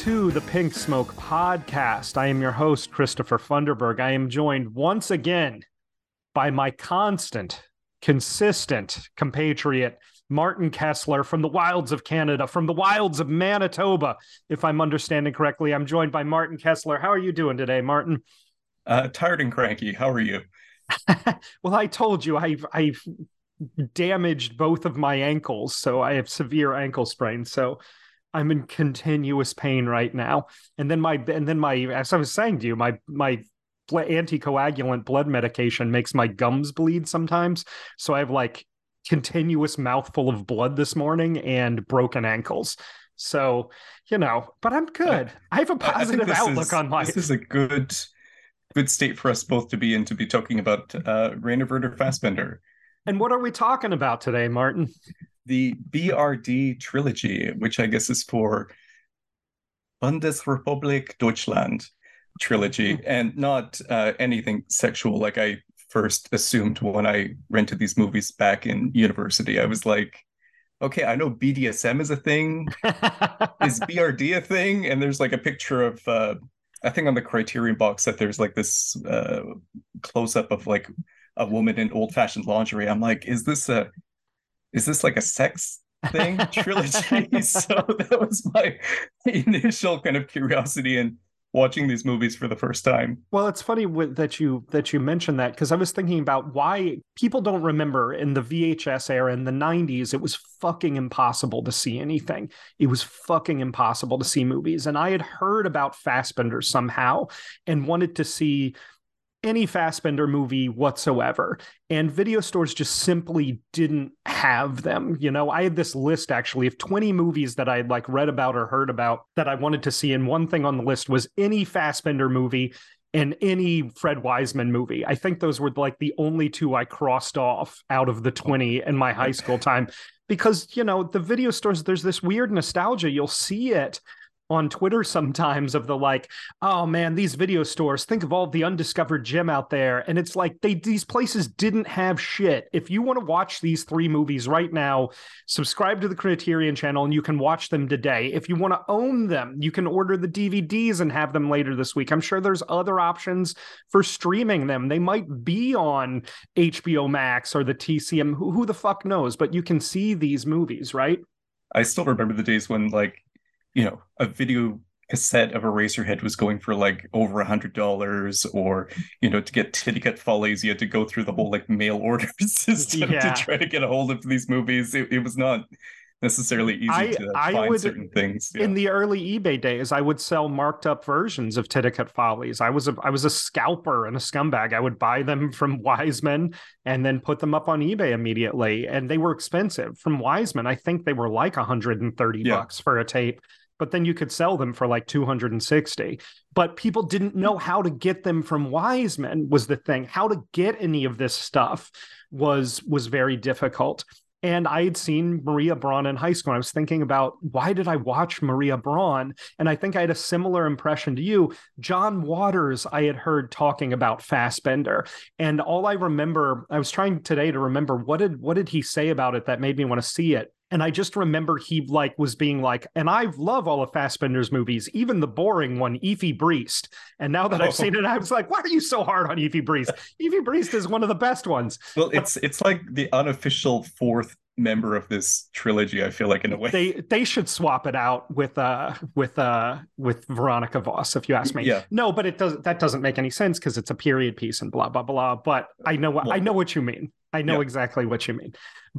To the Pink Smoke Podcast. I am your host, Christopher Funderburg. I am joined once again by my constant, consistent compatriot, Martin Kessler from the wilds of Canada, from the wilds of Manitoba. If I'm understanding correctly, I'm joined by Martin Kessler. How are you doing today, Martin? Uh, tired and cranky. How are you? well, I told you I've I've damaged both of my ankles, so I have severe ankle sprains. So I'm in continuous pain right now. And then my and then my as I was saying to you, my my anticoagulant blood medication makes my gums bleed sometimes. So I have like continuous mouthful of blood this morning and broken ankles. So, you know, but I'm good. I have a positive outlook is, on life. This is a good good state for us both to be in to be talking about uh Rainer Werner Fassbinder. And what are we talking about today, Martin? The BRD trilogy, which I guess is for Bundesrepublik Deutschland trilogy, hmm. and not uh, anything sexual like I first assumed when I rented these movies back in university. I was like, okay, I know BDSM is a thing. is BRD a thing? And there's like a picture of, uh, I think on the Criterion box that there's like this uh, close up of like a woman in old fashioned lingerie. I'm like, is this a is this like a sex thing trilogy? so that was my initial kind of curiosity in watching these movies for the first time. Well, it's funny that you that you mentioned that because I was thinking about why people don't remember in the VHS era in the 90s it was fucking impossible to see anything. It was fucking impossible to see movies and I had heard about Fassbinder somehow and wanted to see any Fassbinder movie whatsoever. And video stores just simply didn't have them. You know, I had this list actually of 20 movies that I had like read about or heard about that I wanted to see. And one thing on the list was any Fassbinder movie and any Fred Wiseman movie. I think those were like the only two I crossed off out of the 20 in my high school time. Because, you know, the video stores, there's this weird nostalgia. You'll see it on Twitter sometimes of the like, oh man, these video stores, think of all the undiscovered gem out there. And it's like they these places didn't have shit. If you want to watch these three movies right now, subscribe to the Criterion channel and you can watch them today. If you want to own them, you can order the DVDs and have them later this week. I'm sure there's other options for streaming them. They might be on HBO Max or the TCM. Who, who the fuck knows? But you can see these movies, right? I still remember the days when like you know a video cassette of Eraserhead was going for like over a hundred dollars, or you know, to get Titicut Follies, you had to go through the whole like mail order system yeah. to try to get a hold of these movies. It, it was not necessarily easy I, to I find would, certain things. Yeah. In the early eBay days, I would sell marked up versions of Titicut Follies. I was a I was a scalper and a scumbag. I would buy them from Wiseman and then put them up on eBay immediately, and they were expensive. From Wiseman, I think they were like 130 yeah. bucks for a tape but then you could sell them for like 260 but people didn't know mm. how to get them from wiseman was the thing how to get any of this stuff was was very difficult and I had seen Maria Braun in high school. And I was thinking about why did I watch Maria Braun? And I think I had a similar impression to you. John Waters, I had heard talking about Fassbinder. And all I remember, I was trying today to remember what did what did he say about it that made me want to see it. And I just remember he like was being like, and I love all of Fassbinder's movies, even the boring one, Effi Briest. And now that oh. I've seen it, I was like, why are you so hard on Effi Briest? Effi Briest is one of the best ones. Well, it's it's like the unofficial fourth member of this trilogy i feel like in a way they they should swap it out with uh with uh with veronika voss if you ask me yeah no but it does that doesn't make any sense because it's a period piece and blah blah blah but i know what well, i know what you mean i know yeah. exactly what you mean.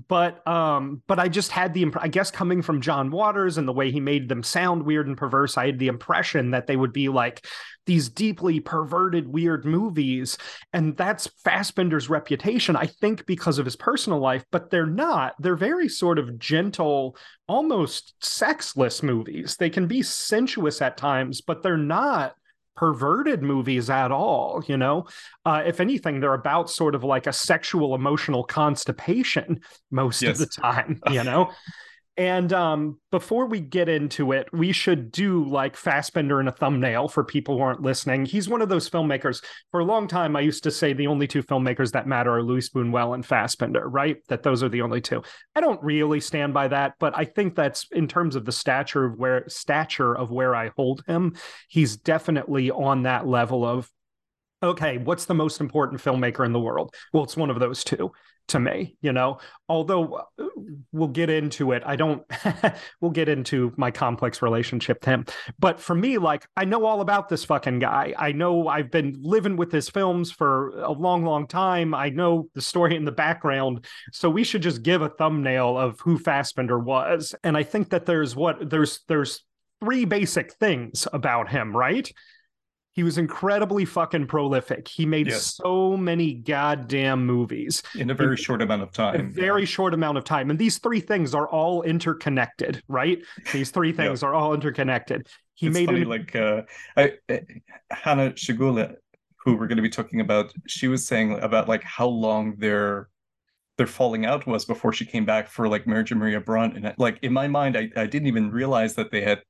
But um but i just had the imp- i guess coming from john waters and the way he made them sound weird and perverse i had the impression that they would be like these deeply perverted weird movies. And that's fassbinder's reputation i think because of his personal life but they're not. They're very sort of gentle almost sexless movies. They can be sensuous at times but they're not perverted movies at all you know uh, if anything they're about sort of like a sexual emotional constipation most yes. of the time you know And um, before we get into it, we should do like Fassbender in a thumbnail for people who aren't listening. He's one of those filmmakers. For a long time, I used to say the only two filmmakers that matter are Luis Buñuel and Fassbender, right? That those are the only two. I don't really stand by that, but I think that's in terms of the stature of where stature of where I hold him, he's definitely on that level of okay, what's the most important filmmaker in the world? Well, it's one of those two to me, you know. Although uh, we'll get into it, I don't. we'll get into my complex relationship to him. But for me, like I know all about this fucking guy. I know I've been living with his films for a long, long time. I know the story in the background. So we should just give a thumbnail of who Fassbender was. And I think that there's what there's there's three basic things about him, right? He was incredibly fucking prolific. He made yes. so many goddamn movies in a very in, short amount of time. A very yeah. short amount of time. And these three things are all interconnected, right? These three things are all interconnected. He it's made funny, like uh, I, uh, Hanna Schygulla, who we're going to be talking about, she was saying about like how long their their falling out was before she came back for like Marriage of Maria Braun. And like in my mind, I, I didn't even realize that they had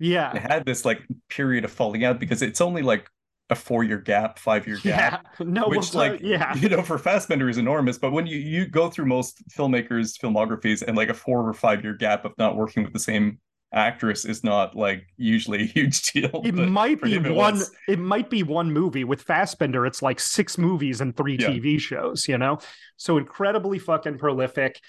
yeah it had this like period of falling out because it's only like a four year gap, five year gap. Yeah, no, which like yeah, you know, for Fassbender is enormous. But when you you go through most filmmakers' filmographies and like a four or five year gap of not working with the same actress is not like usually a huge deal. It might be one. It, it, might be one movie with Fassbender. It's like six movies and three yeah. TV shows. You know, so incredibly fucking prolific.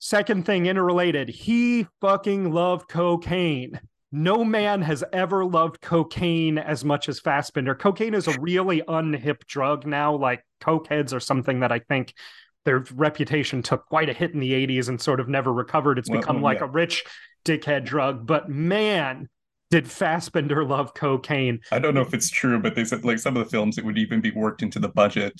Second thing, interrelated. He fucking loved cocaine no man has ever loved cocaine as much as Fassbender. Cocaine is a really unhip drug now. Like cokeheads are something that I think their reputation took quite a hit in the 80s and sort of never recovered. It's well, become like yeah. a rich dickhead drug. But man, did Fassbender love cocaine? I don't know if it's true, but they said like some of the films it would even be worked into the budget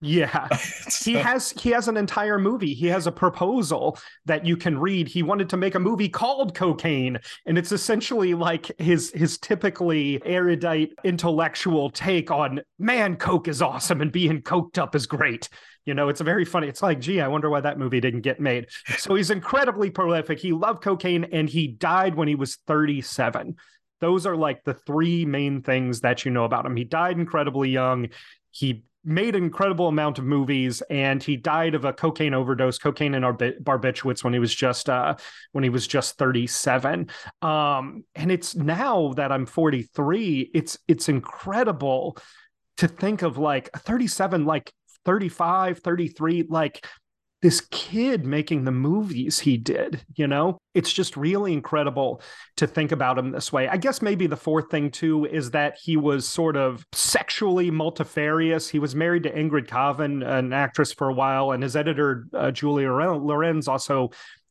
yeah. he has he has an entire movie. He has a proposal that you can read. He wanted to make a movie called Cocaine and it's essentially like his his typically erudite intellectual take on man coke is awesome and being coked up is great. You know, it's a very funny. It's like, gee, I wonder why that movie didn't get made. So he's incredibly prolific. He loved cocaine and he died when he was 37. Those are like the three main things that you know about him. He died incredibly young. He made an incredible amount of movies and he died of a cocaine overdose cocaine and barbiturates when he was just uh when he was just 37 um and it's now that i'm 43 it's it's incredible to think of like 37 like 35 33 like this kid making the movies he did, you know? It's just really incredible to think about him this way. I guess maybe the fourth thing too is that he was sort of sexually multifarious. He was married to Ingrid Caven, an actress for a while, and his editor uh, Julia Lorenz also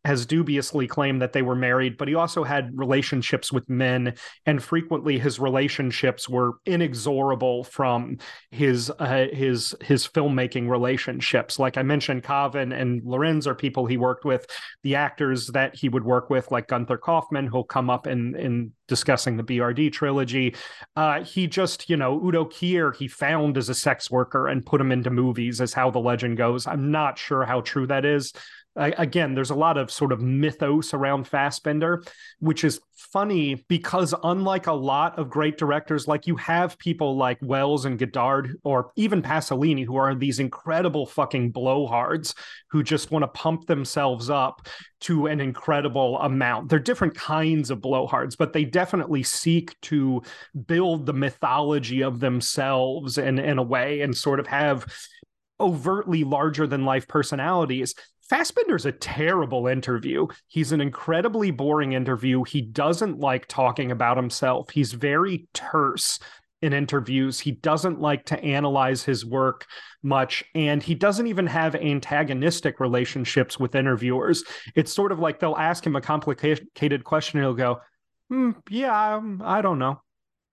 has dubiously claimed that they were married, but he also had relationships with men, and frequently his relationships were inexorable from his uh, his his filmmaking relationships. Like I mentioned, Caven and Lorenz are people he worked with. The actors that he would work with, like Gunther Kaufmann, who'll come up in in discussing the BRD trilogy. Uh, he just, you know, Udo Kier, he found as a sex worker and put him into movies, as how the legend goes. I'm not sure how true that is again, there's a lot of sort of mythos around Fassbender, which is funny because unlike a lot of great directors, like you have people like Welles and Godard or even Pasolini, who are these incredible fucking blowhards who just want to pump themselves up to an incredible amount. They're different kinds of blowhards, but they definitely seek to build the mythology of themselves in, in a way and sort of have overtly larger than life personalities Fassbender's a terrible interview. He's an incredibly boring interview. He doesn't like talking about himself. He's very terse in interviews. He doesn't like to analyze his work much, and he doesn't even have antagonistic relationships with interviewers. It's sort of like they'll ask him a complicated question, and he'll go, hmm, "Yeah, um, I don't know."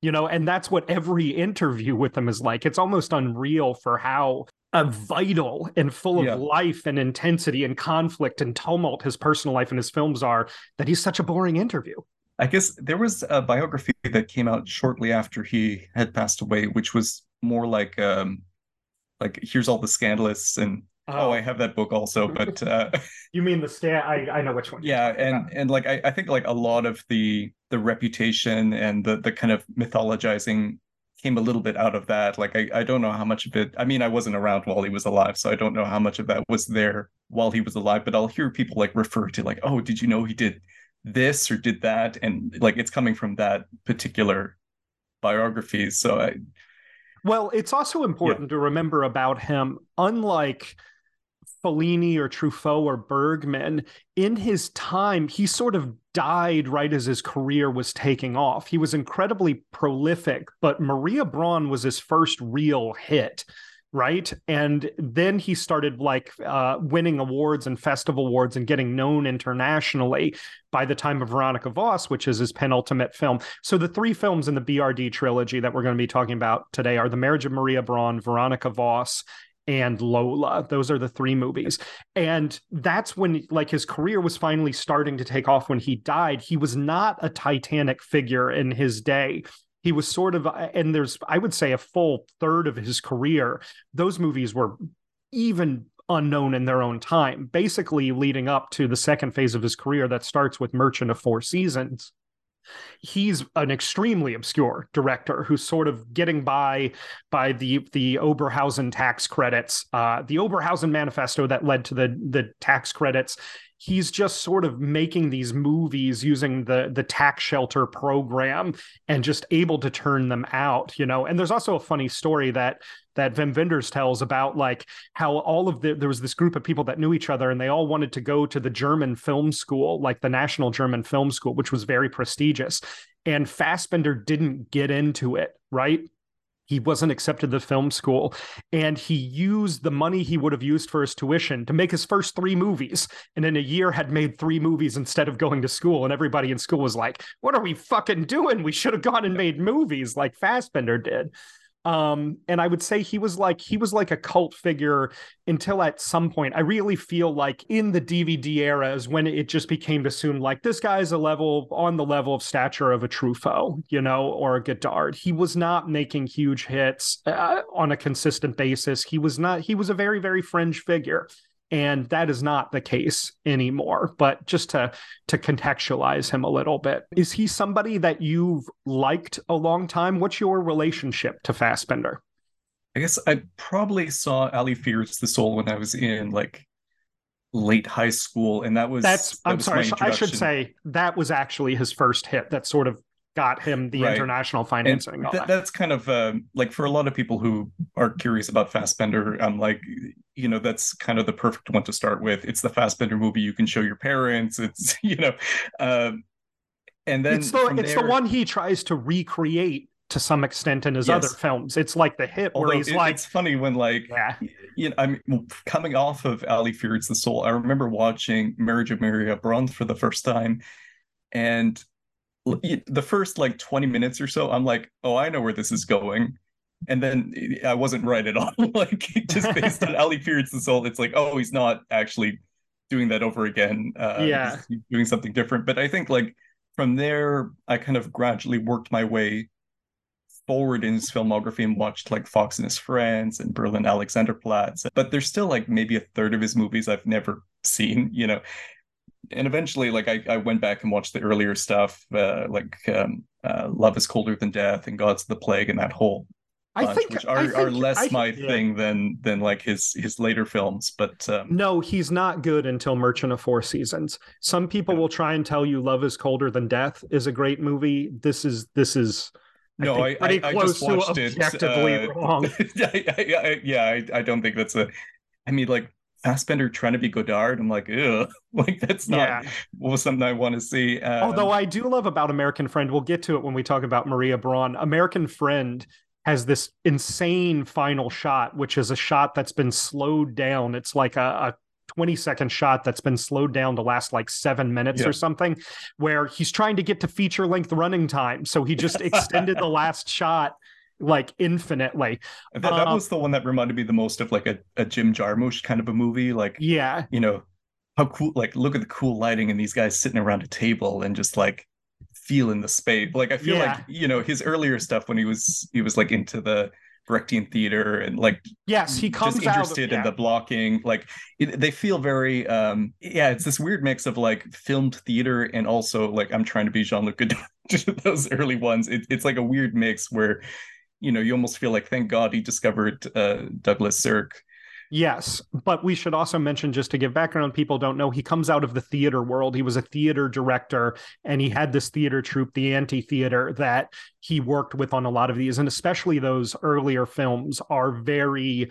You know, and that's what every interview with him is like. It's almost unreal for how uh, vital and full of yeah. life and intensity and conflict and tumult his personal life and his films are that he's such a boring interview. I guess there was a biography that came out shortly after he had passed away, which was more like um like here's all the scandalous and Oh, I have that book also, but uh, you mean the stand? I, I know which one. Yeah, and about. and like I, I think like a lot of the the reputation and the the kind of mythologizing came a little bit out of that. Like I, I don't know how much of it. I mean, I wasn't around while he was alive, so I don't know how much of that was there while he was alive. But I'll hear people like refer to like, oh, did you know he did this or did that, and like it's coming from that particular biography. So I. Well, it's also important yeah. to remember about him, unlike Fellini or Truffaut or Bergman, in his time, he sort of died right as his career was taking off. He was incredibly prolific, but Maria Braun was his first real hit right and then he started like uh, winning awards and festival awards and getting known internationally by the time of veronika voss which is his penultimate film so the three films in the brd trilogy that we're going to be talking about today are the marriage of maria braun veronika voss and Lola. Those are the three movies. And that's when like his career was finally starting to take off when he died. He was not a titanic figure in his day. He was sort of and there's I would say a full third of his career those movies were even unknown in their own time, basically leading up to the second phase of his career that starts with Merchant of Four Seasons he's an extremely obscure director who's sort of getting by by the the Oberhausen tax credits, uh, the Oberhausen manifesto that led to the the tax credits he's just sort of making these movies using the the tax shelter program and just able to turn them out you know? And there's also a funny story that that Wim Wenders tells about like how all of the there was this group of people that knew each other and they all wanted to go to the German film school like the National German Film School which was very prestigious. And Fassbinder didn't get into it right he wasn't accepted to film school and he used the money he would have used for his tuition to make his first three movies. And in a year had made three movies instead of going to school and everybody in school was like what are we fucking doing? We should have gone and made movies like Fassbinder did um, and I would say he was like he was like a cult figure until at some point I really feel like in the DVD era is when it just became assumed like this guy's a level on the level of stature of a Truffaut, you know, or a Godard. He was not making huge hits uh, on a consistent basis. He was not. He was a very very fringe figure and that is not the case anymore but just to to contextualize him a little bit. Is he somebody that you've liked a long time? What's your relationship to Fassbinder I guess I probably saw Ali Fear Eats the Soul when I was in like late high school and that was that's that I'm was sorry I should say that was actually his first hit. That sort of got him the right. international financing. Th- that. That's kind of uh, like for a lot of people who are curious about Fassbinder, I'm like, you know, that's kind of the perfect one to start with. It's the Fassbinder movie you can show your parents. It's you know, um, and then it's the it's there... the one he tries to recreate to some extent in his yes. other films. It's like the hit Although where he's it, like, it's funny when like, yeah. you know, I'm coming off of Ali Fear Eats the Soul. I remember watching Marriage of Maria Braun for the first time, and the first like 20 minutes or so i'm like oh i know where this is going. And then i wasn't right at all like just based on ali the soul it's like oh he's not actually doing that over again uh yeah. he's doing something different. But i think like from there i kind of gradually worked my way forward in his filmography and watched like fox and his friends and berlin alexanderplatz but there's still like maybe a third of his movies i've never seen you know and eventually like I, I went back and watched the earlier stuff uh, like um, uh, love is colder than death and gods of the plague and that whole bunch, I think, which are, think, are less I, my yeah. thing than than like his his later films but um... no he's not good until merchant of four seasons some people yeah. will try and tell you love is colder than death is a great movie this is this is no, I, I, I, just watched it. Uh, wrong. yeah, yeah, I, I don't think that's a. I mean, like Fassbinder trying to be Godard, I'm like, ew, like that's not yeah. something I want to see. Um, Although I do love about American Friend, we'll get to it when we talk about Maria Braun. American Friend has this insane final shot, which is a shot that's been slowed down. It's like a, a 20 second shot that's been slowed down to last like seven minutes yeah. or something, where he's trying to get to feature length running time. So he just extended the last shot like infinitely. That, that um, was the one that reminded me the most of like a, a Jim Jarmusch kind of a movie. Like, yeah, you know, how cool, like, look at the cool lighting and these guys sitting around a table and just like feeling the space. Like, I feel yeah. like, you know, his earlier stuff when he was, he was like into the, Brechtian theater and like yes he comes just interested out, yeah. in the blocking like it, they feel very um yeah it's this weird mix of like filmed theater and also like i'm trying to be jean-luc godard those early ones it, it's like a weird mix where you know you almost feel like thank god he discovered uh douglas sirk Yes, but we should also mention just to give background, people don't know he comes out of the theater world. He was a theater director and he had this theater troupe, the Anti Theater, that he worked with on a lot of these. And especially those earlier films are very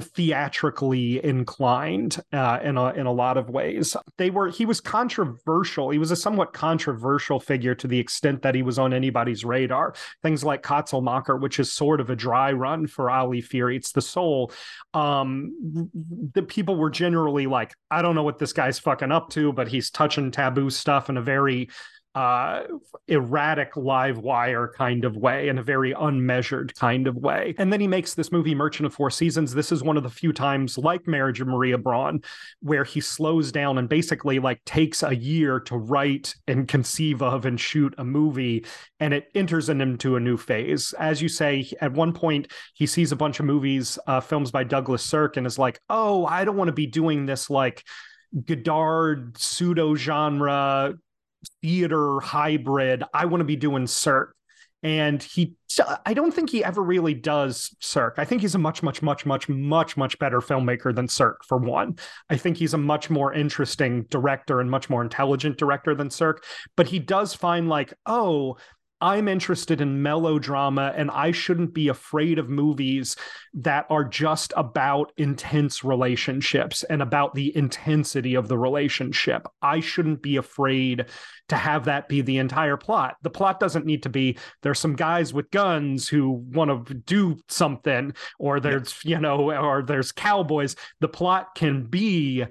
theatrically inclined uh, in a in a lot of ways. They were he was controversial. He was a somewhat controversial figure to the extent that he was on anybody's radar. Things like Katzelmacher, which is sort of a dry run for Ali Firi. It's the soul. Um, the people were generally like, I don't know what this guy's fucking up to, but he's touching taboo stuff in a very uh, erratic live wire kind of way in a very unmeasured kind of way. And then he makes this movie, Merchant of Four Seasons. This is one of the few times, like Marriage of Maria Braun, where he slows down and basically like takes a year to write and conceive of and shoot a movie, and it enters into a new phase. As you say, at one point he sees a bunch of movies, uh, films by Douglas Sirk, and is like, "Oh, I don't want to be doing this like." Godard pseudo genre theater hybrid. I want to be doing Sirk. And he, I don't think he ever really does Sirk. I think he's a much, much, much, much, much, much better filmmaker than Sirk, for one. I think he's a much more interesting director and much more intelligent director than Sirk. But he does find, like, oh, I'm interested in melodrama and I shouldn't be afraid of movies that are just about intense relationships and about the intensity of the relationship. I shouldn't be afraid to have that be the entire plot. The plot doesn't need to be there's some guys with guns who want to do something or there's, you know, or there's cowboys. The plot can be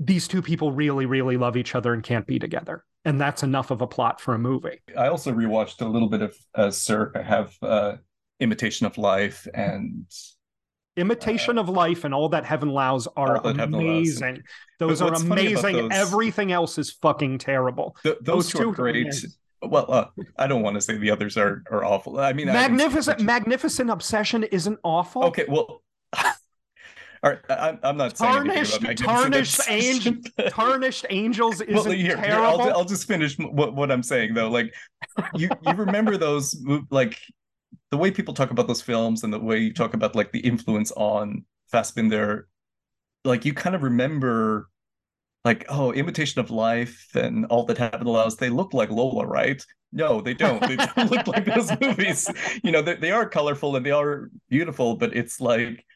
these two people really really love each other and can't be together and that's enough of a plot for a movie. I also rewatched a little bit of uh, Sirk. I have uh, Imitation of Life and Imitation uh, of Life and All That Heaven Allows are amazing. Those are amazing. Those... Everything else is fucking terrible. those, those, two are great. Well, uh, I don't want to say the others are are awful. I mean, magnificent, I magnificent obsession isn't awful. Okay, well, I, am not tarnished, tarnished angel, tarnished angels isn't well, here, terrible. Here, I'll, I'll, just finish what, what I'm saying though. Like, you you remember those like the way people talk about those films and the way you talk about like the influence on Fassbinder. Like, you kind of remember like oh imitation of life and all that heaven allows they look like lola right no they don't they don't look like those movies you know they, they are colorful and they are beautiful but it's like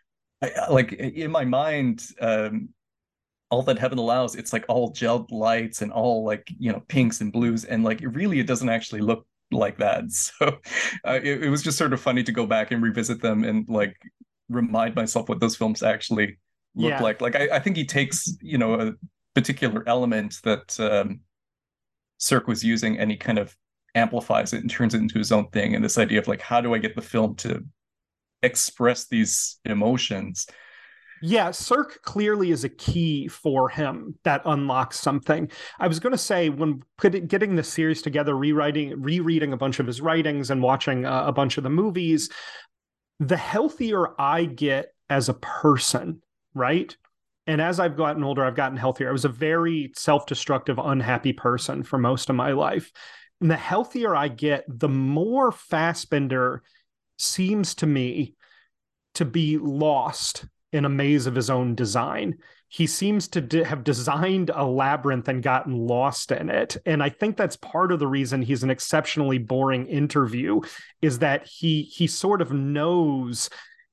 I, like in my mind, um, all that heaven allows, it's like all gelled lights and all like you know pinks and blues, and like really, it doesn't actually look like that. So uh, it, it was just sort of funny to go back and revisit them and like remind myself what those films actually look yeah. like. Like I, I, think he takes you know a particular element that um, Sirk was using, and he kind of amplifies it and turns it into his own thing. And this idea of like, how do I get the film to express these emotions. Yeah, Sirk clearly is a key for him that unlocks something. I was going to say when getting the series together, rewriting, rereading a bunch of his writings and watching uh, a bunch of the movies, the healthier I get as a person, right? And as I've gotten older, I've gotten healthier. I was a very self destructive, unhappy person for most of my life. And the healthier I get, the more Fassbinder seems to me to be lost in a maze of his own design. He seems to de- have designed a labyrinth and gotten lost in it. And I think that's part of the reason he's an exceptionally boring interview is that he he sort of knows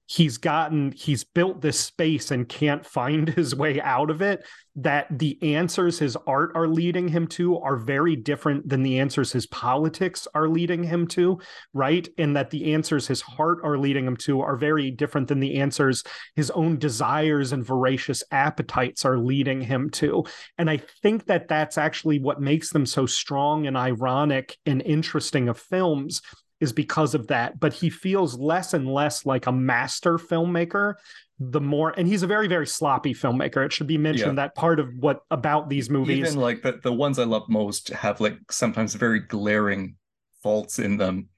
he's gotten he's built this space and can't find his way out of it that the answers his art are leading him to are very different than the answers his politics are leading him to right? And that the answers his heart are leading him to are very different than the answers his own desires and voracious appetites are leading him to. And i think that that's actually what makes them so strong and ironic and interesting of films is because of that. But he feels less and less like a master filmmaker the more and he's a very very sloppy filmmaker it should be mentioned yeah. that part of what about these movies even like the, the ones i love most have like sometimes very glaring faults in them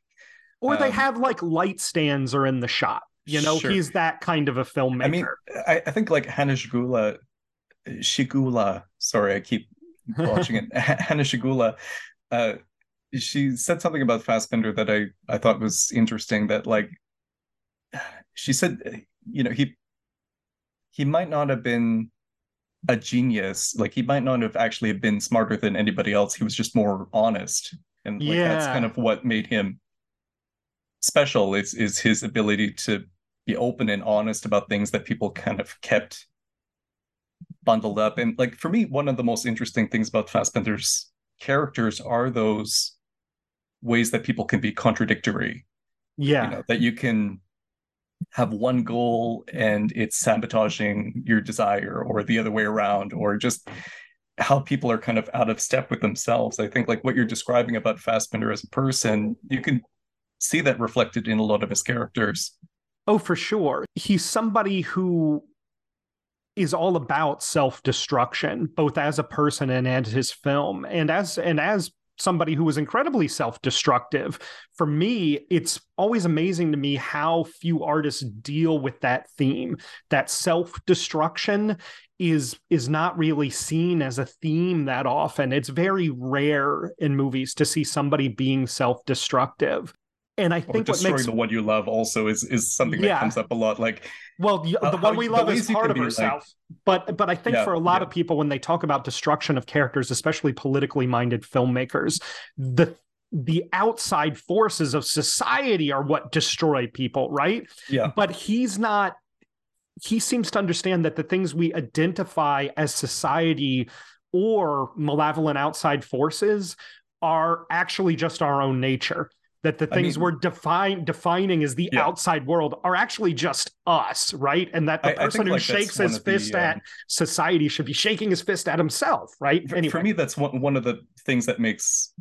or um, they have like light stands are in the shot You know, Sure. he's that kind of a filmmaker. I mean, I, I think like Hannah Shigula, Shigula, sorry, I keep watching it. Hannah Shigula, uh, she said something about Fassbender that I, I thought was interesting that like she said, you know, he he might not have been a genius, like he might not have actually been smarter than anybody else. He was just more honest. And like that's kind of what made him special is is his ability to be open and honest about things that people kind of kept bundled up. And like for me, one of the most interesting things about Fassbender's characters are those ways that people can be contradictory. yeah. You know, that you can have one goal and it's sabotaging your desire, or the other way around, or just how people are kind of out of step with themselves. I think like what you're describing about Fassbender as a person, you can see that reflected in a lot of his characters. Oh, for sure. He's somebody who is all about self-destruction, both as a person and as his film. And as and as somebody who was incredibly self-destructive, for me, it's always amazing to me how few artists deal with that theme. That self-destruction is is not really seen as a theme that often. It's very rare in movies to see somebody being self-destructive. And I Or think what destroying makes the one you love also is is something Yeah. that comes up a lot. Like Well, the, uh, How- the one we you- love is part of be, like- but but I think Yeah, for a lot yeah. of people, when they talk about destruction of characters, especially politically minded filmmakers, the the outside forces of society are what destroy people, right? yeah, But he's not. He seems to understand that the things we identify as society or malevolent outside forces are actually just our own nature. That the I things mean- we're define, defining as the Yeah. outside world are actually just us, right? And that the I- I person who like, shakes his of the, fist um, at society should be shaking his fist at himself, right? for, Anyway, for me that's one one of the things that makes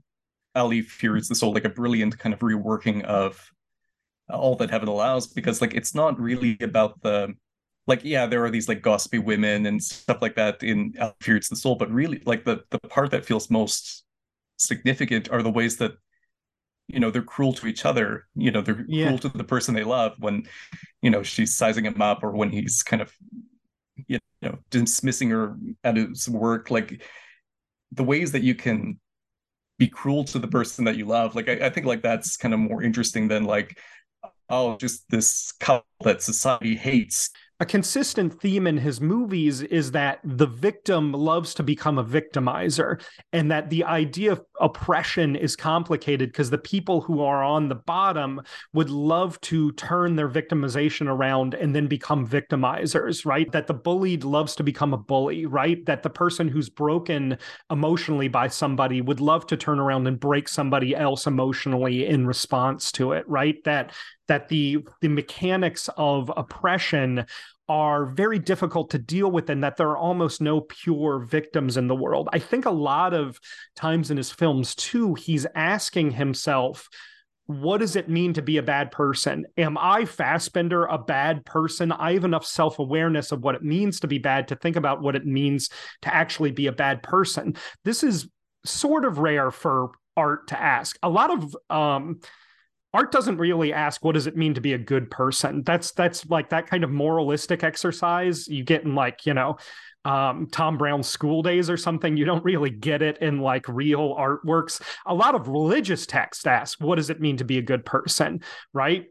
ali fear eats the soul like a brilliant kind of reworking of all that heaven allows because like it's not really about the like yeah there are these like gossipy women and stuff like that in ali fear eats the soul but really like the the part that feels most significant are the ways that you know they're cruel to each other you know they're Yeah. cruel to the person they love when you know she's sizing him up or when he's kind of you know dismissing her at his work like the ways that you can be cruel to the person that you love like I, I think like that's kind of more interesting than like oh just this couple that society hates a consistent theme in his movies is that the victim loves to become a victimizer and that the idea of oppression is complicated because the people who are on the bottom would love to turn their victimization around and then become victimizers right? That the bullied loves to become a bully right? That the person who's broken emotionally by somebody would love to turn around and break somebody else emotionally in response to it right? That that the the mechanics of oppression are very difficult to deal with and that there are almost no pure victims in the world. I think a lot of times in his films too he's asking himself what does it mean to be a bad person? Am I Fassbender a bad person? I have enough self awareness of what it means to be bad to think about what it means to actually be a bad person. This is sort of rare for art to ask. A lot of um, art doesn't really ask what does it mean to be a good person? That's that's like that kind of moralistic exercise you get in like you know um, tom brown's school days or something. You don't really get it in like real artworks. A lot of religious texts ask what does it mean to be a good person right?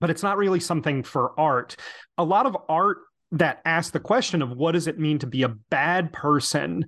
But it's not really something for art. A lot of art that asks the question of what does it mean to be a bad person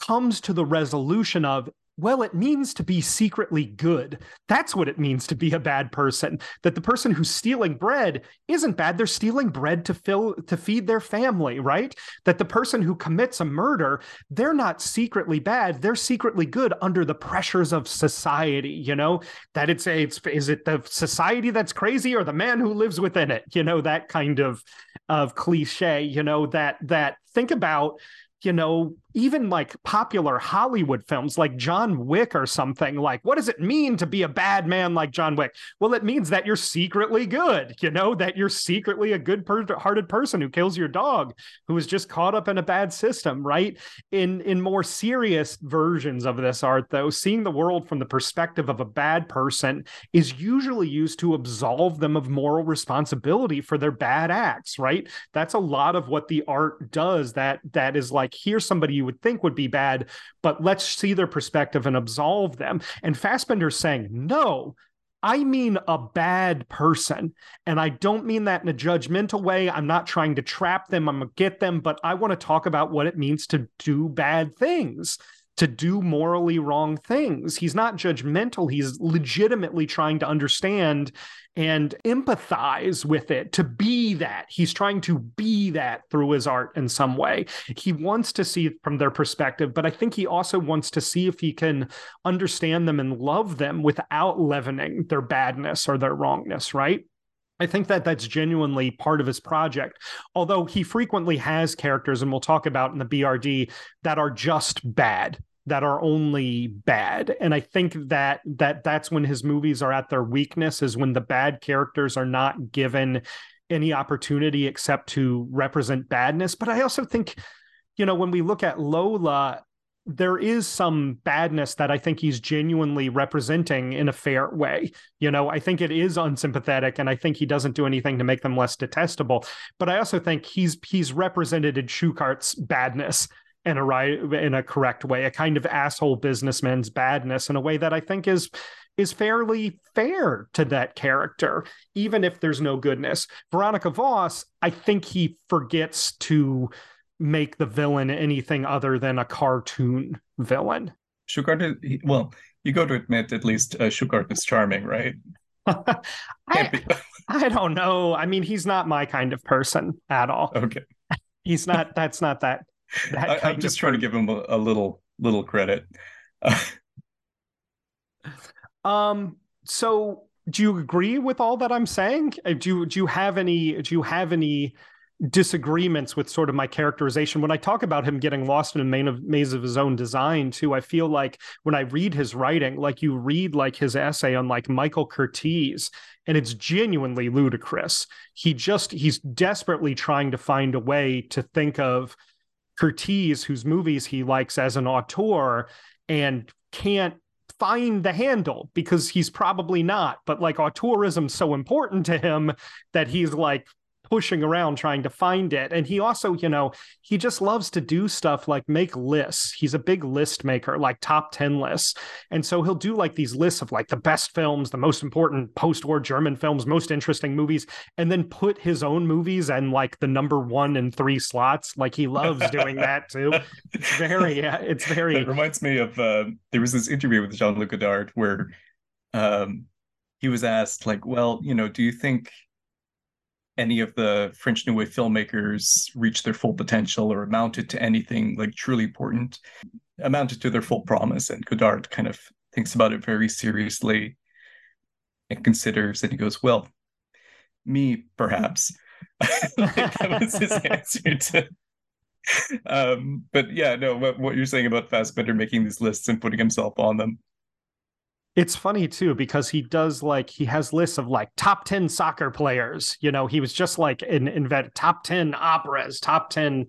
comes to the resolution of well, it means to be secretly good. That's what it means to be a bad person. That the person who's stealing bread isn't bad. They're stealing bread to fill to feed their family, right? That the person who commits a murder, they're not secretly bad. They're secretly good under the pressures of society, you know? That it's a it's is it the society that's crazy or the man who lives within it? You know, that kind of of cliche, you know, that that think about you know even like popular Hollywood films like John Wick or something. Like, what does it mean to be a bad man like John Wick? Well, it means that you're secretly good, you know, that you're secretly a good hearted person who kills your dog, who is just caught up in a bad system, right? In in more serious versions of this art, though, seeing the world from the perspective of a bad person is usually used to absolve them of moral responsibility for their bad acts, right? That's a lot of what the art does that that is like here's somebody you would think would be bad, but let's see their perspective and absolve them. And Fassbender's saying, no, I mean a bad person. And I don't mean that in a judgmental way. I'm not trying to trap them, I'm going to get them, but I want to talk about what it means to do bad things to do morally wrong things. He's not judgmental. He's legitimately trying to understand and empathize with it, to be that. He's trying to be that through his art in some way. He wants to see it from their perspective, but I think he also wants to see if he can understand them and love them without leavening their badness or their wrongness, right? I think that that's genuinely part of his project. Although he frequently has characters, and we'll talk about in the BRD, that are just bad, that are only bad. And I think that that that's when his movies are at their weakness, is when the bad characters are not given any opportunity except to represent badness. But I also think, you know, when we look at Lola, there is some badness that I think he's genuinely representing in a fair way. You know, I think it is unsympathetic and I think he doesn't do anything to make them less detestable. But I also think he's he's represented in Schuckert's badness in a right in a correct way, a kind of asshole businessman's badness in a way that I think is is fairly fair to that character, even if there's no goodness. Veronika Voss, I think he forgets to make the villain anything other than a cartoon villain. Schuckert, well, you go to admit at least uh, Schuckert is charming, right? I, I don't know. I mean, he's not my kind of person at all. Okay. He's not, that's not that. that I, am just trying person. to give him a, a little, little credit. um, so do you agree with all that I'm saying? Uh, do you, do you have any, do you have any disagreements with sort of my characterization. When I talk about him getting lost in a maze of his own design, too, I feel like when I read his writing, like you read like his essay on like Michael Curtiz, and it's genuinely ludicrous. He just he's desperately trying to find a way to think of Curtiz, whose movies he likes as an auteur, and can't find the handle because he's probably not. But like auteurism's so important to him that he's like pushing around trying to find it. And he also, you know, he just loves to do stuff like make lists. He's a big list maker, like top 10 lists. And so he'll do like these lists of like the best films, the most important post war German films, most interesting movies, and then put his own movies and like the number one and three slots. Like he loves doing that too. It's very, yeah, it's very. It reminds me of uh, there was this interview with Jean Luc Godard where um, he was asked, like, well, you know, do you think any of the French New Wave filmmakers reached their full potential or amounted to anything like truly important, amounted to their full promise. And Godard kind of thinks about it very seriously and considers, and he goes, Well, me, perhaps. that was his answer to. Um, but yeah, no, what, what you're saying about Fassbender making these lists and putting himself on them it's funny too because he does like he has lists of like top 10 soccer players. You know he was just like in invent top 10 operas top 10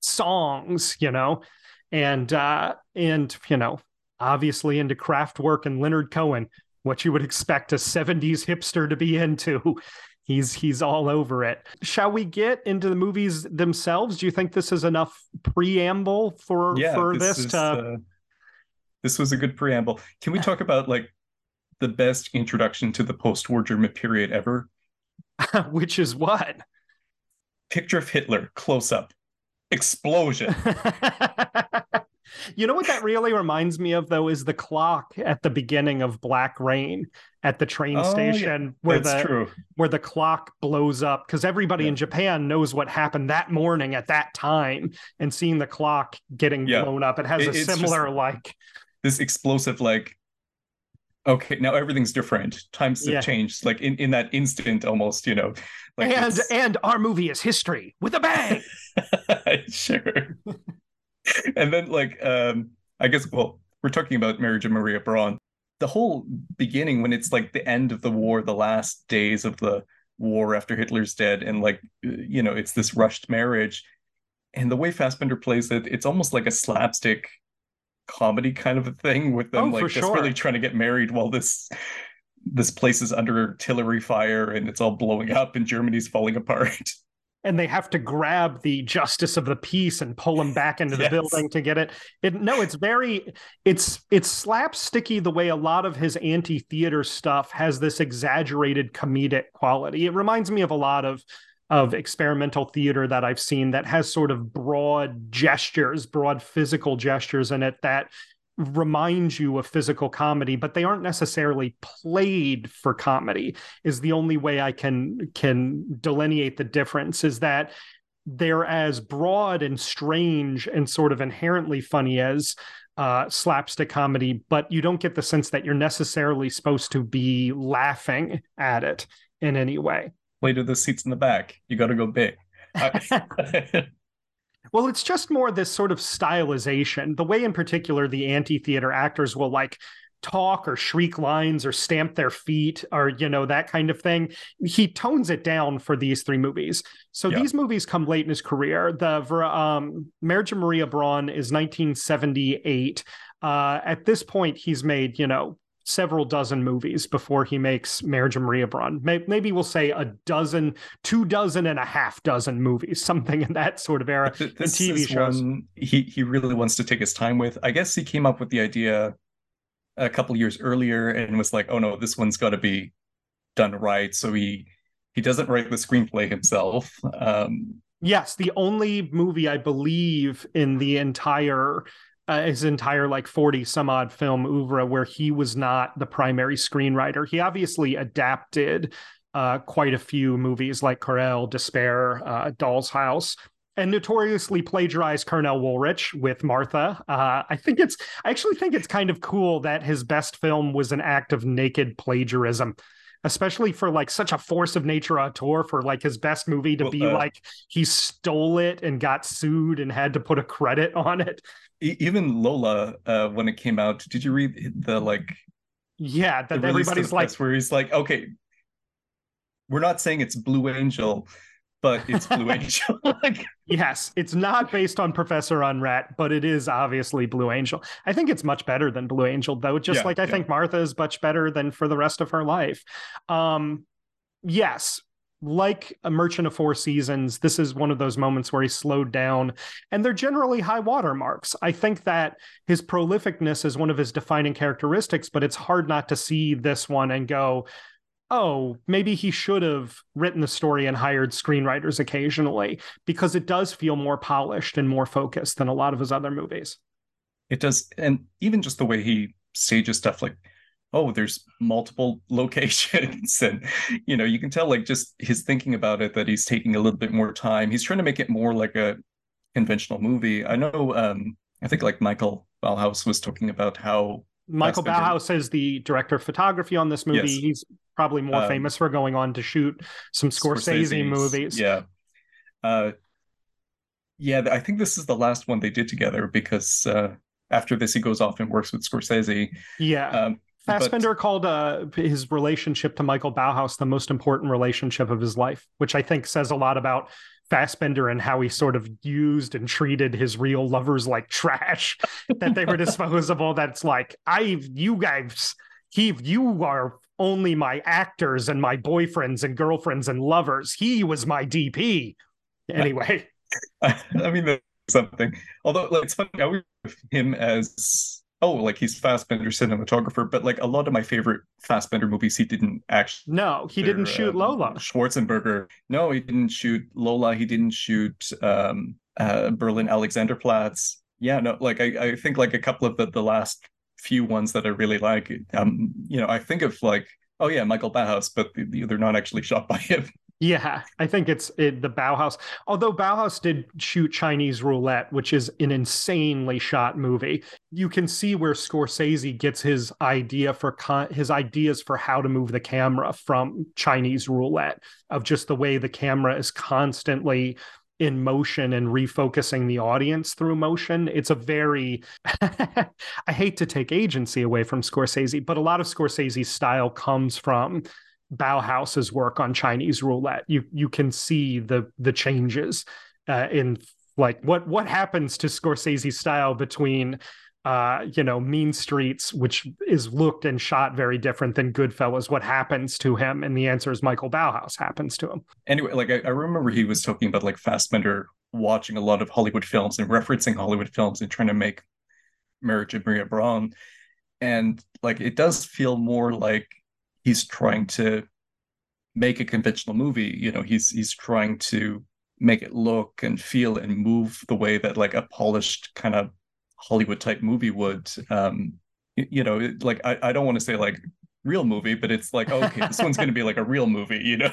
songs you know? And uh and you know obviously into Kraftwerk and leonard cohen what you would expect a 70s hipster to be into. He's he's all over it. Shall we get into the movies themselves? Do you think this is enough preamble for yeah, for this, this is, to uh this was a good preamble. Can we talk about like the best introduction to the post-war German period ever? Which is what? Picture of Hitler, close up, explosion. you know what that really reminds me of though is the clock at the beginning of Black Rain at the train oh, station yeah. where That's the true. where the clock blows up because everybody yeah. in Japan knows what happened that morning at that time and seeing the clock getting yeah. blown up it has it, a similar just, like this explosive like okay now everything's different times have yeah. changed like in, in that instant almost you know like and and our movie is history with a bang sure and then like um I guess well we're talking about Marriage of Maria Braun. The whole beginning when it's like the end of the war, the last days of the war after Hitler's dead, and like you know, it's this rushed marriage. And the way Fassbender plays it, it's almost like a slapstick comedy kind of a thing with them Oh, like just really sure. trying to get married while this this place is under artillery fire and it's all blowing up and Germany's falling apart. and they have to grab the justice of the peace and pull him back into the Yes. building to get it. It no, it's very it's it's slapsticky the way a lot of his anti-theater stuff has this exaggerated comedic quality. It reminds me of a lot of of experimental theater that I've seen that has sort of broad gestures, broad physical gestures in it that remind you of physical comedy, but they aren't necessarily played for comedy is the only way I can can delineate the difference is that they're as broad and strange and sort of inherently funny as uh, slapstick comedy, but you don't get the sense that you're necessarily supposed to be laughing at it in any way. Play to the seats in the back. You got to go big. Well, it's just more this sort of stylization. The way, in particular, the anti theater actors will like talk or shriek lines or stamp their feet or, you know, that kind of thing. He tones it down for these three movies. So Yeah. these movies come late in his career. The um, Marriage of Maria Braun is 1978. Uh, at this point, he's made, you know, several dozen movies before he makes Marriage of Maria Braun. Maybe we'll say a dozen, two dozen and a half dozen movies, something in that sort of era. Th- this TV is shows. one he he really wants to take his time with. I guess he came up with the idea a couple years earlier and was like, "Oh no, this one's got to be done right." So he he doesn't write the screenplay himself. Um, Yes, the only movie I believe in the entire uh, his entire like 40 some odd film oeuvre where he was not the primary screenwriter. He obviously adapted uh, quite a few movies like Querelle, Despair, uh, Doll's House, and notoriously plagiarized Cornell Woolrich with Martha. Uh, I think it's I actually think it's kind of cool that his best film was an act of naked plagiarism. Especially for like such a force of nature auteur for like his best movie to Well, be uh, like he stole it and got sued and had to put a credit on it. Even Lola, uh, when it came out, did you read the like Yeah, that everybody's like, where he's like, "Okay, we're not saying it's Blue Angel, but it's Blue Angel." like, yes, it's not based on Professor Unrat, but it is obviously Blue Angel. I think it's much better than Blue Angel, though. Just Yeah, like I yeah. think Martha is much better than for the rest of her life. Um, yes, like a Merchant of Four Seasons, this is one of those moments where he slowed down, and they're generally high water marks. I think that his prolificness is one of his defining characteristics, but it's hard not to see this one and go, oh, maybe he should have written the story and hired screenwriters occasionally because it does feel more polished and more focused than a lot of his other movies. it does, and even just the way he stages stuff, like, oh, there's multiple locations, and you know, you can tell like just his thinking about it that he's taking a little bit more time. He's trying to make it more like a conventional movie. I know, um, I think like Michael Ballhaus was talking about how Michael Ballhaus is the director of photography on this movie. Yes. He's probably more Um, famous for going on to shoot some Scorsese, movies. Yeah. Uh, yeah, I think this is the last one they did together because uh, after this he goes off and works with Scorsese. Yeah. Um, but- Fassbinder called uh, his relationship to Michael Ballhaus the most important relationship of his life, which I think says a lot about Fassbinder and how he sort of used and treated his real lovers like trash, that they were disposable. That's like, I, you guys, he, you are only my actors and my boyfriends and girlfriends and lovers. He was my DP. Anyway, I mean, that's something. Although, like, it's funny. I always think him as oh, like he's Fassbinder cinematographer, but like a lot of my favorite Fassbinder movies, he didn't actually. no, he didn't shoot um, Lola. Schwarzenberger. No, he didn't shoot Lola. He didn't shoot um, uh, Berlin Alexanderplatz. Yeah, no, like I, I think like a couple of the, the last few ones that I really like. Um, you know, I think of like, oh yeah, Michael Ballhaus, but they're not actually shot by him. Yeah, I think it's it, the Ballhaus. Although Ballhaus did shoot Chinese Roulette, which is an insanely shot movie, you can see where Scorsese gets his idea for con- his ideas for how to move the camera from Chinese Roulette, of just the way the camera is constantly in motion and refocusing the audience through motion. It's a very, I hate to take agency away from Scorsese, but a lot of Scorsese's style comes from Ballhaus's work on Chinese roulette. You you can see the the changes uh, in like what what happens to Scorsese's style between uh, you know, Mean Streets, which is looked and shot very different than Goodfellas. What happens to him? And the answer is Michael Ballhaus happens to him. Anyway, like I, I remember he was talking about like Fassbinder watching a lot of Hollywood films and referencing Hollywood films and trying to make Marriage of Maria Braun. And like it does feel more like he's trying to make a conventional movie. You know, he's he's trying to make it look and feel and move the way that like a polished kind of Hollywood type movie would. Um, you know, like I, I don't want to say like real movie, but it's like okay, this one's going to be like a real movie, you know.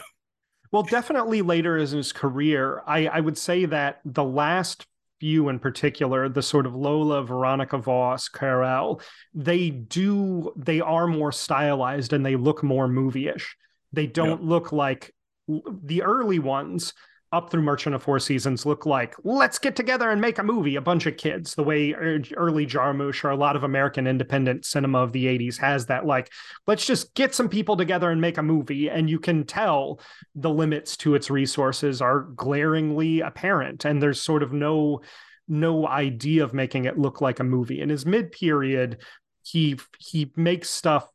Well, definitely later in his career, I, I would say that the last few in particular, the sort of Lola, Veronika Voss, Querelle, they do they are more stylized and they look more movie-ish. They don't yep. look like the early ones up through Merchant of Four Seasons look like let's get together and make a movie, a bunch of kids. The way er, early Jarmusch or a lot of American independent cinema of the 80s has that, like, let's just get some people together and make a movie. And you can tell the limits to its resources are glaringly apparent. And there's sort of no no idea of making it look like a movie. In his mid period, he he makes stuff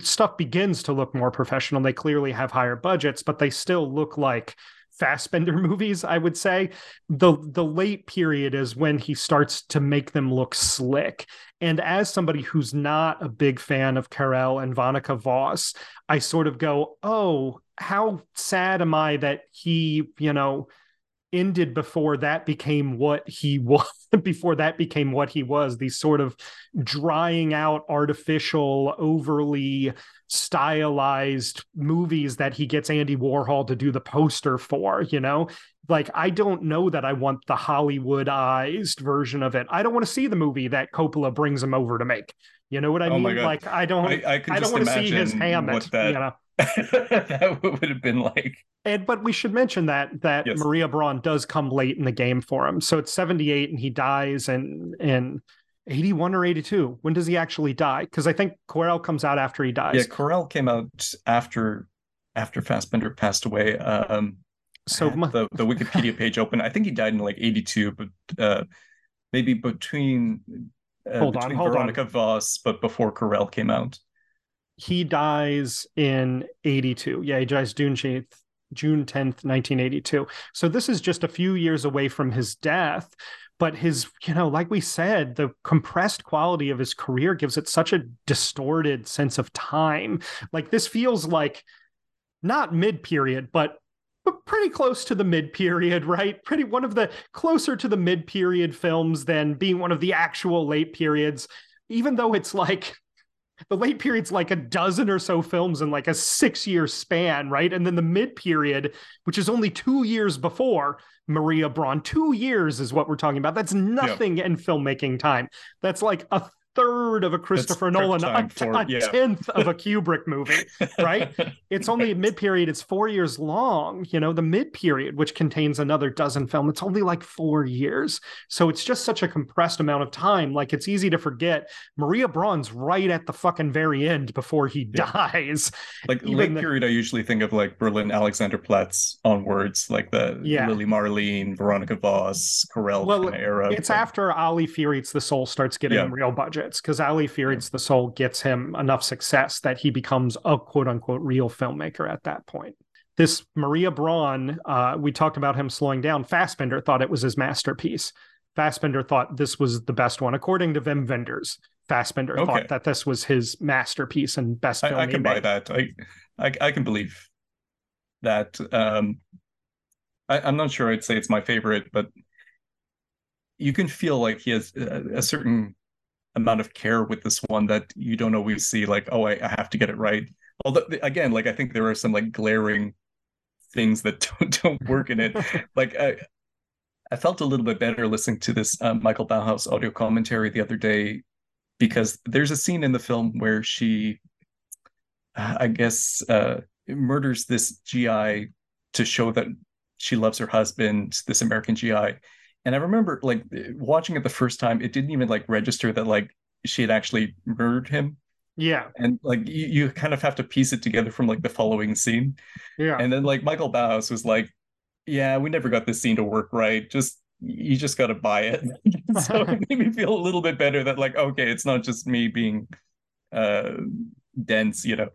stuff begins to look more professional. They clearly have higher budgets, but they still look like Fassbinder movies, I would say. The the late period is when he starts to make them look slick. And as somebody who's not a big fan of Querelle and Veronika Voss, I sort of go, "Oh, how sad am I that he, you know, ended before that became what he was before that became what he was these sort of drying out artificial overly stylized movies that he gets Andy Warhol to do the poster for you know like I don't know that I want the Hollywoodized version of it I don't want to see the movie that Coppola brings him over to make you know what I oh mean like I don't I, I, I don't want to see his Hammett that... you know that would have been like. And but we should mention that that yes. Maria Braun does come late in the game for him. So it's 78 and he dies and in 81 or 82. When does he actually die? Because I think Querelle comes out after he dies. Yeah, Querelle came out after after Fassbinder passed away. Um so my... the, the Wikipedia page open. I think he died in like 82, but uh maybe between uh, hold between on, hold Veronika on. Voss, but before Querelle came out he dies in 82. Yeah, he dies June 10th, June 10th, 1982. So this is just a few years away from his death. But his, you know, like we said, the compressed quality of his career gives it such a distorted sense of time. Like this feels like not mid period, but but pretty close to the mid period, right? Pretty one of the closer to the mid period films than being one of the actual late periods, even though it's like the late period's like a dozen or so films in like a six year span, right? And then the mid period, which is only two years before Maria Braun, two years is what we're talking about. That's nothing in filmmaking time. That's like a third of a Christopher Nolan, a, for, a yeah. tenth of a Kubrick movie, right? it's only a mid period. It's four years long. You know, the mid period, which contains another dozen film, it's only like four years. So it's just such a compressed amount of time. Like it's easy to forget. Maria Braun's right at the fucking very end before he yeah. dies. Like Even late the, period, I usually think of like Berlin Alexanderplatz onwards, like the yeah. Lili Marleen, Veronika Voss, Querelle well, kind of era. It's but... after Ali Fear Eats the Soul starts getting real budget because Ali Fear the Soul gets him enough success that he becomes a quote unquote real filmmaker at that point. This Maria Braun, uh, we talked about him slowing down. Fassbinder thought it was his masterpiece. Fassbinder thought this was the best one, according to Wim Wenders. Fassbinder okay. thought that this was his masterpiece and best film. I, I can buy that. I, I, I can believe that. Um, I, am not sure I'd say it's my favorite, but you can feel like he has a, a certain amount of care with this one that you don't always see like oh I, I, have to get it right although again like i think there are some like glaring things that don't don't work in it like i i felt a little bit better listening to this um, michael ballhaus audio commentary the other day because there's a scene in the film where she uh, i guess uh, murders this gi to show that she loves her husband, this American GI. And I remember like watching it the first time, it didn't even like register that like she had actually murdered him. Yeah. And like you, you kind of have to piece it together from like the following scene. Yeah. And then like Michael Ballhaus was like, Yeah, we never got this scene to work right. Just you just gotta buy it. so it made me feel a little bit better that like, okay, it's not just me being uh dense, you know.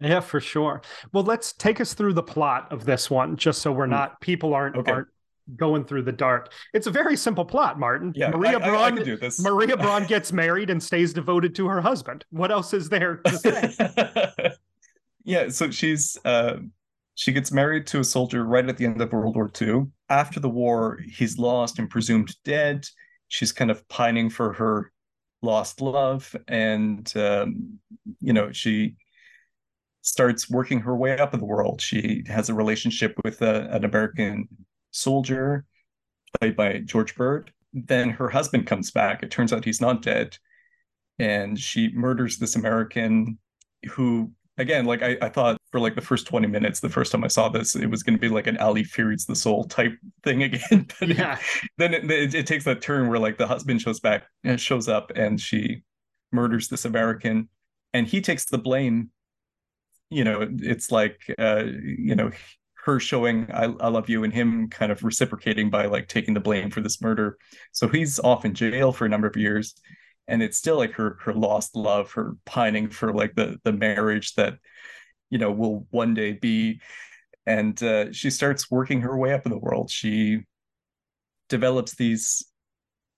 Yeah, for sure. Well, let's take us through the plot of this one, just so we're not people aren't Okay. aren't going through the dark. It's a very simple plot, Martin. Yeah, Maria I, I- I Braun do this. Maria Braun gets married and stays devoted to her husband. What else is there to say? yeah, so she's uh she gets married to a soldier right at the end of World War II. After the war, he's lost and presumed dead. She's kind of pining for her lost love, and um, you know she starts working her way up in the world. She has a relationship with a, an American soldier played by George Byrd. Then her husband comes back. It turns out he's not dead, and she murders this American who again like I, I thought for like the first 20 minutes the first time i saw this it was going to be like an ali fears the soul type thing again but yeah. then it, it, it takes that turn where like the husband shows back shows up and she murders this american and he takes the blame you know it's like uh you know her showing I, I love you and him kind of reciprocating by like taking the blame for this murder. So he's off in jail for a number of years and it's still like her her lost love her pining for like the the marriage that you know will one day be. And uh, she starts working her way up in the world. She develops these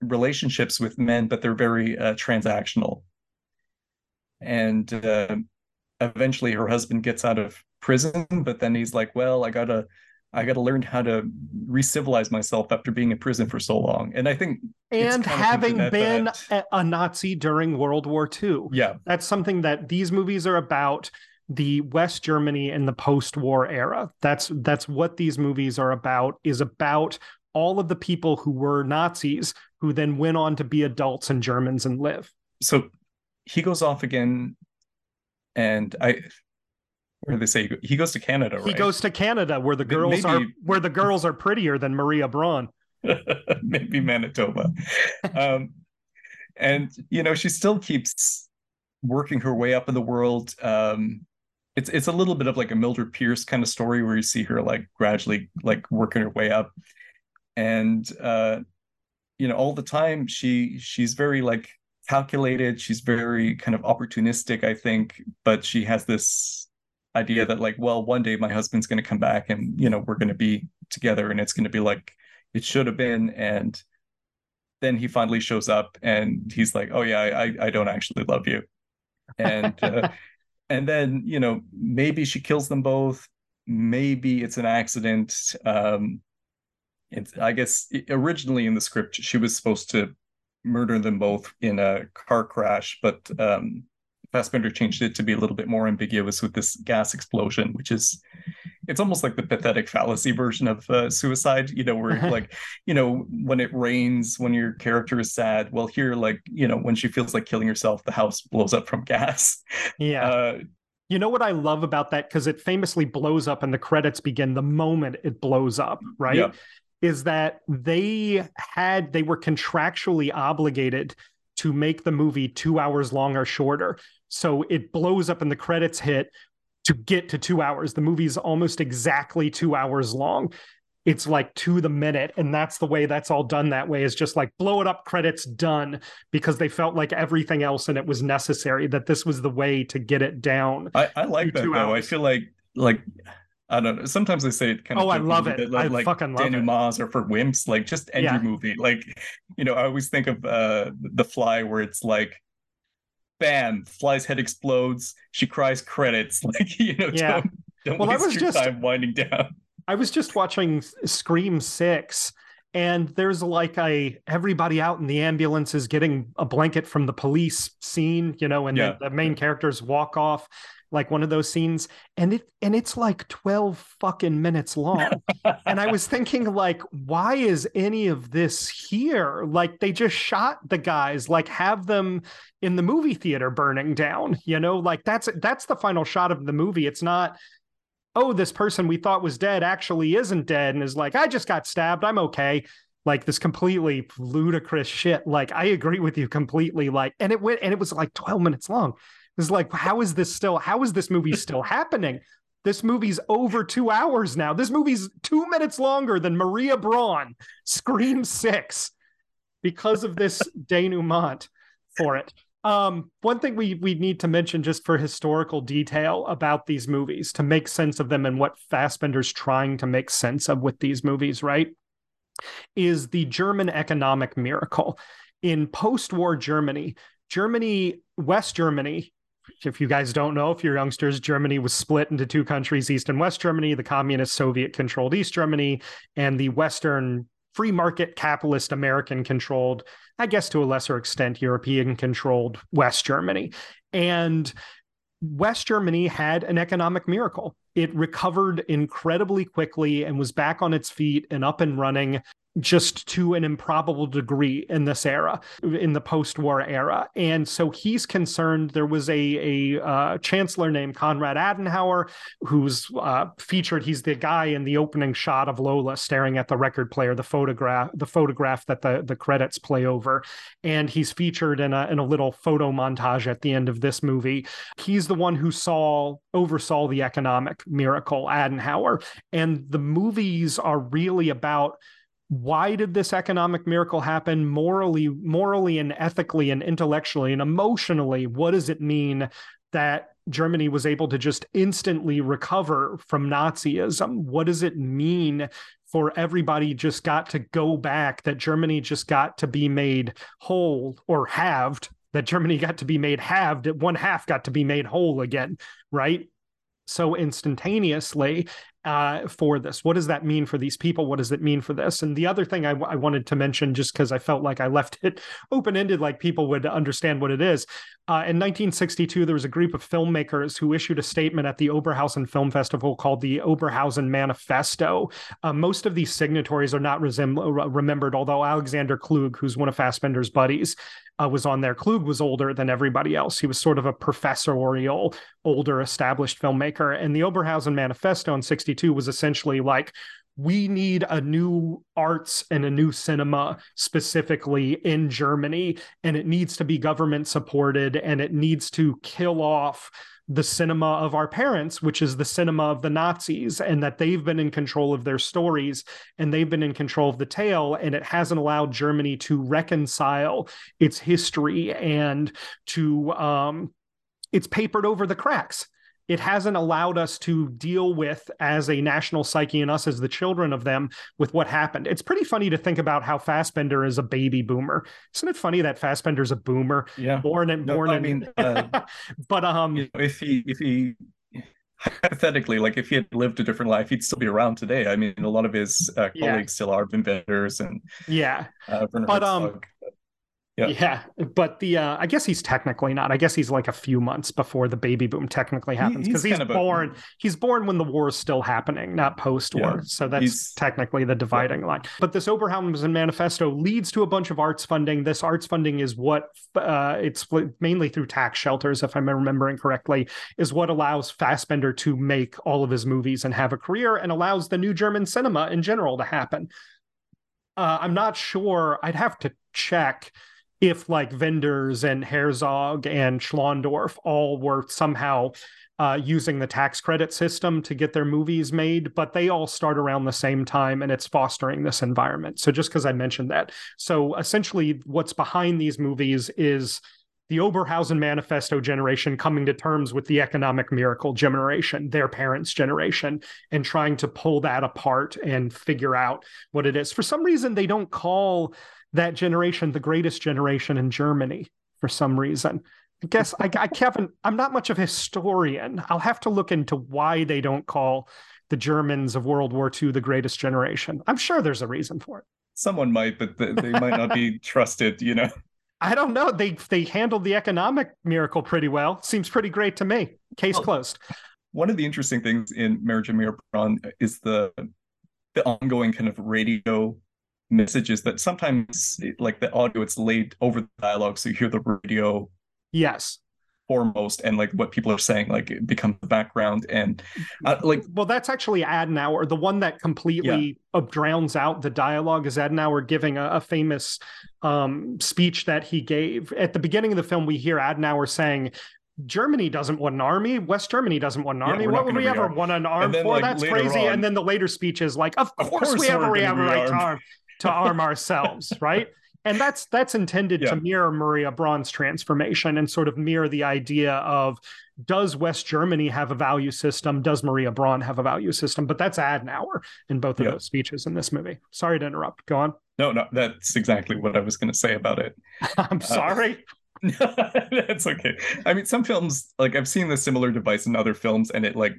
relationships with men but they're very uh, transactional. And uh, eventually her husband gets out of prison but then he's like well i gotta i gotta learn how to re-civilize myself after being in prison for so long and i think And having been that. a, Nazi during World War II. yeah That's something that these movies are about the West Germany in the post-war era. That's that's what these movies are about is about all of the people who were Nazis who then went on to be adults and Germans and live. so he goes off again and i where they say he goes to canada right He goes to Canada where the girls are where the girls are prettier than Maria Braun. maybe Manitoba. Um, and you know, she still keeps working her way up in the world. Um, it's it's a little bit of like a Mildred Pierce kind of story where you see her like gradually like working her way up, and uh, you know, all the time she she's very like calculated. She's very kind of opportunistic, I think, but she has this idea that like, well, one day my husband's going to come back, and you know, we're going to be together, and it's going to be like it should have been. And then he finally shows up and he's like oh yeah i i don't actually love you. And uh, and then you know maybe she kills them both. Maybe it's an accident. Um it's i guess originally in the script she was supposed to murder them both in a car crash but um Fassbinder changed it to be a little bit more ambiguous with this gas explosion, which is it's almost like the pathetic fallacy version of uh, suicide, you know, where like, you know, when it rains, when your character is sad. Well, here, like, you know, when she feels like killing herself, the house blows up from gas. Yeah. Uh, You know what I love about that? Because it famously blows up and the credits begin the moment it blows up, right? Yeah. Is that they had, they were contractually obligated to make the movie two hours long or shorter. So it blows up and the credits hit to get to two hours. The movie's almost exactly two hours long. It's like to the minute. And that's the way that's all done that way is just like blow it up, credits done, because they felt like everything else and it was necessary, that this was the way to get it down. I, I like that though. I feel like like I don't know. Sometimes I say it kind of. Oh, I love it. like, I like fucking love it. denouements or for wimps. Like just end Yeah. your movie. Like you know, I always think of uh The Fly, where it's like, bam, Fly's head explodes. She cries. Credits. Like you know, Yeah. don't don't Well, I waste was your just- time winding down. I was just watching Scream 6 and there's like a everybody out in the ambulance is getting a blanket from the police scene, you know, and Yeah. the, the main characters walk off like one of those scenes and it and it's like 12 fucking minutes long. and I was thinking like why is any of this here? Like they just shot the guys, like have them in the movie theater burning down, you know? Like that's that's the final shot of the movie. It's not oh, this person we thought was dead actually isn't dead and is like, I just got stabbed. I'm okay. Like this completely ludicrous shit. Like I agree with you completely. Like, and it went and it was like 12 minutes long. It's like, how is this still, how is this movie still happening? This movie's over two hours now. This movie's two minutes longer than Maria Braun, Scream Six, because of this denouement for it. Um, one thing we we need to mention just for historical detail about these movies to make sense of them and what Fassbinder's trying to make sense of with these movies, right? Is the German economic miracle. In post-war Germany, Germany, West Germany, if you guys don't know, if you're youngsters, Germany was split into two countries, East and West Germany. The communist Soviet controlled East Germany, and the Western free market capitalist American controlled, I guess to a lesser extent, European controlled West Germany. And West Germany had an economic miracle. It recovered incredibly quickly and was back on its feet and up and running just to an improbable degree in this era, in the post-war era. And so he's concerned. There was a, a uh, chancellor named Konrad Adenauer who's uh, featured. He's the guy in the opening shot of Lola staring at the record player, the photograph, the photograph that the, the credits play over. And he's featured in a, in a little photo montage at the end of this movie. He's the one who saw, oversaw the economic miracle, Adenauer. And the movies are really about why did this economic miracle happen morally morally and ethically and intellectually and emotionally? What does it mean that Germany was able to just instantly recover from Nazism? What does it mean for everybody just got to go back that Germany just got to be made whole or halved that Germany got to be made halved one half got to be made whole again right? So instantaneously uh, for this. What does that mean for these people? What does it mean for this? And the other thing I, w- I wanted to mention, just because I felt like I left it open ended, like people would understand what it is. Uh, in 1962, there was a group of filmmakers who issued a statement at the Oberhausen Film Festival called the Oberhausen Manifesto. Uh, most of these signatories are not resem- remembered, although Alexander Kluge, who's one of Fassbinder's buddies, uh, was on there. Kluge was older than everybody else. He was sort of a professorial, older, established filmmaker. And the Oberhausen Manifesto in 62 was essentially like, we need a new arts and a new cinema specifically in Germany, and it needs to be government supported and it needs to kill off the cinema of our parents, which is the cinema of the Nazis, and that they've been in control of their stories and they've been in control of the tale. And it hasn't allowed Germany to reconcile its history and to, um, it's papered over the cracks it hasn't allowed us to deal with as a national psyche and us as the children of them with what happened. It's pretty funny to think about how Fassbinder is a baby boomer. Isn't it funny that Fassbinder's a boomer? Yeah. Born and no, born I mean uh, but um you know, if he if he hypothetically like if he had lived a different life he'd still be around today i mean a lot of his uh, colleagues yeah. still are inventors and yeah uh, but um yeah. yeah. But the uh I guess he's technically not. I guess he's like a few months before the baby boom technically happens because he, he's, he's born a, he's born when the war is still happening, not post-war. Yeah, so that's technically the dividing yeah. line. But this Oberhausen manifesto leads to a bunch of arts funding. This arts funding is what uh it's mainly through tax shelters if I'm remembering correctly is what allows Fassbinder to make all of his movies and have a career and allows the new German cinema in general to happen. Uh, I'm not sure. I'd have to check if like Wenders and Herzog and Schlöndorff all were somehow uh, using the tax credit system to get their movies made, but they all start around the same time and it's fostering this environment. So just because I mentioned that. So essentially, what's behind these movies is the Oberhausen Manifesto generation coming to terms with the economic miracle generation, their parents' generation, and trying to pull that apart and figure out what it is. For some reason, they don't call that generation the greatest generation in Germany for some reason. I guess I, I haven't, I'm not much of a historian. I'll have to look into why they don't call the Germans of World War II the greatest generation. I'm sure there's a reason for it. Someone might, but they, might not be trusted, you know. I don't know. They they handled the economic miracle pretty well. Seems pretty great to me. Case well, closed. One of the interesting things in Marriage of is the the ongoing kind of radio messages that sometimes like the audio it's laid over the dialogue so you hear the radio yes foremost and like what people are saying like it becomes the background and uh, like well that's actually adenauer the one that completely yeah. drowns out the dialogue is adenauer giving a, a famous um, speech that he gave at the beginning of the film we hear adenauer saying Germany doesn't want an army. West Germany doesn't want an army. Yeah, what would we ever want an army for? Like, That's crazy. On, and then the later speech is like, of course, of course we ever we a right to arm, to arm ourselves, right? and that's that's intended yeah. to mirror Maria Braun's transformation and sort of mirror the idea of does West Germany have a value system? Does Maria Braun have a value system? But that's Adenauer in both of yeah. those speeches in this movie. Sorry to interrupt. Go on. No, no, that's exactly what I was going to say about it. I'm uh, sorry. Uh, that's okay. I mean, some films like I've seen the similar device in other films, and it like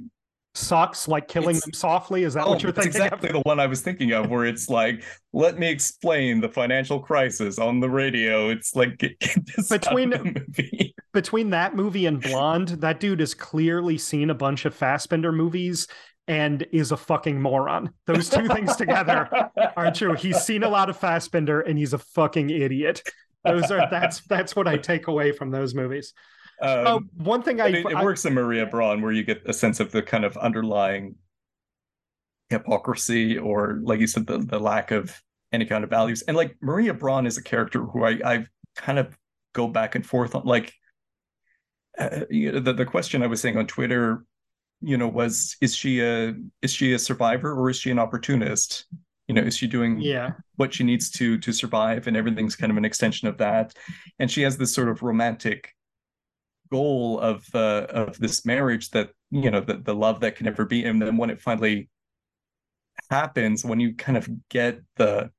sucks like killing it's, them softly? Is that oh, what you're thinking exactly of? the one i was thinking of where it's like let me explain the financial crisis on the radio. It's like get, get between between that movie and blonde that dude has clearly seen a bunch of Fassbinder movies and is a fucking moron. Those two things together aren't true. He's seen a lot of Fassbinder and he's a fucking idiot. Those are that's that's what i take away from those movies um, uh, one thing I, it, it works in Maria Braun where you get a sense of the kind of underlying hypocrisy or, like you said, the, the lack of any kind of values. And like Maria Braun is a character who I, I kind of go back and forth on. Like uh, you know, the the question I was saying on Twitter, you know, was is she a is she a survivor or is she an opportunist? You know, is she doing yeah what she needs to to survive, and everything's kind of an extension of that. And she has this sort of romantic goal of uh, of this marriage that you know the, the love that can never be and then when it finally happens when you kind of get the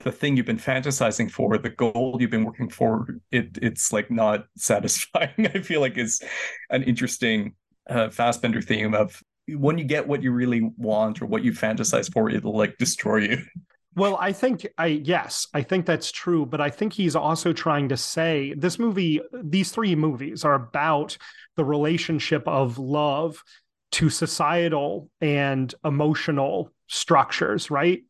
the thing you've been fantasizing for the goal you've been working for it it's like not satisfying. I feel like is an interesting uh Fassbinder theme of when you get what you really want or what you fantasize for it'll like destroy you well, I think I yes, I think that's true, but I think he's also trying to say this movie these three movies are about the relationship of love to societal and emotional structures, right?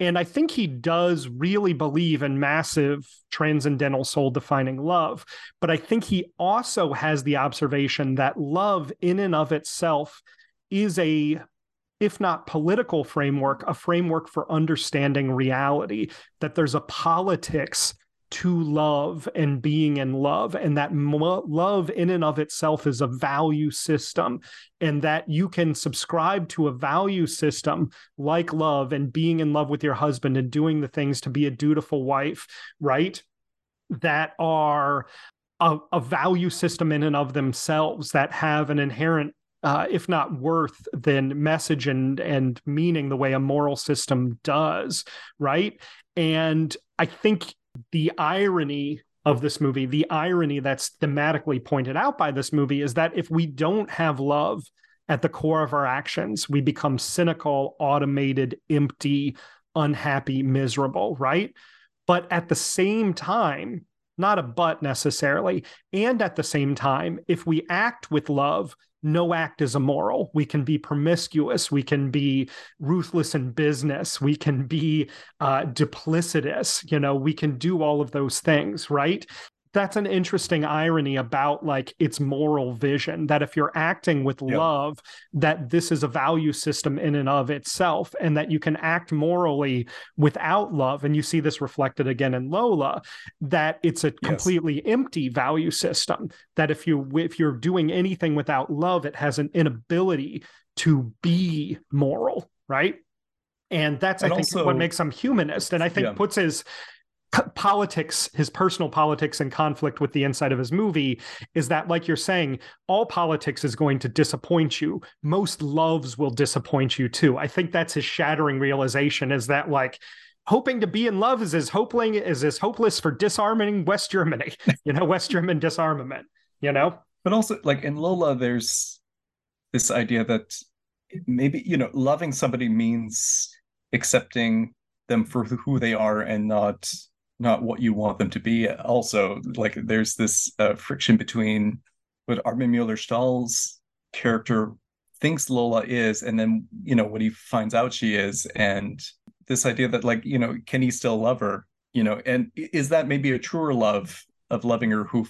And I think he does really believe in massive transcendental soul defining love. But I think he also has the observation that love, in and of itself, is a if not political framework, a framework for understanding reality, that there's a politics to love and being in love, and that love in and of itself is a value system, and that you can subscribe to a value system like love and being in love with your husband and doing the things to be a dutiful wife, right? That are a, a value system in and of themselves that have an inherent uh, if not worth, than message and and meaning the way a moral system does, right? And I think the irony of this movie, the irony that's thematically pointed out by this movie, is that if we don't have love at the core of our actions, we become cynical, automated, empty, unhappy, miserable, right? But at the same time, not a but necessarily. And at the same time, if we act with love, no act is immoral. We can be promiscuous. We can be ruthless in business. We can be uh, duplicitous. You know, we can do all of those things, right? That's an interesting irony about like its moral vision that if you're acting with yep. love that this is a value system in and of itself and that you can act morally without love and you see this reflected again in Lola that it's a yes. completely empty value system that if you if you're doing anything without love it has an inability to be moral right and that's and i think also, what makes him humanist and i think yeah. puts his politics, his personal politics and conflict with the inside of his movie is that, like you're saying, all politics is going to disappoint you. Most loves will disappoint you too. I think that's his shattering realization is that, like, hoping to be in love is as hoping is as hopeless for disarming West Germany, you know, West German disarmament, you know? But also, like in Lola, there's this idea that maybe, you know, loving somebody means accepting them for who they are and not not what you want them to be. Also, like there's this uh, friction between what Armin Mueller-Stahl's character thinks Lola is, and then you know what he finds out she is, and this idea that like you know can he still love her? You know, and is that maybe a truer love of loving her who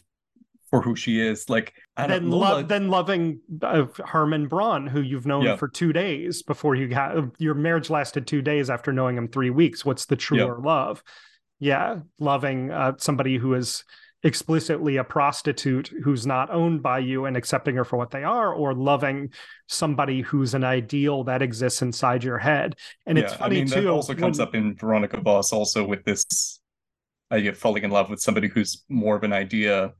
for who she is. Like then, lo- then loving uh, Herman Braun, who you've known Yeah. for two days before you got your marriage lasted two days after knowing him three weeks. What's the truer love? Yeah, loving uh, somebody who is explicitly a prostitute who's not owned by you and accepting her for what they are, or loving somebody who's an ideal that exists inside your head. And it's yeah, funny I mean, too. that also comes when- up in Veronika Voss also with this idea of falling in love with somebody who's more of an idea.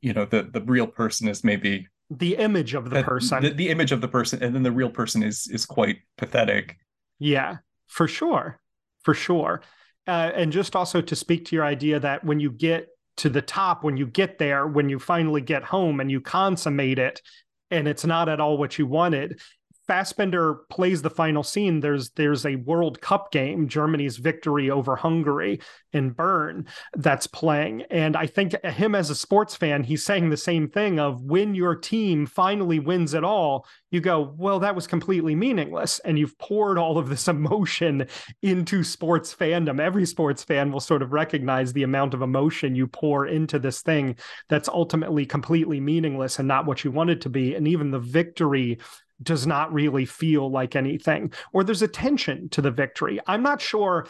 You know, the the real person is maybe the image of the that- person. the, the image of the person, and then the real person is is quite pathetic. Yeah, for sure. For sure. Uh, and just also to speak to your idea that when you get to the top, when you get there, when you finally get home and you consummate it, and it's not at all what you wanted. Fassbinder plays the final scene. There's there's a World Cup game, Germany's victory over Hungary in Bern, that's playing. And I think him as a sports fan, he's saying the same thing of when your team finally wins it all, you go, well, that was completely meaningless. And you've poured all of this emotion into sports fandom. Every sports fan will sort of recognize the amount of emotion you pour into this thing that's ultimately completely meaningless and not what you want it to be. And even the victory does not really feel like anything, or there's a tension to the victory. I'm not sure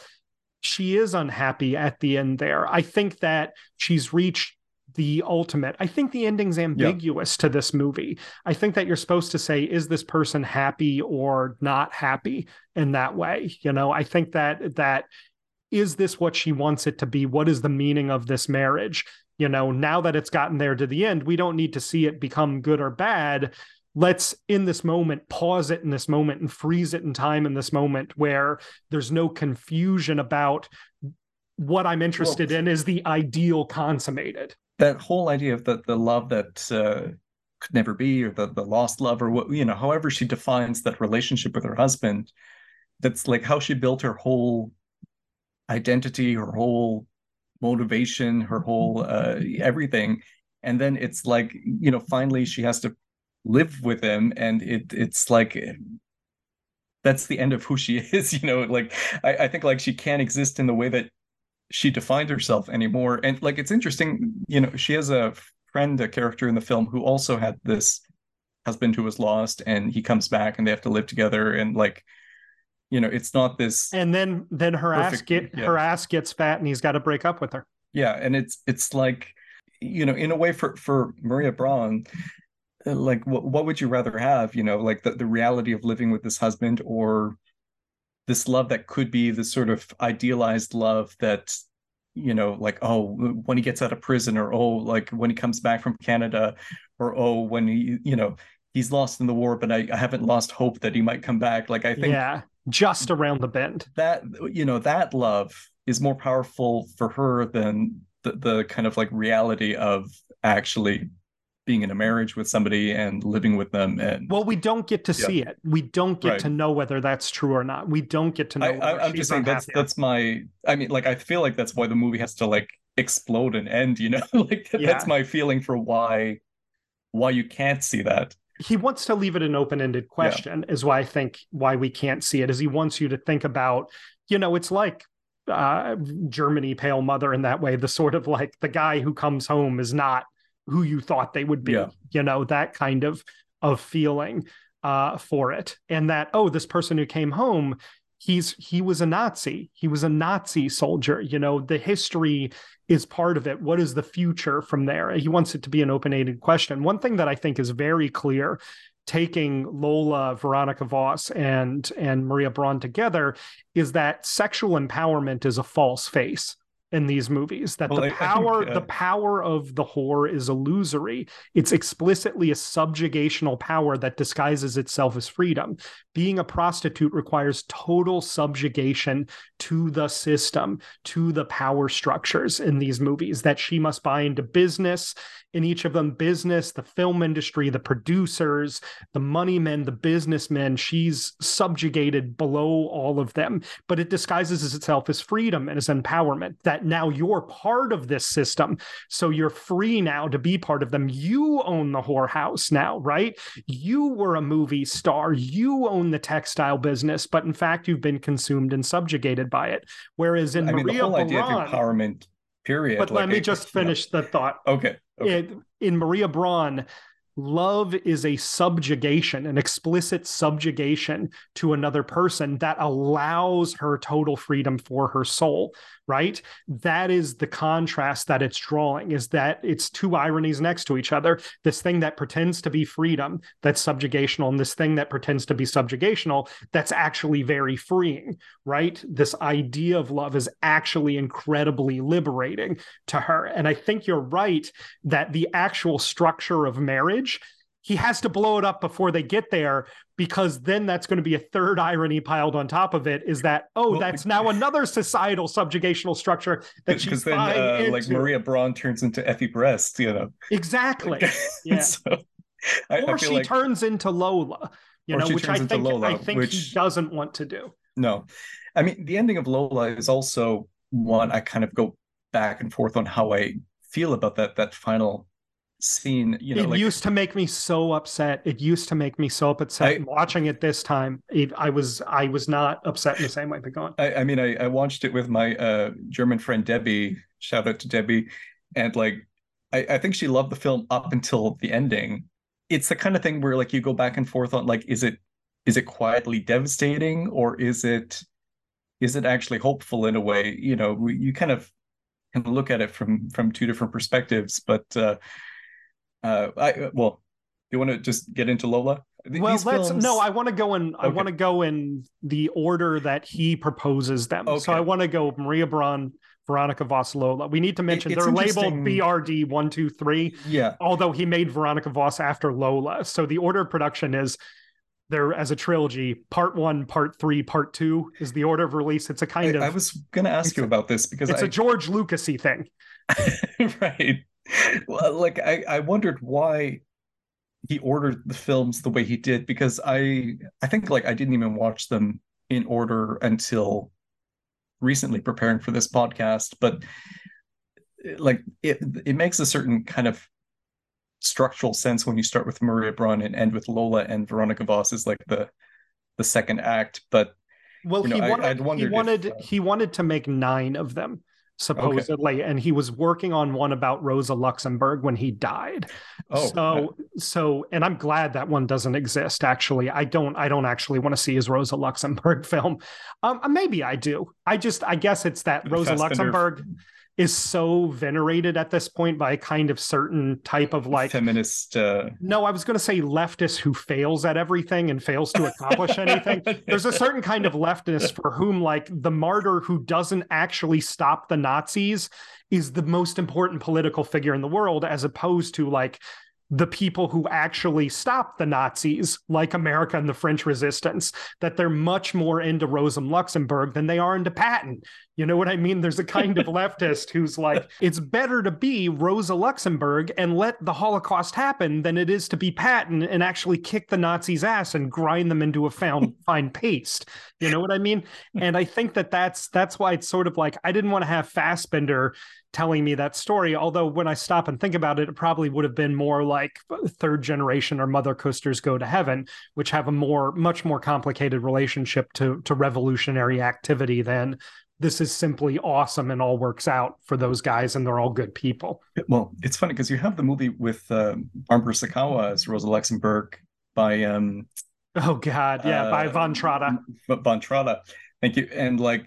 she is unhappy at the end there. I think that she's reached the ultimate. I think the ending's ambiguous to this movie. I think that you're supposed to say, is this person happy or not happy in that way? You know, I think that that is this what she wants it to be? What is the meaning of this marriage? You know, now that it's gotten there to the end, we don't need to see it become good or bad let's in this moment pause it in this moment and freeze it in time in this moment where there's no confusion about what I'm interested Well- in is the ideal consummated. That whole idea of the the love that uh, could never be, or the the lost love, or what you know, however she defines that relationship with her husband, that's like how she built her whole identity, her whole motivation, her whole uh, everything, and then it's like you know, finally she has to live with him, and it it's like that's the end of who she is. You know, like I, I think like she can't exist in the way that she defined herself anymore. And like it's interesting, you know, she has a friend, a character in the film who also had this husband who was lost and he comes back and they have to live together and like you know it's not this And then then her ass get yeah. her ass gets fat and he's got to break up with her. yeah and it's it's like you know in a way for for maria braun Uh, like what, what would you rather have you know like the, the reality of living with this husband or this love that could be the sort of idealized love that you know like oh when he gets out of prison or oh like when he comes back from canada or oh when he you know he's lost in the war but i, I haven't lost hope that he might come back like i think Yeah, just around the bend. that you know that love is more powerful for her than the, the kind of like reality of actually being in a marriage with somebody and living with them and Well, we don't get to Yeah. see it. We don't get Right. to know whether that's true or not. We don't get to know. I, whether I, I'm she's just saying that's that's my I mean like I feel like that's why the movie has to like explode and end you know like Yeah. that's my feeling for why why you can't see that he wants to leave it an open-ended question is why i think why we can't see it is he wants you to think about you know it's like uh germany pale mother in that way the sort of like the guy who comes home is not who you thought they would be Yeah. you know that kind of of feeling uh for it. And that oh this person who came home he's he was a nazi. He was a nazi soldier. You know the history is part of it. What is the future from there? He wants it to be an open-ended question. One thing that i think is very clear taking lola veronika voss and and maria braun together is that sexual empowerment is a false face in these movies that Well, the I- I think, power uh, the power of the whore is illusory. It's explicitly a subjugational power that disguises itself as freedom. Being a prostitute requires total subjugation to the system to the power structures in these movies that she must buy into business in each of them business the film industry the producers the money men the businessmen. She's subjugated below all of them but it disguises itself as freedom and as empowerment that now you're part of this system. So you're free now to be part of them. You own the whorehouse now right? You were a movie star. You own the textile business but in fact you've been consumed and subjugated by it. Whereas in I mean maria the whole idea of empowerment period. But Like, let me I- just yeah. finish the thought. Okay. okay. It, in Maria Braun, love is a subjugation, an explicit subjugation to another person that allows her total freedom for her soul, right? That is the contrast that it's drawing, is that it's two ironies next to each other. This thing that pretends to be freedom, that's subjugational, and this thing that pretends to be subjugational, that's actually very freeing, right? This idea of love is actually incredibly liberating to her. And I think you're right that the actual structure of marriage he has to blow it up before they get there because then that's going to be a third irony piled on top of it is that oh Well, that's now another societal subjugational structure that she's Because then, uh, like Maria Braun turns into Effi Briest, you know. exactly Yeah. so, I, or I she like turns into lola you Or know which i think Lola, i think which- he doesn't want to do no. I mean, the ending of Lola is also one I kind of go back and forth on how I feel about that that final scene. You know, it like used to make me so upset it used to make me so upset I- watching it this time it, i was i was not upset in the same way but go I, I mean, I, I watched it with my uh, German friend Debbie. Shout out to Debbie. And like, I, I think she loved the film up until the ending. It's the kind of thing where like you go back and forth on like, is it is it quietly devastating or is it is it actually hopeful in a way? You know, you kind of can look at it from from two different perspectives. But uh, uh, I well, you want to just get into Lola? Th- well let's films- no i want to go in i want to go in the order that he proposes them. So i want to go maria braun veronika voss lola we need to mention it's they're labeled brd 123 yeah. although he made veronika voss after lola. So the order of production is there as a trilogy part one part three part two is the order of release. It's a kind I, of I was going to ask you about this because it's I, a george lucasy thing. Right. Well, like I, I wondered why he ordered the films the way he did because I I think like I didn't even watch them in order until recently preparing for this podcast, but like it it makes a certain kind of structural sense when you start with Maria Braun and end with Lola and Veronika Voss is like the the second act, but Well, You know, he I- wanted I'd he wondered if, wanted uh, he wanted to make nine of them supposedly, and he was working on one about Rosa Luxemburg when he died. oh so so, and I'm glad that one doesn't exist. Actually, I don't I don't actually want to see his Rosa Luxemburg film. Um, maybe I do. I just I guess it's that Rosa Fassbinder- Luxemburg is so venerated at this point by a kind of certain type of like feminist uh no, I was going to say leftist who fails at everything and fails to accomplish anything. There's a certain kind of leftist for whom, like, the martyr who doesn't actually stop the Nazis is the most important political figure in the world, as opposed to, like, the people who actually stopped the Nazis, like America and the French resistance, that they're much more into Rosa Luxemburg than they are into Patton. You know what I mean? There's a kind of leftist who's like, it's better to be Rosa Luxemburg and let the Holocaust happen than it is to be Patton and actually kick the Nazis' ass and grind them into a found fine paste. You know what I mean? And I think that that's that's why it's sort of like I didn't want to have Fassbinder telling me that story. Although when I stop and think about it, it probably would have been more like third generation or Mother Küsters Go to Heaven, which have a more much more complicated relationship to to revolutionary activity than this is simply awesome and all works out for those guys and they're all good people. Well, it's funny because you have the movie with um, Barbara Sukowa as Rosa Luxemburg by um Oh God, yeah, by uh, Von Trotta. Von Trotta. Thank you. And like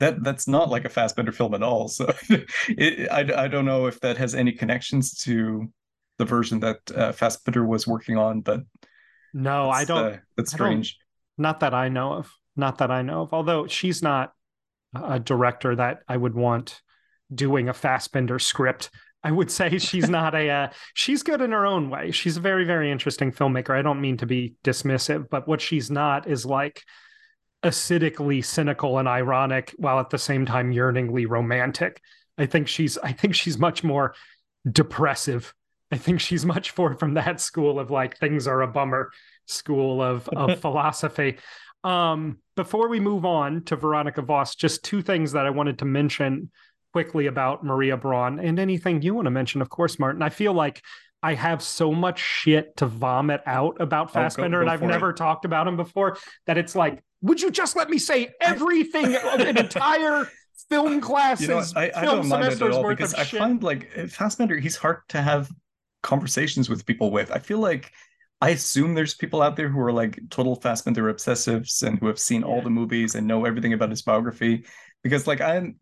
that that's not like a Fassbinder film at all. So it, I I don't know if that has any connections to the version that uh, Fassbinder was working on, but No, I don't. uh, that's I don't- strange. Not that I know of. Not that I know of. Although she's not a director that I would want doing a Fassbinder script. I would say she's not a. Uh, she's good in her own way. She's a very, very interesting filmmaker. I don't mean to be dismissive, but what she's not is like acidically cynical and ironic, while at the same time yearningly romantic. I think she's. I think she's much more depressive. I think she's much more from that school of like things are a bummer school of of philosophy. Um, before we move on to Veronika Voss, just two things that I wanted to mention quickly about Maria Braun and anything you want to mention, of course, Martin. I feel like I have so much shit to vomit out about Oh, go- Fassbinder, go and I've for it. never talked about him before. That it's like, would you just let me say everything, of an entire film class? you know, I, I don't mind it at all because I shit. find like Fassbinder, he's hard to have conversations with people with. I feel like I assume there's people out there who are like total Fassbinder obsessives and who have seen all the movies and know everything about his biography. Because like I'm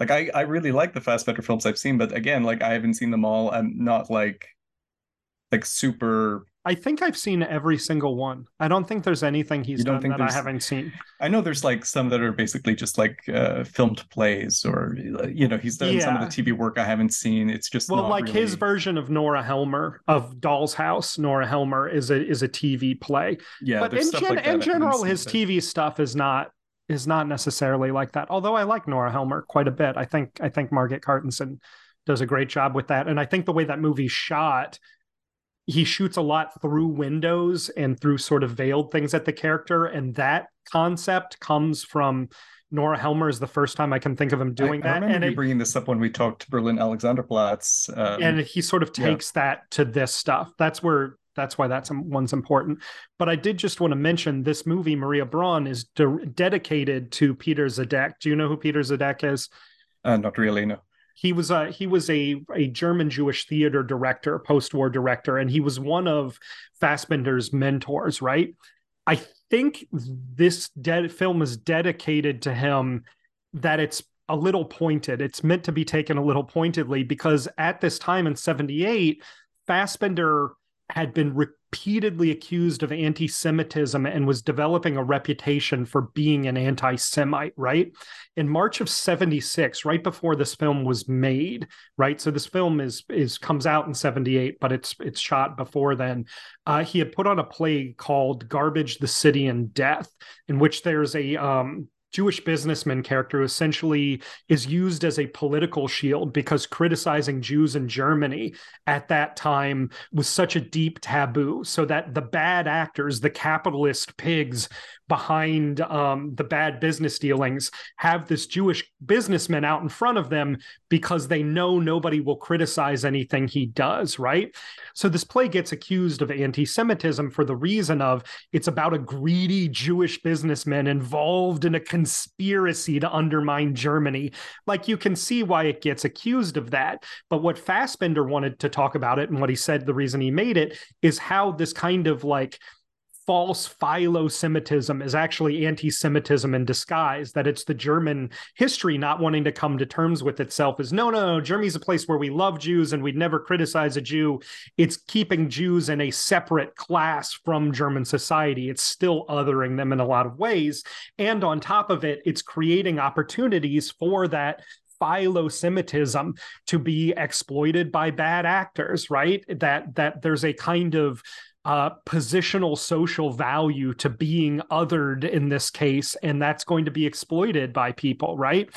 like I, I really like the Fassbinder films I've seen, but again, like I haven't seen them all. I'm not like like super I think I've seen every single one. I don't think there's anything he's done that I haven't seen. I know there's like some that are basically just like uh filmed plays or you know, he's done some of the TV work I haven't seen. It's just Well, like his version of Nora Helmer of Doll's House, Nora Helmer is a is a TV play. yeah, but in, gen- like in general, his but- TV stuff is not is not necessarily like that. Although I like Nora Helmer quite a bit. I think I think Margaret Carstensen does a great job with that, and I think the way that movie's shot, he shoots a lot through windows and through sort of veiled things at the character, and that concept comes from. Nora Helmer is the first time I can think of him doing I, I that, remember and you it, bringing this up when we talked to Berlin Alexanderplatz. Um, and he sort of yeah. takes that to this stuff. That's where that's why that's one's important. But I did just want to mention this movie, Maria Braun, is de- dedicated to Peter Zadek. Do you know who Peter Zadek is? uh, not really, no. He was a he was a a German Jewish theater director, post war director, and he was one of Fassbinder's mentors. Right? I think this de- film is dedicated to him. That it's a little pointed. It's meant to be taken a little pointedly because at this time in '78, Fassbender had been repeatedly accused of anti-Semitism and was developing a reputation for being an anti-Semite. Right? in March of 76, right before this film was made, right? So this film is is comes out in 78, but it's it's shot before then. Uh, he had put on a play called Garbage, the City and Death, in which there's a um Jewish businessman character essentially is used as a political shield because criticizing Jews in Germany at that time was such a deep taboo. So that the bad actors, the capitalist pigs behind um, the bad business dealings, have this Jewish businessman out in front of them because they know nobody will criticize anything he does, right? So this play gets accused of anti Semitism for the reason of it's about a greedy Jewish businessman involved in a conspiracy to undermine Germany. Like you can see why it gets accused of that. But what Fassbinder wanted to talk about it and what he said the reason he made it is how this kind of like false philo-Semitism is actually anti-Semitism in disguise. That it's the German history not wanting to come to terms with itself is no, no, no. Germany's a place where we love Jews and we'd never criticize a Jew. It's keeping Jews in a separate class from German society. It's still othering them in a lot of ways, and on top of it, it's creating opportunities for that philo-Semitism to be exploited by bad actors. Right? That that there's a kind of uh, positional social value to being othered in this case, and that's going to be exploited by people, right?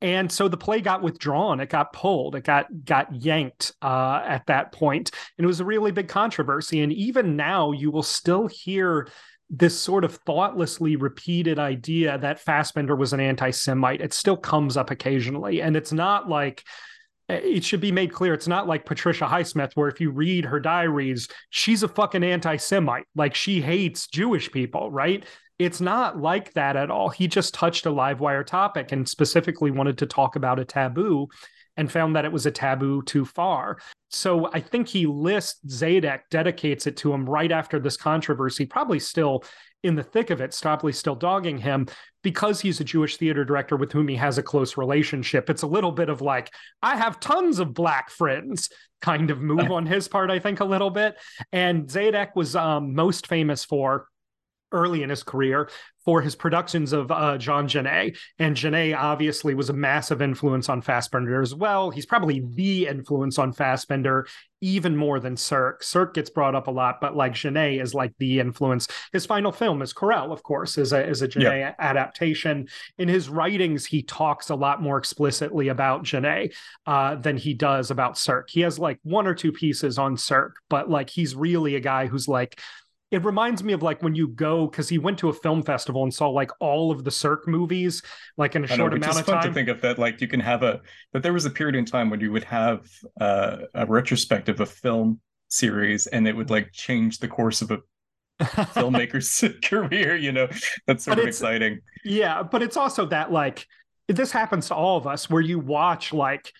And so the play got withdrawn, it got pulled, it got got yanked uh, at that point, and it was a really big controversy. And even now, you will still hear this sort of thoughtlessly repeated idea that Fassbinder was an anti-Semite. It still comes up occasionally, and it's not like Eh, it should be made clear it's not like Patricia Highsmith, where if you read her diaries, she's a fucking anti Semite. Like she hates Jewish people, right? It's not like that at all. He just touched a live wire topic and specifically wanted to talk about a taboo and found that it was a taboo too far. So I think he lists Zadek, dedicates it to him right after this controversy, probably still in the thick of it, probably still dogging him because he's a Jewish theater director with whom he has a close relationship. It's a little bit of like, I have tons of black friends kind of move on his part, I think, a little bit. And Zadek was um, most famous for early in his career for his productions of uh, Jean Genet. And Genet obviously was a massive influence on Fassbinder as well. He's probably the influence on Fassbinder even more than Sirk. Sirk gets brought up a lot, but like Genet is like the influence. His final film is Querelle, of course, is a, is a Genet Yeah. adaptation. In his writings, he talks a lot more explicitly about Genet uh, than he does about Sirk. He has like one or two pieces on Sirk, but like he's really a guy who's like, it reminds me of like when you go because he went to a film festival and saw like all of the Sirk movies like in a know, short which amount of fun time. to think of that like you can have a that there was a period in time when you would have uh, a retrospective of film series and it would like change the course of a filmmaker's career you know that's sort But of exciting yeah, but it's also that like this happens to all of us where you watch like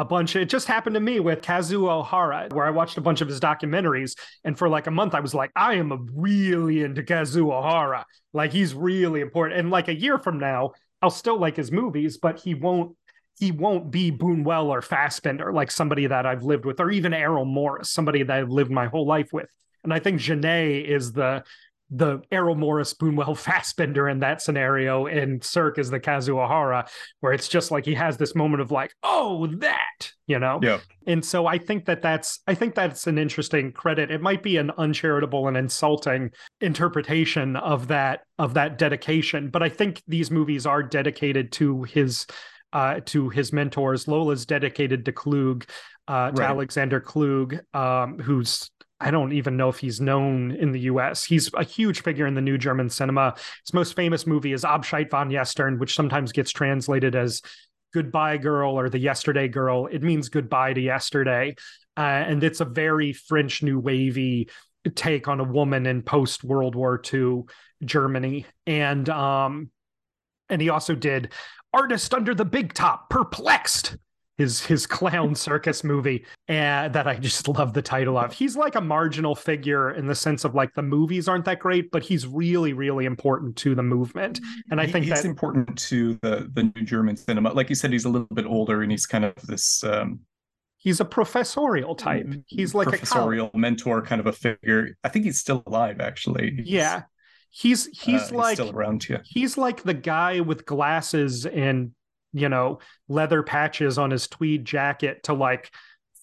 a bunch it just happened to me with Kazuo Hara, where I watched a bunch of his documentaries. And for like a month, I was like, I am really into Kazuo Hara. Like he's really important. And like a year from now, I'll still like his movies, but he won't he won't be Buñuel or Fassbinder, like somebody that I've lived with, or even Errol Morris, somebody that I've lived my whole life with. And I think Genet is the the Errol Morris Buñuel Fassbinder in that scenario, and Sirk is the Kazuo Hara, where it's just like he has this moment of like, oh, that, you know? Yeah. And so I think that that's I think that's an interesting credit. It might be an uncharitable and insulting interpretation of that of that dedication, but I think these movies are dedicated to his uh, to his mentors. Lola's dedicated to Kluge, uh, to right. Alexander Kluge, um, who's I don't even know if he's known in the US. He's a huge figure in the new German cinema. His most famous movie is Abschied von Gestern, which sometimes gets translated as Goodbye Girl or The Yesterday Girl. It means goodbye to yesterday. Uh, and it's a very French New Wavy take on a woman in post World War II Germany. And um, and he also did Artist Under the Big Top, Perplexed, his his clown circus movie and that I just love the title of. He's like a marginal figure in the sense of like the movies aren't that great, but he's really really important to the movement. And I think he's that, important to the the new German cinema. Like you said, he's a little bit older and he's kind of this. Um, he's a professorial type. Mm, he's like professorial a professorial mentor kind of a figure. I think he's still alive actually. He's, yeah. He's he's uh, like he's still around yeah. He's like the guy with glasses and you know, leather patches on his tweed jacket to like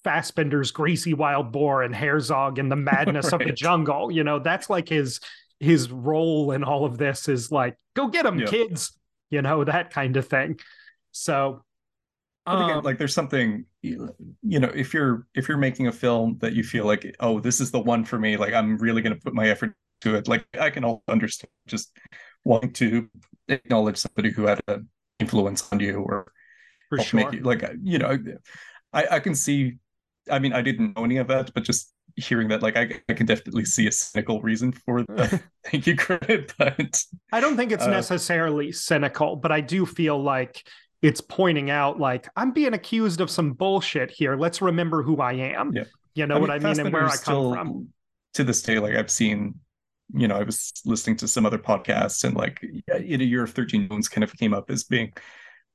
Fassbinder's Greasy Wild Boar and Herzog in the madness right. of the jungle. You know, that's like his his role in all of this is like, go get them, kids. You know, that kind of thing. So um, like there's something you know if you're if you're making a film that you feel like oh this is the one for me like i'm really going to put my effort to it like i can all understand just wanting to acknowledge somebody who had a influence on you or For sure. make you like you know I, I can see I mean I didn't know any of that but just hearing that like I, I can definitely see a cynical reason for the thank you credit but I don't think it's uh, necessarily cynical but I do feel like it's pointing out like I'm being accused of some bullshit here let's remember who I am yeah. you know I what I mean and where I come from to this day like I've seen you know, I was listening to some other podcasts and like in a year of 13 moons kind of came up as being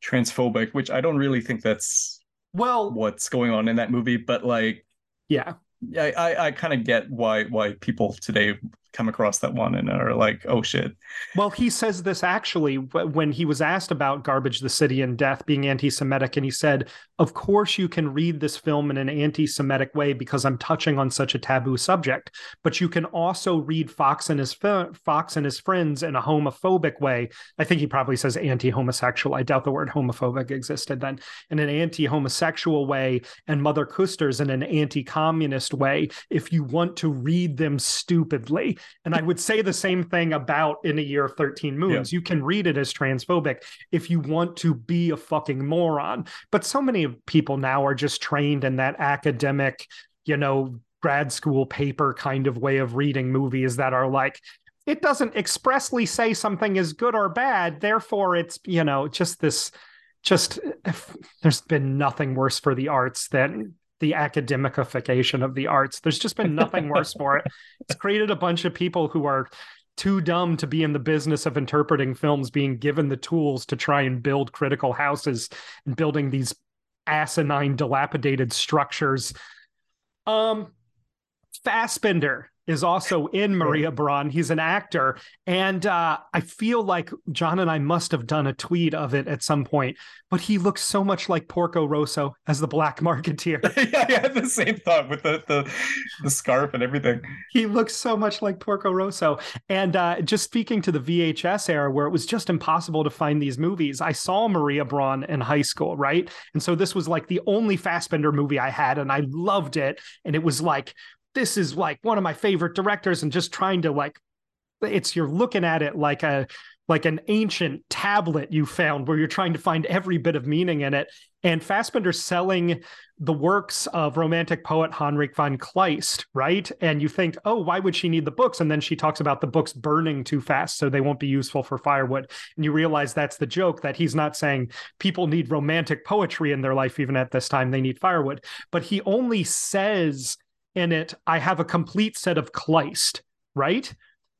transphobic, which I don't really think that's well what's going on in that movie, but like yeah. I I, I kind of get why why people today come across that one and are like, oh shit. Well, he says this actually when he was asked about Garbage, the City, and Death being anti Semitic. And he said, Of course, you can read this film in an anti Semitic way because I'm touching on such a taboo subject. But you can also read Fox and his, Fox and his friends in a homophobic way. I think he probably says anti homosexual. I doubt the word homophobic existed then. In an anti homosexual way, and Mother Küsters in an anti communist way, if you want to read them stupidly. And I would say the same thing about In a Year of 13 Moons. Yeah. You can read it as transphobic if you want to be a fucking moron. But so many people now are just trained in that academic, you know, grad school paper kind of way of reading movies that are like, it doesn't expressly say something is good or bad. Therefore, it's, you know, just this just there's been nothing worse for the arts than the academicification of the arts. There's just been nothing worse for it. It's created a bunch of people who are too dumb to be in the business of interpreting films being given the tools to try and build critical houses and building these asinine dilapidated structures um fassbinder is also in Maria Braun. He's an actor. And uh, I feel like John and I must have done a tweet of it at some point, but he looks so much like Porco Rosso as the Black Marketeer. yeah, I had the same thought with the, the, the scarf and everything. He looks so much like Porco Rosso. And uh, just speaking to the VHS era where it was just impossible to find these movies, I saw Maria Braun in high school, right? And so this was like the only Fassbinder movie I had, and I loved it. And it was like this is like one of my favorite directors and just trying to like it's you're looking at it like a like an ancient tablet you found where you're trying to find every bit of meaning in it. And Fassbinder's selling the works of romantic poet Heinrich von Kleist, right? And you think, oh, why would she need the books? And then she talks about the books burning too fast, so they won't be useful for firewood. And you realize that's the joke that he's not saying people need romantic poetry in their life, even at this time, they need firewood. But he only says in it, I have a complete set of Kleist, right?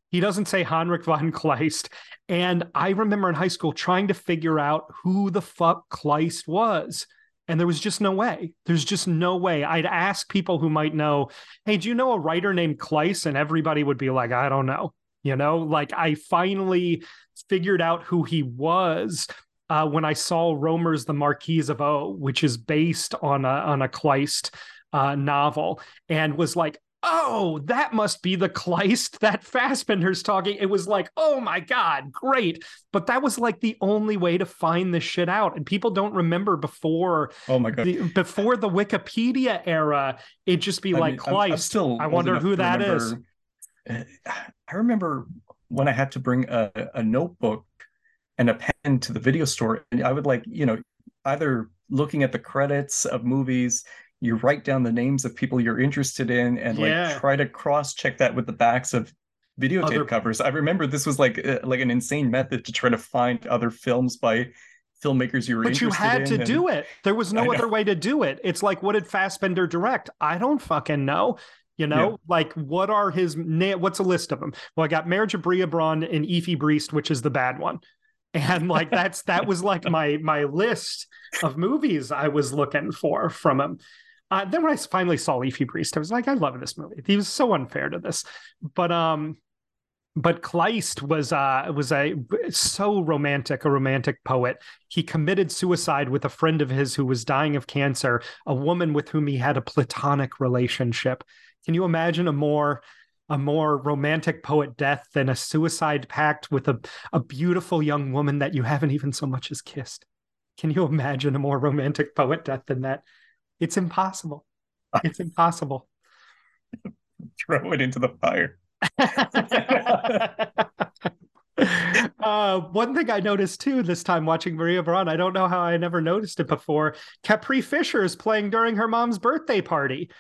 He doesn't say Heinrich von Kleist. And I remember in high school trying to figure out who the fuck Kleist was. And there was just no way. There's just no way. I'd ask people who might know, hey, do you know a writer named Kleist? And everybody would be like, I don't know. You know, like I finally figured out who he was uh, when I saw Rohmer's The Marquise of O, which is based on a, on a Kleist uh, novel, and was like, oh, that must be the Kleist that Fassbinder's talking. It was like, oh my God, great. But that was like the only way to find this shit out. And people don't remember before oh my God. The, before the Wikipedia era, it'd just be I like mean, Kleist. I'm, I'm still I wonder who that remember, is. I remember when I had to bring a, a notebook and a pen to the video store, and I would like, you know, either looking at the credits of movies you write down the names of people you're interested in and yeah. like try to cross check that with the backs of videotape other... covers. I remember this was like uh, like an insane method to try to find other films by filmmakers you were but you had to and... do it. There was no other way to do it. It's like what did fassbinder direct? I don't fucking know you know? Yeah. like what are his what's a list of them well i got marriage of bria braun and Effi Briest which is the bad one. And like that's that was like my my list of movies i was looking for from him uh, then when I finally saw Effi Briest, I was like, I love this movie. He was so unfair to this, but um, but Kleist was uh was a so romantic, a romantic poet. He committed suicide with a friend of his who was dying of cancer, a woman with whom he had a platonic relationship. Can you imagine a more a more romantic poet death than a suicide pact with a, a beautiful young woman that you haven't even so much as kissed? Can you imagine a more romantic poet death than that? It's impossible. It's impossible. Throw it into the fire. uh, one thing I noticed too this time watching Maria Braun, I don't know how I never noticed it before. Capri-Fischer is playing during her mom's birthday party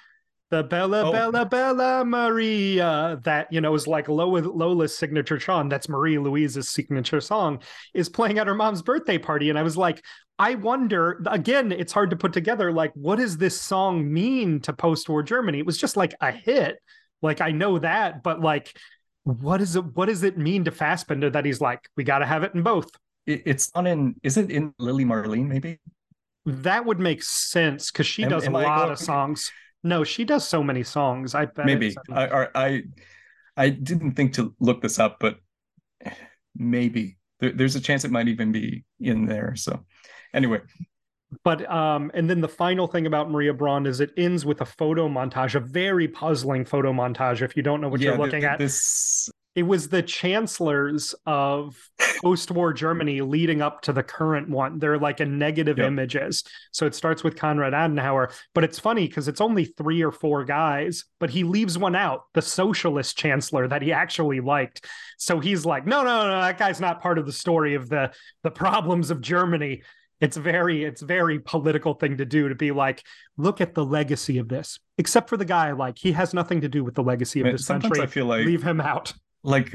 the Bella, oh. Bella, Bella Maria, that, you know, is like Lola, Lola's signature song. That's Marie Louise's signature song, is playing at her mom's birthday party. And I was like, I wonder, again, it's hard to put together, like, what does this song mean to post war Germany? It was just like a hit. Like, I know that, but like, what is it? What does it mean to Fassbinder that he's like, we got to have it in both? It's on in, is it in Lili Marleen, maybe? That would make sense because she am, does am a lot of songs. No, she does so many songs. I bet maybe I, I I didn't think to look this up, but maybe there, there's a chance it might even be in there. So anyway, but um and then the final thing about maria braun is it ends with a photo montage a very puzzling photo montage if you don't know what yeah, you're looking at this it was the chancellors of post-war Germany leading up to the current one. They're like a negative yep. images. So it starts with Konrad Adenauer, but it's funny because it's only three or four guys, but he leaves one out, the socialist chancellor that he actually liked. So he's like, no, no, no, that guy's not part of the story of the the problems of Germany. It's very, it's very political thing to do to be like, look at the legacy of this. Except for the guy, like he has nothing to do with the legacy of this country. I feel like leave him out like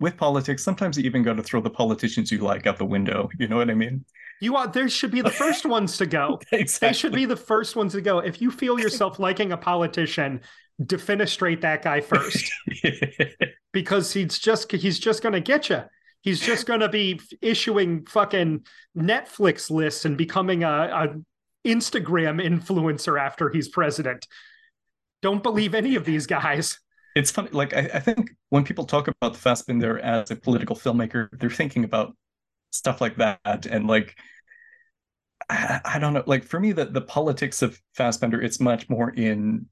with politics, sometimes you even got to throw the politicians you like out the window. You know what I mean? You want there should be the first ones to go. exactly. They should be the first ones to go. If you feel yourself liking a politician, defenestrate that guy first, because he's just he's just going to get you. He's just going to be issuing fucking Netflix lists and becoming a, a Instagram influencer after he's president. Don't believe any of these guys it's funny. Like I, I think when people talk about Fassbinder as a political filmmaker, they're thinking about stuff like that, and like I, I don't know. Like for me, the the politics of Fassbinder, it's much more in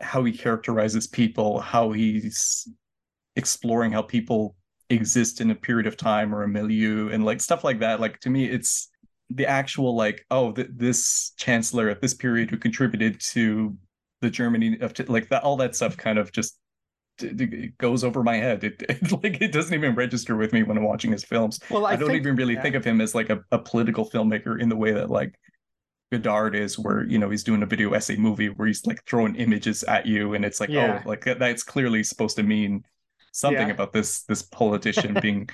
how he characterizes people, how he's exploring how people exist in a period of time or a milieu, and like stuff like that. Like to me, it's the actual like oh th- this chancellor at this period who contributed to the Germany of like that all that stuff kind of just it goes over my head. It, it, like it doesn't even register with me when I'm watching his films. Well, I, I don't think, even really yeah. think of him as like a, a political filmmaker in the way that like Godard is, where you know he's doing a video essay movie where he's like throwing images at you, and it's like, Yeah. oh, like that- that's clearly supposed to mean something Yeah. about this this politician being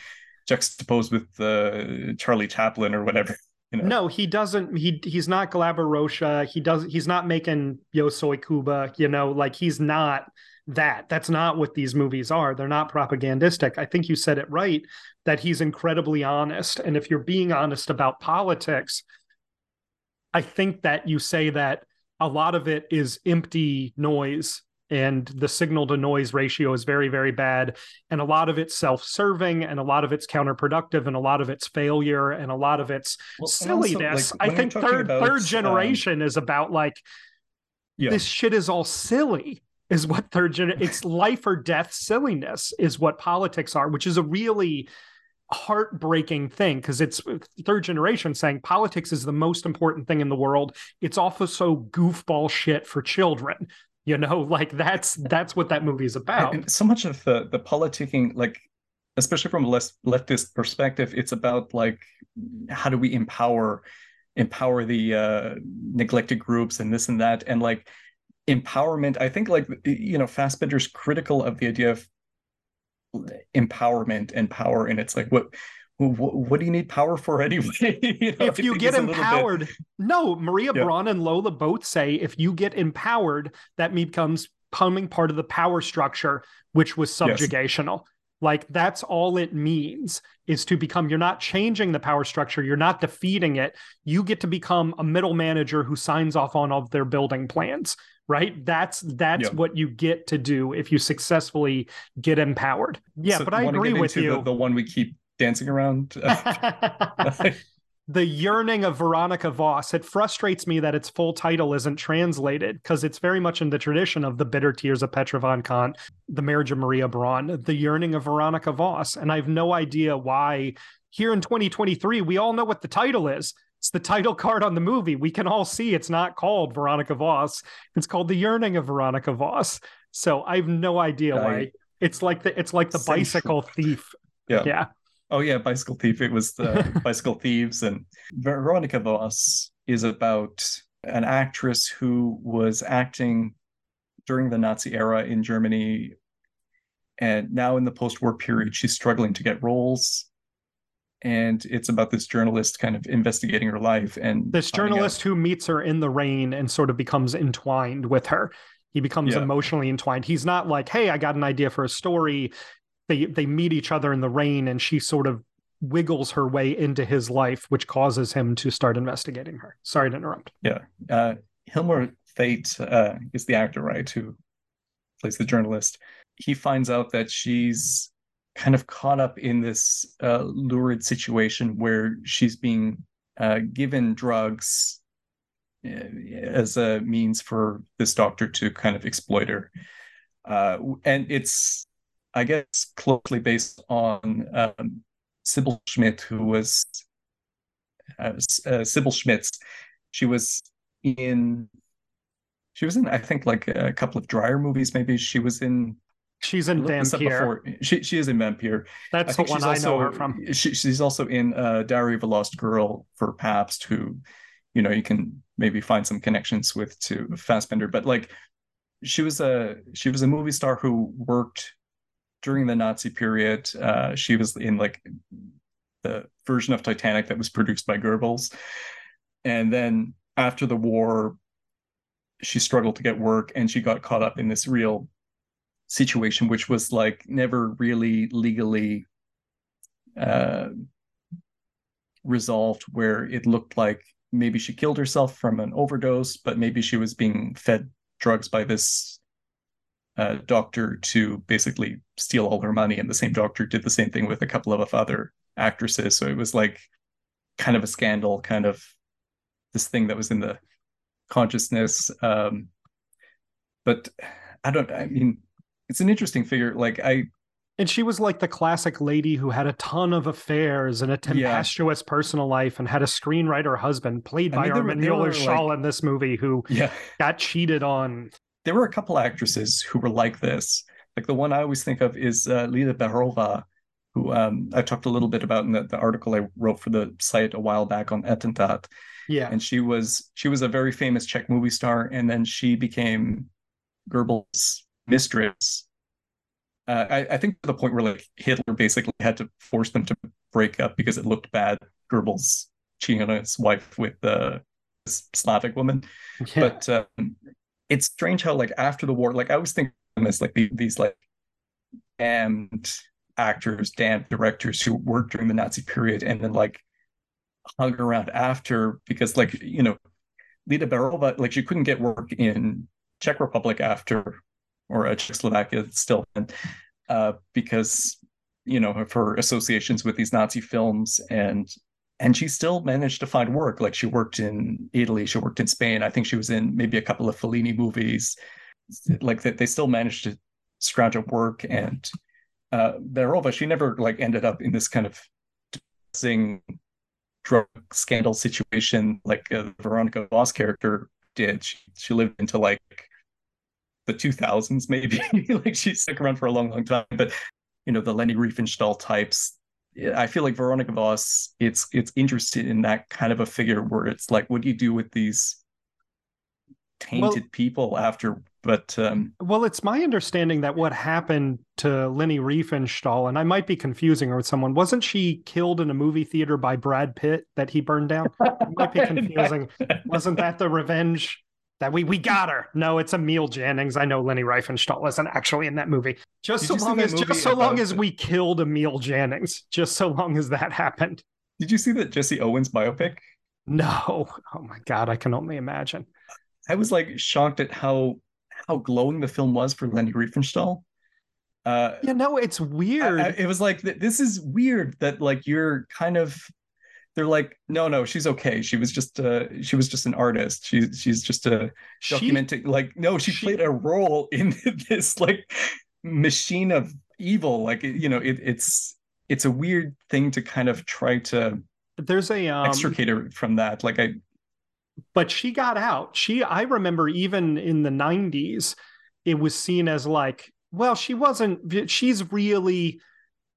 juxtaposed with uh, Charlie Chaplin or whatever. You know? No, he doesn't. He he's not Glauber He does. He's not making Yo Soy Cuba. You know, like he's not that. That's not what these movies are. They're not propagandistic. I think you said it right that he's incredibly honest. And if you're being honest about politics, I think that you say that a lot of it is empty noise and the signal to noise ratio is very very bad and a lot of it's self-serving and a lot of it's counterproductive and a lot of it's failure and a lot of it's Well, and also, silliness. like, I think third about, third um, generation is about like yeah. this shit is all silly is what third gen it's life or death silliness is what politics are which is a really heartbreaking thing because it's third generation saying politics is the most important thing in the world it's also so goofball shit for children you know like that's that's what that movie is about And so much of the the politicking, like especially from a less leftist perspective, it's about like how do we empower empower the uh, neglected groups and this and that, and like empowerment. I think like you know, Fassbinder's critical of the idea of empowerment and power, and it's like what. What, what do you need power for anyway? You know, if you get empowered no maria Yeah. braun and lola both say if you get empowered that becomes becoming part of the power structure which was Yes. subjugational like that's all it means is to become you're not changing the power structure you're not defeating it you get to become a middle manager who signs off on all of their building plans right that's that's Yeah. what you get to do if you successfully get empowered yeah So but i agree with you The, the one we keep dancing around. The yearning of Veronika Voss. It frustrates me that its full title isn't translated because it's very much in the tradition of the bitter tears of Petra von Kant, the marriage of Maria Braun, the yearning of Veronika Voss. And I have no idea why here in 2023, we all know what the title is. It's the title card on the movie. We can all see it's not called Veronika Voss. It's called The Yearning of Veronika Voss. So I have no idea I- why. It's like the it's like the Central. bicycle thief. Yeah. Yeah. Oh yeah, Bicycle Thief. It was the Bicycle Thieves, and Veronika Voss is about an actress who was acting during the Nazi era in Germany, and now in the post-war period, she's struggling to get roles. And it's about this journalist kind of investigating her life and this finding out- journalist who meets her in the rain and sort of becomes entwined with her he becomes Yeah. emotionally entwined he's not like hey i got an idea for a story they they meet each other in the rain and she sort of wiggles her way into his life which causes him to start investigating her sorry to interrupt Yeah. Uh, Hilmar Thate uh, is the actor, right, who plays the journalist. He finds out that she's kind of caught up in this uh, lurid situation where she's being uh, given drugs uh, as a means for this doctor to kind of exploit her. Uh, and it's, I guess, closely based on um, Sybil Schmidt, who was uh, uh, Sybil Schmitz. She was in she was in I think like a couple of Dreyer movies. Maybe she was in she's in Vampyr. before. she she is in Vampyr. That's the one i know her from. she, she's also in uh Diary of a Lost Girl for Pabst who you know you can maybe find some connections with to Fassbinder. But like she was a she was a movie star who worked during the Nazi period uh she was in like the version of Titanic that was produced by Goebbels. And then after the war she struggled to get work and she got caught up in this real situation which was like never really legally uh resolved where it looked like maybe she killed herself from an overdose but maybe she was being fed drugs by this uh, doctor to basically steal all her money and the same doctor did the same thing with a couple of other actresses. So it was like kind of a scandal kind of this thing that was in the consciousness um but i don't i mean it's an interesting figure. Like i and she was like the classic lady who had a ton of affairs and a tempestuous personal life and had a screenwriter husband played I by mean, Armin Mueller-Stahl in this movie who yeah. got cheated on. There were a couple actresses who were like this Like the one I always think of is uh, Lida Baarova, who um, I talked a little bit about in the, the, article I wrote for the site a while back on Attentat. Yeah, and she was she was a very famous Czech movie star, and then she became Goebbels' mistress. Uh, I, I, think to the point where like Hitler basically had to force them to break up because it looked bad. Goebbels cheating on his wife with uh, Slavic woman, yeah. but um, it's strange how like after the war, like I always think of them as like these like damned actors, damned directors who worked during the Nazi period and then like hung around after because like you know Lida Baarova like she couldn't get work in Czech Republic after or uh, Czechoslovakia still uh, because you know of her associations with these Nazi films and and she still managed to find work like she worked in Italy she worked in Spain I think she was in maybe a couple of Fellini movies like that they still managed to scrounge up work and uh, Baarova, she never like ended up in this kind of depressing drug scandal situation like uh, Veronika Voss character did. She, she lived into like the 2000s, maybe. like she stuck around for a long, long time. But you know, the Leni Riefenstahl types. I feel like Veronika Voss, it's it's interested in that kind of a figure where it's like, what do you do with these tainted well, people after but um, well it's my understanding that what happened to Leni Riefenstahl and I might be confusing her with someone wasn't she killed in a movie theater by Brad Pitt that he burned down? It might be confusing. Wasn't that the revenge that we we got her? No it's Emil Jannings. I know Leni Riefenstahl isn't actually in that movie just did so long as just so long as we killed Emil Jannings just so long as that happened did you see that Jesse Owens biopic no oh my god I can only imagine I was like shocked at how how glowing the film was for Leni Riefenstahl. Uh, yeah, no, it's weird. I, I, it was like this is weird that like you're kind of. They're like, no, no, she's okay. She was just uh she was just an artist. She's she's just a documenting. Like, no, she, she played a role in this like machine of evil. Like, you know, it, it's it's a weird thing to kind of try to there's a um, extricate her from that. Like, I but she got out. She, I remember even in the 90s, it was seen as like, well, she wasn't, she's really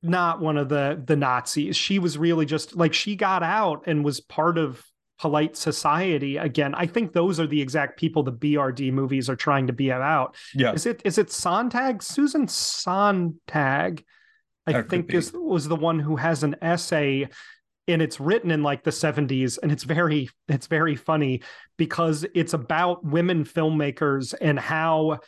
not one of the the Nazis. She was really just like she got out and was part of polite society again. I think those are the exact people the BRD movies are trying to be about. Yeah. Is it is it Sontag? Susan Sontag, I that think is was the one who has an essay and it's written in like the 70s and it's very it's very funny because it's about women filmmakers and how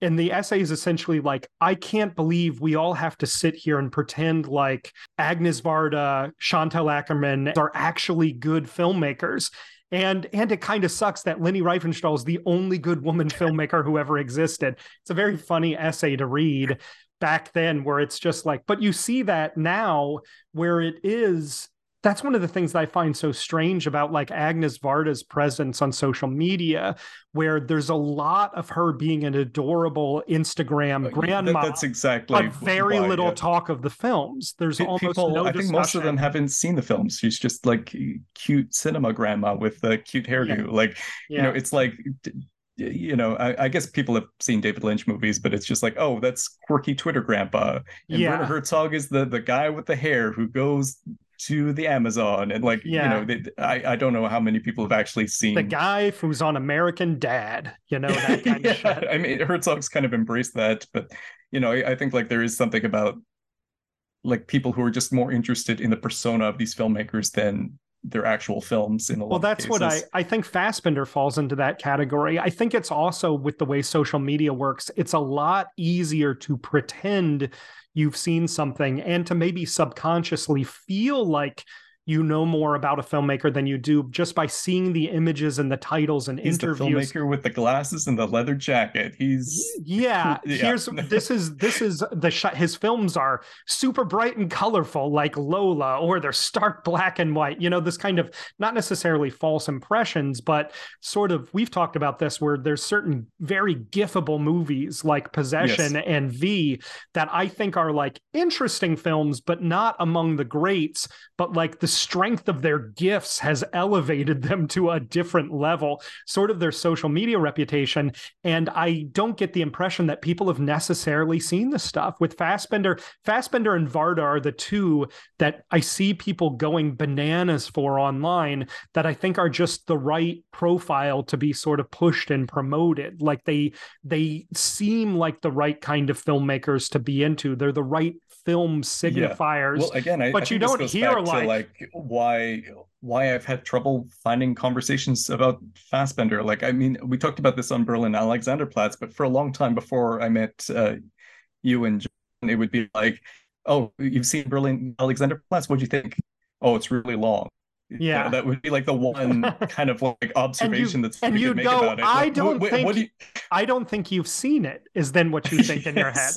and the essay is essentially like i can't believe we all have to sit here and pretend like agnes varda chantal akerman are actually good filmmakers and and it kind of sucks that Leni Riefenstahl is the only good woman filmmaker who ever existed. It's a very funny essay to read back then where it's just like but you see that now where it is that's one of the things that I find so strange about like Agnes Varda's presence on social media, where there's a lot of her being an adorable Instagram grandma. That's exactly but very why, little yeah. talk of the films. There's P- almost no. I think most of them haven't seen the films. She's just like cute cinema grandma with a cute hairdo. Yeah. Like yeah. you know, it's like you know, I, I, guess people have seen David Lynch movies, but it's just like, oh, that's quirky Twitter grandpa. And yeah. Werner Herzog is the the guy with the hair who goes to the Amazon and like yeah. you know they, I I don't know how many people have actually seen the guy who's on American Dad you know that kind yeah, of shit. I mean Herzog's kind of embraced that but you know I, I think like there is something about like people who are just more interested in the persona of these filmmakers than their actual films in a well that's what i i think fassbinder falls into that category i think it's also with the way social media works it's a lot easier to pretend you've seen something and to maybe subconsciously feel like you know more about a filmmaker than you do just by seeing the images and the titles and he's interviews. The filmmaker with the glasses and the leather jacket. He's yeah. yeah. Here's this is this is the shot. His films are super bright and colorful, like Lola, or they're stark black and white. You know, this kind of not necessarily false impressions, but sort of we've talked about this where there's certain very gifable movies like Possession yes. and V that I think are like interesting films, but not among the greats, but like the strength of their gifts has elevated them to a different level, sort of their social media reputation. And I don't get the impression that people have necessarily seen the stuff. With Fassbinder, Fassbinder and Varda are the two that I see people going bananas for online that I think are just the right profile to be sort of pushed and promoted. Like they they seem like the right kind of filmmakers to be into. They're the right film signifiers. Yeah. Well, again, I, but I you don't hear like, like why why I've had trouble finding conversations about Fassbinder. Like, I mean, we talked about this on Berlin Alexanderplatz, but for a long time before I met uh, you and John, it would be like, "Oh, you've seen Berlin Alexanderplatz? What do you think? Oh, it's really long." Yeah, that would be like the one kind of like observation and you, that's and you go. about it. I don't what, think. What do you... I don't think you've seen it. Is then what you think yes. in your head?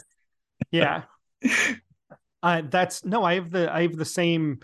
Yeah. uh, that's no. I have the I have the same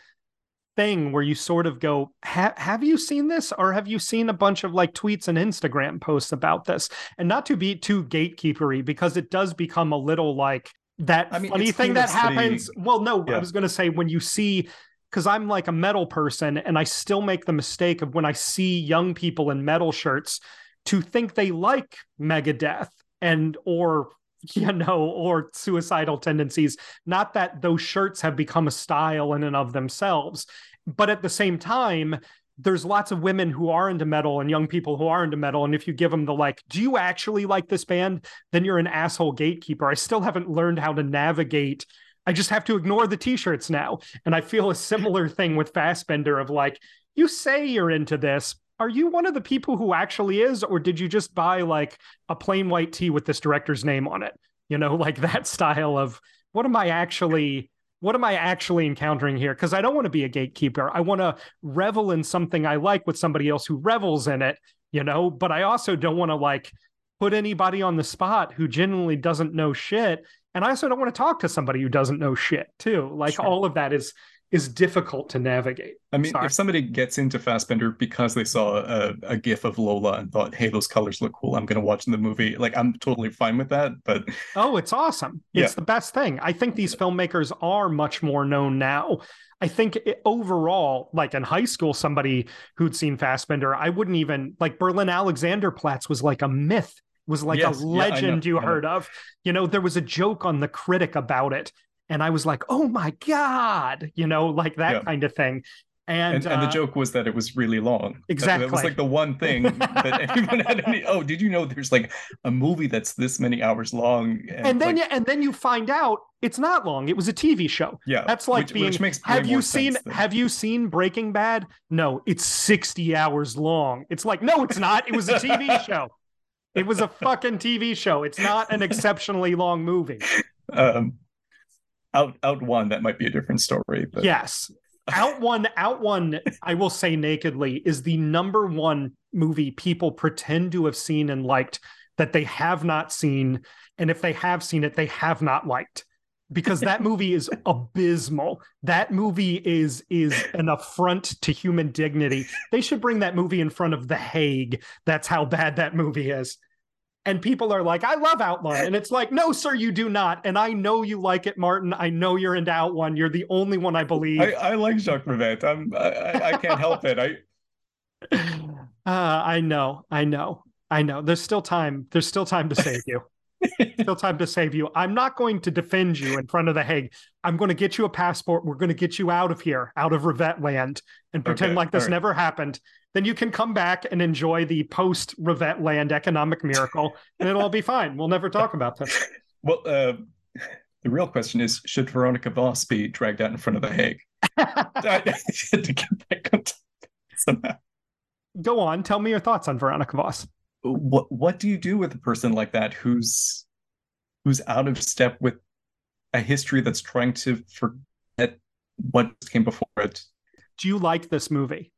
thing where you sort of go, have you seen this, or have you seen a bunch of like tweets and Instagram posts about this? And not to be too gatekeepery because it does become a little like that I mean, funny thing that happens. Well, no, yeah. I was going to say when you see because I'm like a metal person and I still make the mistake of when I see young people in metal shirts to think they like Megadeth and or you know or suicidal tendencies not that those shirts have become a style in and of themselves but at the same time there's lots of women who are into metal and young people who are into metal and if you give them the like do you actually like this band then you're an asshole gatekeeper i still haven't learned how to navigate I just have to ignore the t-shirts now. And I feel a similar thing with Fassbinder of like, you say you're into this. Are you one of the people who actually is, or did you just buy like a plain white tee with this director's name on it? You know, like that style of what am I actually what am I actually encountering here? Because I don't want to be a gatekeeper. I want to revel in something I like with somebody else who revels in it, you know, but I also don't want to like put anybody on the spot who genuinely doesn't know shit and I also don't want to talk to somebody who doesn't know shit too. Like sure. all of that is is difficult to navigate. I mean, Sorry. if somebody gets into Fassbinder because they saw a, a GIF of Lola and thought, "Hey, those colors look cool," I'm going to watch the movie. Like, I'm totally fine with that. But oh, it's awesome! Yeah. It's the best thing. I think these filmmakers are much more known now. I think it, overall, like in high school, somebody who'd seen Fassbinder, I wouldn't even like Berlin Alexanderplatz was like a myth was like yes, a legend yeah, you heard of. You know, there was a joke on the critic about it. And I was like, oh my God, you know, like that yeah. kind of thing. And, and, and, the uh, joke was that it was really long. Exactly. That, that was like the one thing that anyone had any. Oh, did you know there's like a movie that's this many hours long? And, and then like, and then you find out it's not long. It was a TV show. Yeah. That's like which, being. Which makes have you seen Have you seen Breaking Bad? No, it's 60 hours long. It's like no, it's not. It was a TV show. It was a fucking TV show. It's not an exceptionally long movie. Um, out out one that might be a different story. But... Yes, out one out one. I will say nakedly is the number one movie people pretend to have seen and liked that they have not seen, and if they have seen it, they have not liked because that movie is abysmal. That movie is is an affront to human dignity. They should bring that movie in front of The Hague. That's how bad that movie is and people are like, I love Outline. And it's like, no, sir, you do not. And I know you like it, Martin. I know you're into Outline. You're the only one I believe. I, I like Jacques Rivette. I'm I, I can't help it. I uh, I know, I know, I know. There's still time. There's still time to save you. still time to save you. I'm not going to defend you in front of the Hague. I'm going to get you a passport. We're going to get you out of here, out of Rivette land, and pretend okay, like this right. never happened then you can come back and enjoy the post Rivette land economic miracle, and it'll all be fine. We'll never talk about this. Well, uh, the real question is: Should Veronika Voss be dragged out in front of the Hague? to get back on somehow. Go on. Tell me your thoughts on Veronika Voss. What What do you do with a person like that who's who's out of step with a history that's trying to forget what came before it? Do you like this movie?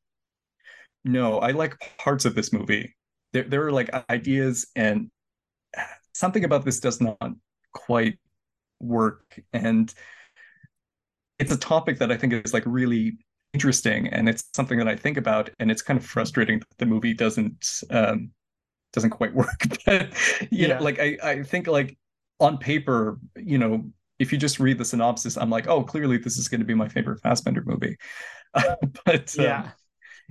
No, I like parts of this movie. There, there are like ideas, and something about this does not quite work. And it's a topic that I think is like really interesting, and it's something that I think about, and it's kind of frustrating that the movie doesn't um, doesn't quite work. but you yeah. know, like I, I think like on paper, you know, if you just read the synopsis, I'm like, oh, clearly this is going to be my favorite Fassbinder movie. but yeah. um,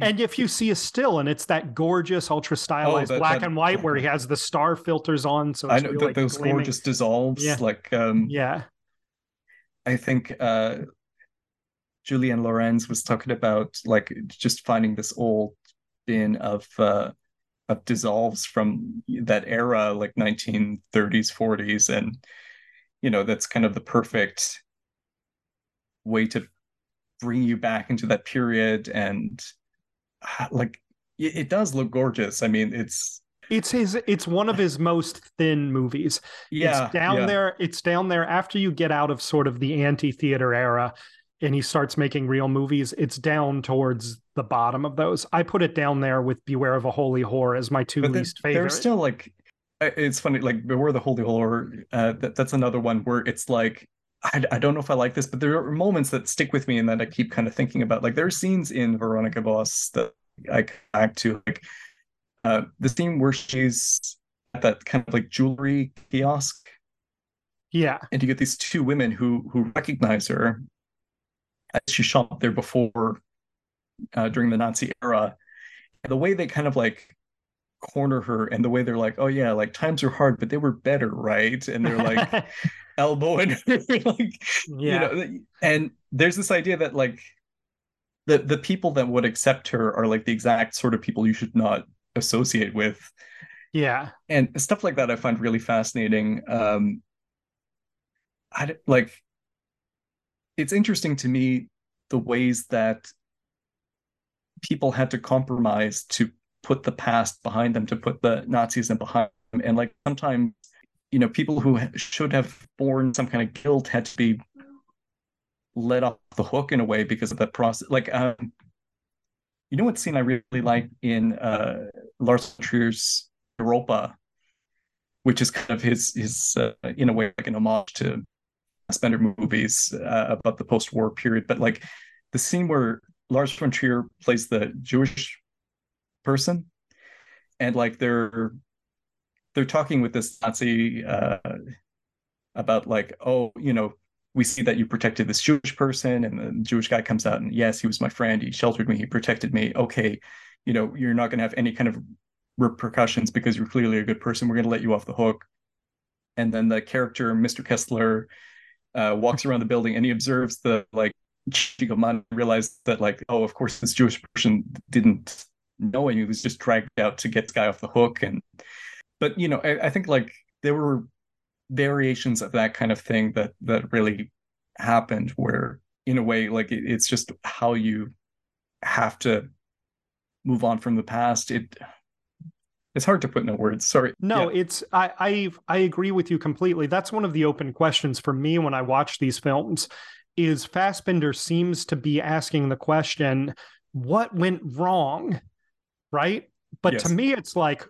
and if you see a still and it's that gorgeous ultra stylized Oh, that- black that- and white where he has the star filters on so I know really that those gleaming. gorgeous dissolves. Yeah. Like um, yeah I think uh, Juliane Lorenz was talking about like just finding this old bin of uh, of dissolves from that era, like 1930s, 40s, and you know that's kind of the perfect way to bring you back into that period, and like it, does look gorgeous. I mean, it's it's his it's one of his most thin movies yeah, it's down yeah. there it's down there after you get out of sort of the anti-theater era and he starts making real movies it's down towards the bottom of those i put it down there with beware of a holy whore as my two but least favorite There's still like it's funny, like Beware the Holy Horror. Uh, that, that's another one where it's like I, I don't know if I like this, but there are moments that stick with me and that I keep kind of thinking about. Like there are scenes in Veronika Voss that I come back to, like uh, the scene where she's at that kind of like jewelry kiosk, yeah and you get these two women who who recognize her as she shopped there before uh, during the Nazi era. And the way they kind of like corner her and the way they're like, oh yeah, like times are hard, but they were better, right? And they're like elbowing her, like yeah you know, and there's this idea that like the the people that would accept her are like the exact sort of people you should not associate with yeah and stuff like that I find really fascinating. Um, I like it's interesting to me the ways that people had to compromise to put the past behind them, to put the Nazism behind them, and like sometimes you know people who should have borne some kind of guilt had to be let off the hook in a way because of that process. Like, um, you know what scene I really like in uh, Lars von Trier's Europa, which is kind of his his uh, in a way like an homage to Spender movies uh, about the post-war period. But like the scene where Lars von Trier plays the Jewish person, and like they're they're talking with this Nazi uh, about like, oh, you know, we see that you protected this Jewish person, and the Jewish guy comes out and yes, he was my friend, he sheltered me, he protected me. Okay, you know, you're not going to have any kind of repercussions because you're clearly a good person. We're going to let you off the hook. And then the character, Mr. Kessler, uh, walks around the building and he observes the like Chico Man realized that like, oh, of course, this Jewish person didn't know and he was just dragged out to get this guy off the hook. And but you know, I, I think like there were variations of that kind of thing that that really happened where in a way like it, it's just how you have to move on from the past it it's hard to put into words sorry No, Yeah. it's I, I I agree with you completely. That's one of the open questions for me when I watch these films. Is Fassbinder seems to be asking the question, what went wrong, right? But to me, it's like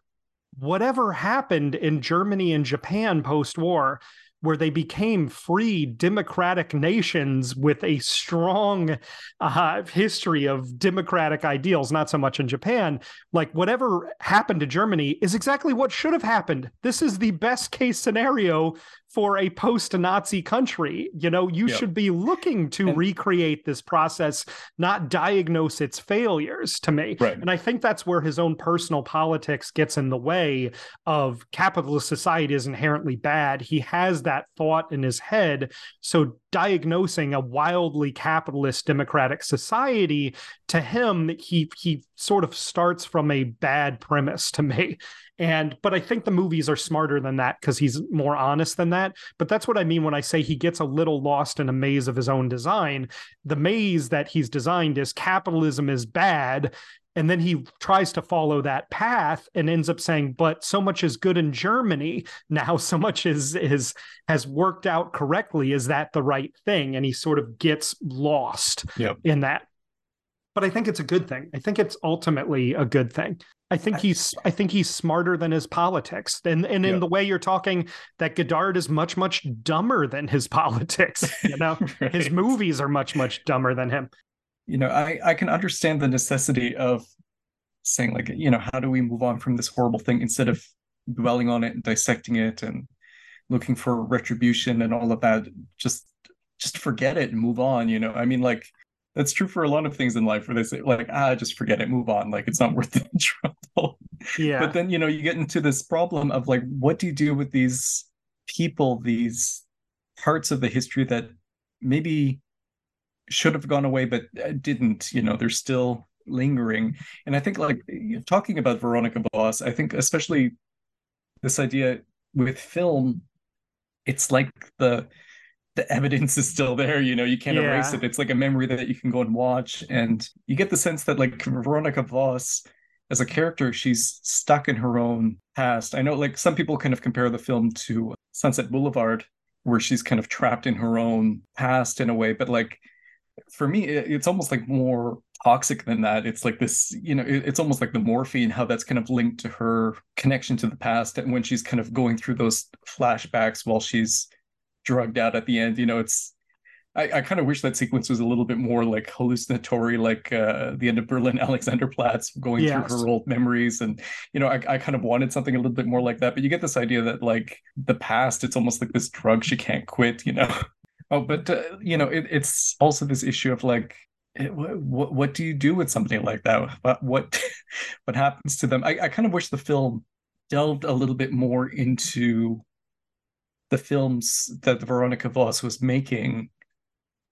whatever happened in Germany and Japan post-war, where they became free democratic nations with a strong uh, history of democratic ideals, not so much in Japan. Like whatever happened to Germany is exactly what should have happened. This is the best case scenario for a post-Nazi country. You know, you Yep. should be looking to And- recreate this process, not diagnose its failures. To me, right and I think that's where his own personal politics gets in the way of capitalist society is inherently bad. He has that thought in his head. So diagnosing a wildly capitalist democratic society to him, he he sort of starts from a bad premise to me. And but I think the movies are smarter than that because he's more honest than that. But that's what I mean when I say he gets a little lost in a maze of his own design. The maze that he's designed is capitalism is bad and then he tries to follow that path and ends up saying but so much is good in germany now so much is is has worked out correctly. Is that the right thing? And he sort of gets lost Yep. in that. But i think it's a good thing. I think it's ultimately a good thing. I think he's i think he's smarter than his politics. And and in the way you're talking that godard is much much dumber than his politics you know? His movies are much much dumber than him you know i i can understand the necessity of saying like you know how do we move on from this horrible thing instead of dwelling on it and dissecting it and looking for retribution and all of that? Just just forget it and move on you know? I mean like that's true for a lot of things in life where they say like ah just forget it move on like it's not worth the trouble. Yeah. But then you know you get into this problem of like what do you do with these people these parts of the history that maybe should have gone away but uh, didn't you know they're still lingering. And i think like talking about veronika voss i think especially this idea with film it's like the the evidence is still there you know you can't yeah. erase it. It's like a memory that you can go and watch. And you get the sense that like veronika voss as a character she's stuck in her own past. I know like some people kind of compare the film to sunset boulevard where she's kind of trapped in her own past in a way but like for me it's almost like more toxic than that it's like this you know it's almost like the morphine how that's kind of linked to her connection to the past and when she's kind of going through those flashbacks while she's drugged out at the end. You know, it's I, I kind of wish that sequence was a little bit more like hallucinatory, like uh, the end of Berlin Alexanderplatz, going yes. through her old memories, and you know, I, I kind of wanted something a little bit more like that. But you get this idea that like the past, it's almost like this drug she can't quit. You know. oh, but uh, you know, it, it's also this issue of like it, what, what do you do with something like that? What what, what happens to them? I, I kind of wish the film delved a little bit more into the films that Veronika Voss was making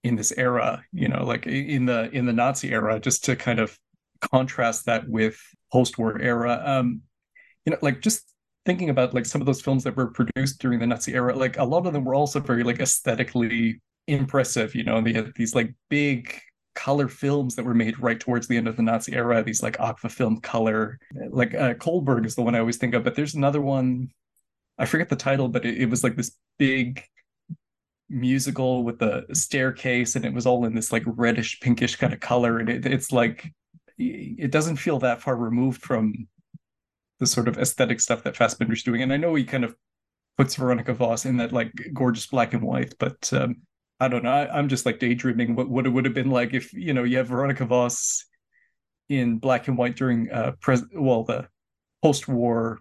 in this era, you know, like in the in the Nazi era, just to kind of contrast that with post-war era. Um, you know, like just thinking about like some of those films that were produced during the Nazi era, like a lot of them were also very like aesthetically impressive, you know, they had these like big color films that were made right towards the end of the Nazi era, these like Agfa film color. Like uh, Kolberg is the one I always think of, but there's another one I forget the title, but it, it was like this big musical with the staircase, and it was all in this like reddish pinkish kind of color, and it, it's like it doesn't feel that far removed from the sort of aesthetic stuff that Fassbinder's doing. And I know he kind of puts Veronika Voss in that like gorgeous black and white, but um, I don't know. I, am just like daydreaming what, what it would have been like if you know you have Veronika Voss in black and white during uh pres well the post-war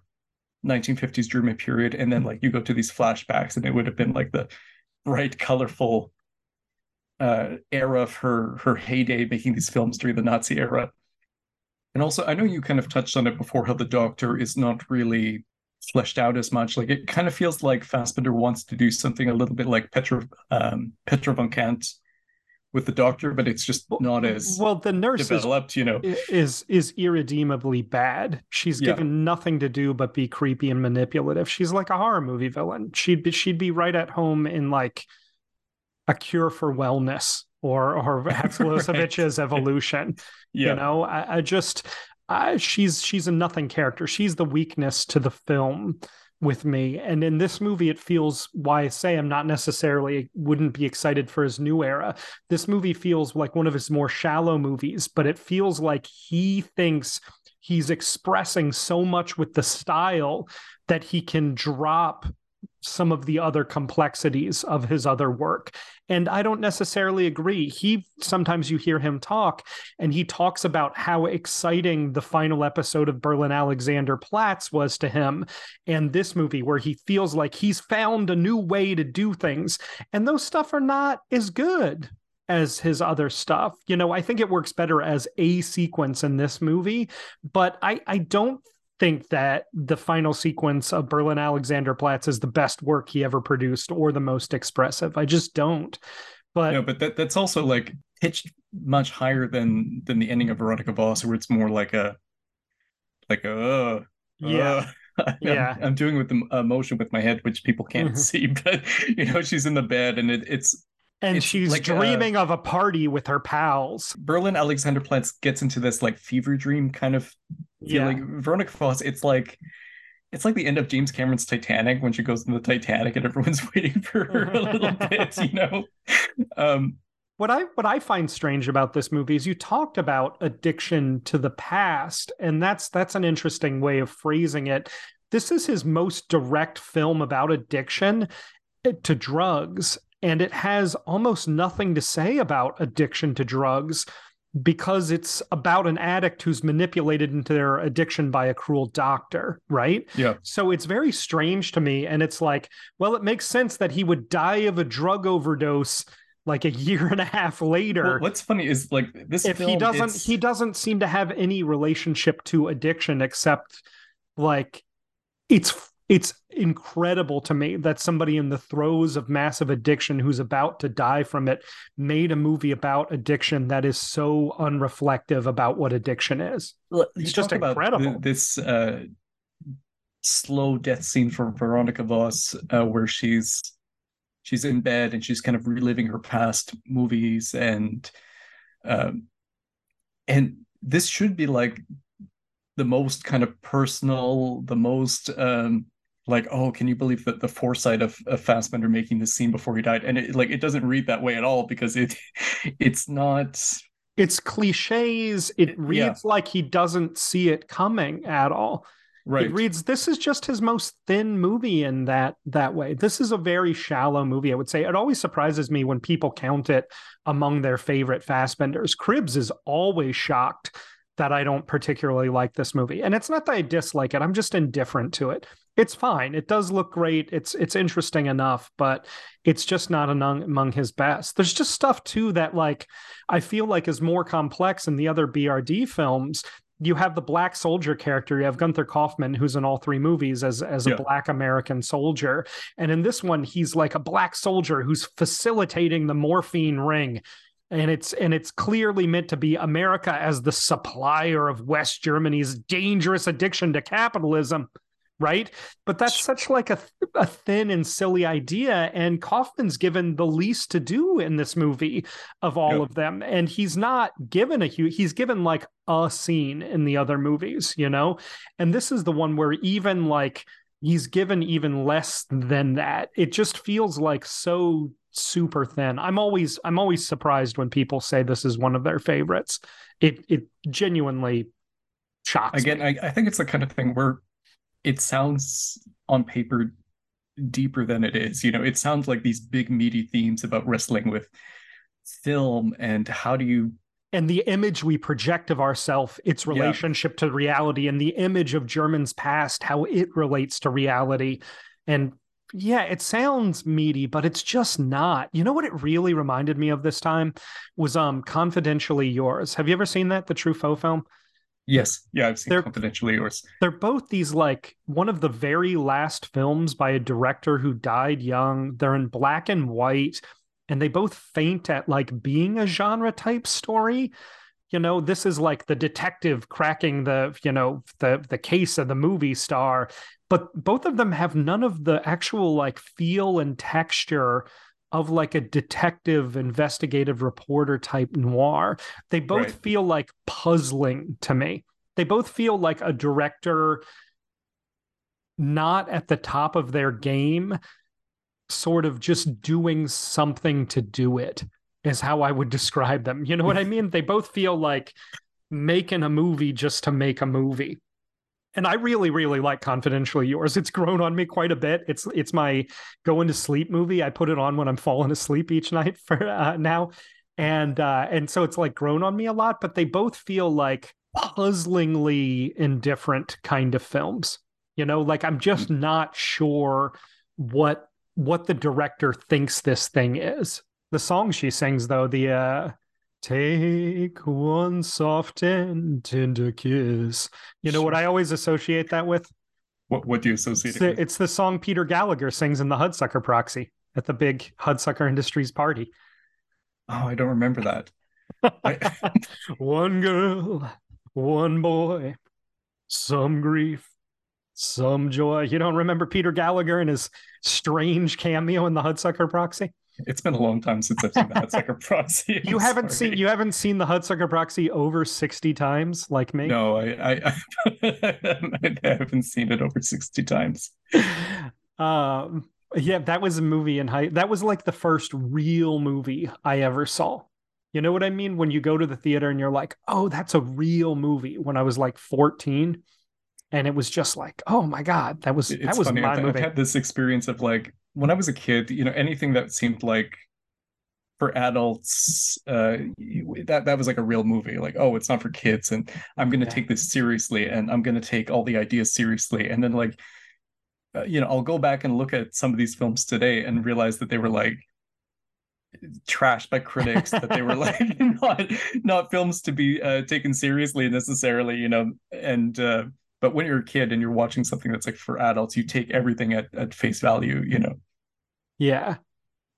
1950s German period, and then like you go to these flashbacks, and it would have been like the bright, colorful uh, era of her her heyday making these films during the Nazi era. And also, I know you kind of touched on it before how the Doctor is not really fleshed out as much. Like it kind of feels like Fassbinder wants to do something a little bit like Petra um, Petra von Kant with the doctor, but it's just not as well. The nurse developed, is, you know, is is irredeemably bad. She's yeah. given nothing to do but be creepy and manipulative. She's like a horror movie villain. She'd be she'd be right at home in like a cure for wellness or or Hadžihalilović's right. evolution. Yeah. You know, I, I just I, she's she's a nothing character. She's the weakness to the film with me. And in this movie, it feels why I say I'm not necessarily wouldn't be excited for his new era. This movie feels like one of his more shallow movies, but it feels like he thinks he's expressing so much with the style that he can drop some of the other complexities of his other work. And I don't necessarily agree. He sometimes you hear him talk, and he talks about how exciting the final episode of Berlin Alexanderplatz was to him, and this movie where he feels like he's found a new way to do things. And those stuff are not as good as his other stuff. You know, I think it works better as a sequence in this movie, but I I don't think that the final sequence of Berlin Alexanderplatz is the best work he ever produced or the most expressive. I just don't. But no, but that, that's also like pitched much higher than than the ending of Veronika Voss, where it's more like a like a uh, yeah. I'm, yeah, I'm doing with the emotion with my head, which people can't mm-hmm. see. But you know, she's in the bed, and it, it's and it's she's like dreaming a, of a party with her pals. Berlin Alexander Alexanderplatz gets into this like fever dream kind of feeling. Yeah. Veronika Voss, it's like it's like the end of James Cameron's Titanic when she goes in the Titanic and everyone's waiting for her a little bit, you know. Um, what I what I find strange about this movie is you talked about addiction to the past, and that's that's an interesting way of phrasing it. This is his most direct film about addiction eh, to drugs and it has almost nothing to say about addiction to drugs because it's about an addict who's manipulated into their addiction by a cruel doctor, right? Yeah. So it's very strange to me. And it's like, well, it makes sense that he would die of a drug overdose like a year and a half later. Well, what's funny is like this. If film, he doesn't, it's- he doesn't seem to have any relationship to addiction except like it's it's incredible to me that somebody in the throes of massive addiction who's about to die from it made a movie about addiction that is so unreflective about what addiction is. Well, It's just talk about incredible. this uh, slow death scene for Veronika Voss, uh, where she's she's in bed and she's kind of reliving her past movies, and um, and this should be like the most kind of personal, the most um, like, oh, can you believe that the foresight of, of Fassbinder making this scene before he died? And it like it doesn't read that way at all because it it's not It's cliches. It reads yeah. like he doesn't see it coming at all. right. It reads this is just his most thin movie in that that way. This is a very shallow movie, I would say. It always surprises me when people count it among their favorite Fassbinders. Cribs is always shocked that I don't particularly like this movie. And it's not that I dislike it. I'm just indifferent to it. It's fine. It does look great. It's it's interesting enough, but it's just not among among his best. There's just stuff too that like I feel like is more complex in the other BRD films you have the black soldier character. You have Gunther Kaufmann, who's in all three movies as as a Yeah. black American soldier, and in this one, he's like a black soldier who's facilitating the morphine ring. And it's and it's clearly meant to be America as the supplier of West Germany's dangerous addiction to capitalism, right? But that's such like a a thin and silly idea. And Kaufmann's given the least to do in this movie of all Yeah. of them, and he's not given a huge. He's given like a scene in the other movies, you know, and this is the one where even like he's given even less than that. It just feels like so super thin. I'm always I'm always surprised when people say this is one of their favorites. It it genuinely shocks again me. I, I think it's the kind of thing where it sounds on paper deeper than it is you know it sounds like these big meaty themes about wrestling with film and how do you and the image we project of ourself, its Yeah. relationship to reality, and the image of German's past, how it relates to reality. And yeah, it sounds meaty, but it's just not. You know what it really reminded me of this time was um Confidentially Yours. Have you ever seen that, the Truffaut film? yes yeah i've seen They're- confidentially yours They're both these like one of the very last films by a director who died young. They're in black and white, and they both faint at like being a genre type story. You know, this is like the detective cracking the, you know, the the case of the movie star, but both of them have none of the actual like feel and texture of like a detective investigative reporter type noir. They both Right. feel like puzzling to me they both feel like a director not at the top of their game sort of just doing something to do it is how i would describe them. You know what i mean? They both feel like making a movie just to make a movie. And i really really like confidentially yours. It's grown on me quite a bit. It's it's my going to sleep movie. I put it on when i'm falling asleep each night for uh, now. And uh and so it's like grown on me a lot but they both feel like puzzlingly indifferent kind of films. You know like i'm just not sure what what the director thinks this thing is. The song she sings though the uh take one soft and tender kiss. You know what i always associate that with? What, what do you associate it's it the, with? it's the song peter gallagher sings in the hudsucker proxy at the big hudsucker industries party. Oh i don't remember that. I, one girl, one boy, some grief, some joy. You don't remember Peter Gallagher and his strange cameo in the Hudsucker Proxy? it's been a long time since i've seen the Hudsucker proxy You I'm haven't sorry. seen you haven't seen the Hudsucker Proxy over 60 times like me? no I, I i haven't seen it over 60 times um yeah, that was a movie in high that was like the first real movie I ever saw. You know what I mean? When you go to the theater and you're like, oh, that's a real movie when I was like 14. And it was just like, oh my God, that was It's that was funny. my I've, I've had this experience of like when I was a kid, you know, anything that seemed like for adults, uh, that that was like a real movie. Like, oh, it's not for kids, and I'm going to Yeah. take this seriously, and I'm going to take all the ideas seriously, and then like, uh, you know, I'll go back and look at some of these films today and realize that they were like trashed by critics that they were like not not films to be uh, taken seriously necessarily, you know, and uh, but when you're a kid and you're watching something that's like for adults, you take everything at, at face value, you know. Yeah.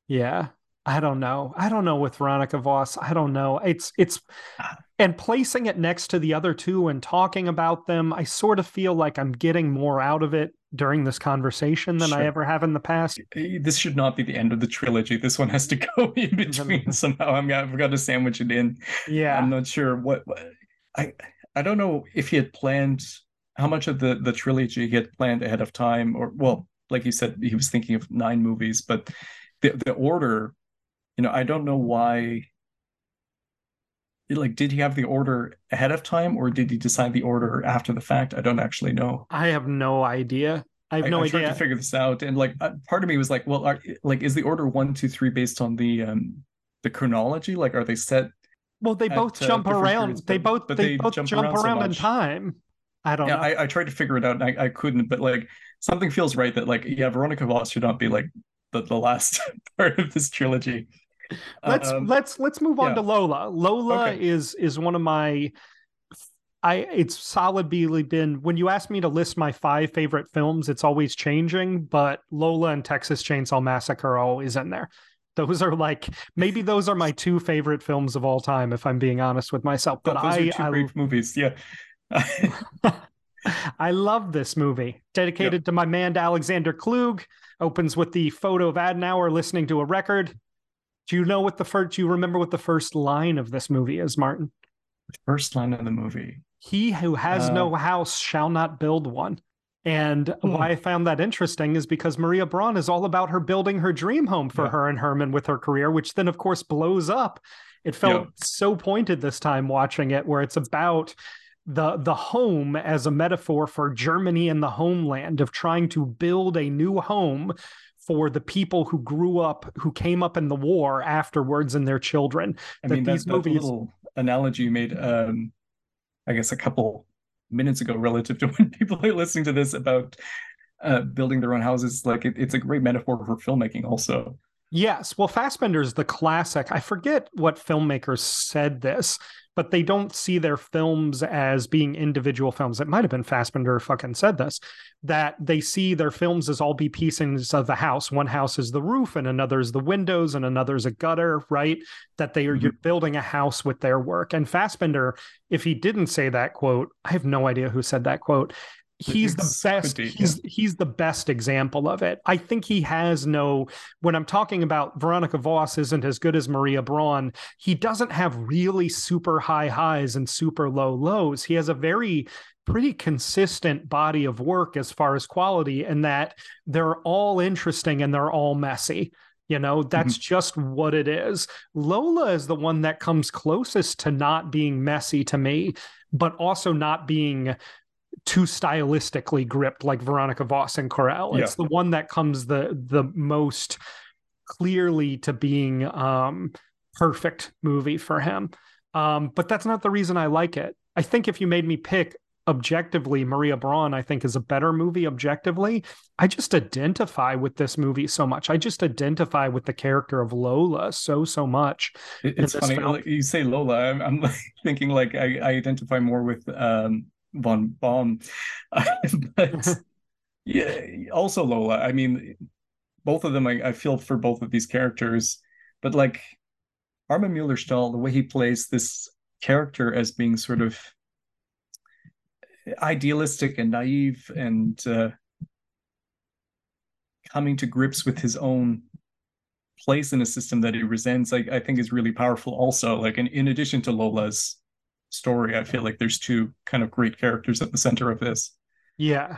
Yeah. I don't know. I don't know with Veronika Voss. I don't know. It's it's and placing it next to the other two and talking about them, I sort of feel like I'm getting more out of it during this conversation than sure. I ever have in the past. This should not be the end of the trilogy. This one has to go in between somehow. I'm gonna, I've got to sandwich it in. Yeah. I'm not sure what, what I I don't know if he had planned how much of the the trilogy he had planned ahead of time or well, like you said, he was thinking of nine movies, but the the order you know, I don't know why. Like, did he have the order ahead of time, or did he decide the order after the fact? I don't actually know. I have no idea. I have no I idea. Tried to figure this out, and like, uh, part of me was like, well, are, like, is the order one, two, three based on the um the chronology? Like, are they set? Well, they both uh, jump around. Periods, they both but they, they both jump, jump around, around so in time. I don't yeah, know. I, I tried to figure it out and I, I couldn't, but like something feels right that like yeah, Veronika Voss should not be like the, the last part of this trilogy let's um, let's let's move on yeah. to Lola. Lola okay. is is one of my I it's solidly been when you ask me to list my five favorite films, it's always changing, but Lola and Texas Chainsaw Massacre are always in there. Those are like maybe those are my two favorite films of all time, if I'm being honest with myself. But, those I, are two I, great movies, yeah. I love this movie, dedicated yep. to my man Alexander Kluge. Opens with the photo of Adenauer listening to a record. Do you know what the first? Do you remember what the first line of this movie is, Martin? The first line of the movie. He who has uh, no house shall not build one. And hmm. why I found that interesting is because Maria Braun is all about her building her dream home for yeah. her and Herman with her career, which then, of course, blows up. It felt so pointed this time watching it, where it's about the the home as a metaphor for Germany and the homeland of trying to build a new home for the people who grew up, who came up in the war afterwards, and their children. I mean, these that, movies. That little analogy you made, um, I guess, a couple minutes ago, relative to when people are listening to this about uh, building their own houses, like it, it's a great metaphor for filmmaking, also. Yes. Well, Fassbinder's the classic. I forget what filmmakers said this, but they don't see their films as being individual films. It might have been Fassbinder fucking said this, that they see their films as all be pieces of the house. One house is the roof, and another is the windows, and another is a gutter, right? That they are mm-hmm. you're building a house with their work. And Fassbinder, if he didn't say that quote, I have no idea who said that quote he's the best. He's he's the best example of it. I think he has no when i'm talking about veronika voss isn't as good as maria braun he doesn't have really super high highs and super low lows. He has a very pretty consistent body of work as far as quality and that they're all interesting and they're all messy. You know, that's mm-hmm. just what it is. Lola is the one that comes closest to not being messy to me, but also not being too stylistically gripped like Veronika Voss and Querelle. Yeah. It's the one that comes the the most clearly to being um perfect movie for him. Um, but that's not the reason I like it. I think if you made me pick objectively, Maria Braun, I think, is a better movie objectively. I just identify with this movie so much. I just identify with the character of Lola so, so much. It's funny. Like you say Lola, I'm, I'm thinking like I, I, identify more with um, von Baum. but yeah, also Lola. I mean, both of them, I, I, feel for both of these characters, but like Armin Mueller Stahl, the way he plays this character as being sort of idealistic and naive and uh, coming to grips with his own place in a system that he resents, I, I think is really powerful also. Like in, in addition to Lola's story. I feel like there's two kind of great characters at the center of this. Yeah.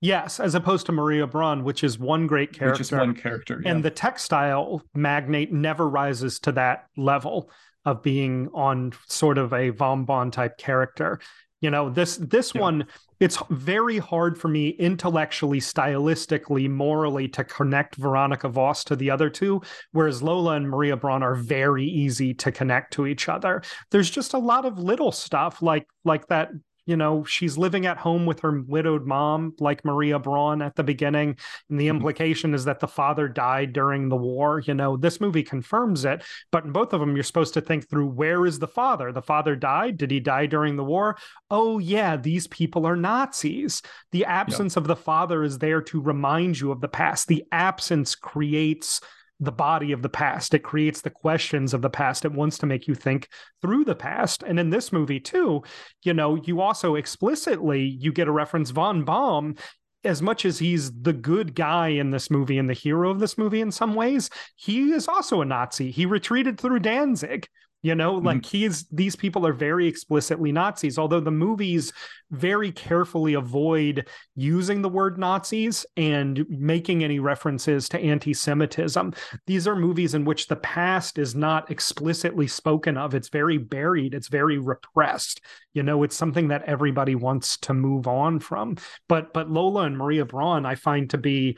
Yes, as opposed to Maria Braun, which is one great character. Which is one character. Yeah. And the textile magnate never rises to that level of being on sort of a von Baum type character. You know, this this yeah. one, it's very hard for me intellectually, stylistically, morally to connect Veronika Voss to the other two, whereas Lola and Maria Braun are very easy to connect to each other. There's just a lot of little stuff like like that you know, she's living at home with her widowed mom, like Maria Braun at the beginning. And the mm-hmm. implication is that the father died during the war. You know, this movie confirms it. But in both of them, you're supposed to think through where is the father? The father died. Did he die during the war? Oh, yeah, these people are Nazis. The absence of the father is there to remind you of the past. The absence creates the body of the past. It creates the questions of the past. It wants to make you think through the past. And in this movie too, you know, you also explicitly you get a reference von Baum as much as he's the good guy in this movie and the hero of this movie in some ways, he is also a Nazi. He retreated through Danzig, you know, like mm-hmm. he's these people are very explicitly Nazis, although the movies very carefully avoid using the word Nazis and making any references to anti Semitism. These are movies in which the past is not explicitly spoken of. It's very buried, it's very repressed. You know, it's something that everybody wants to move on from. But but Lola and Maria Braun, I find to be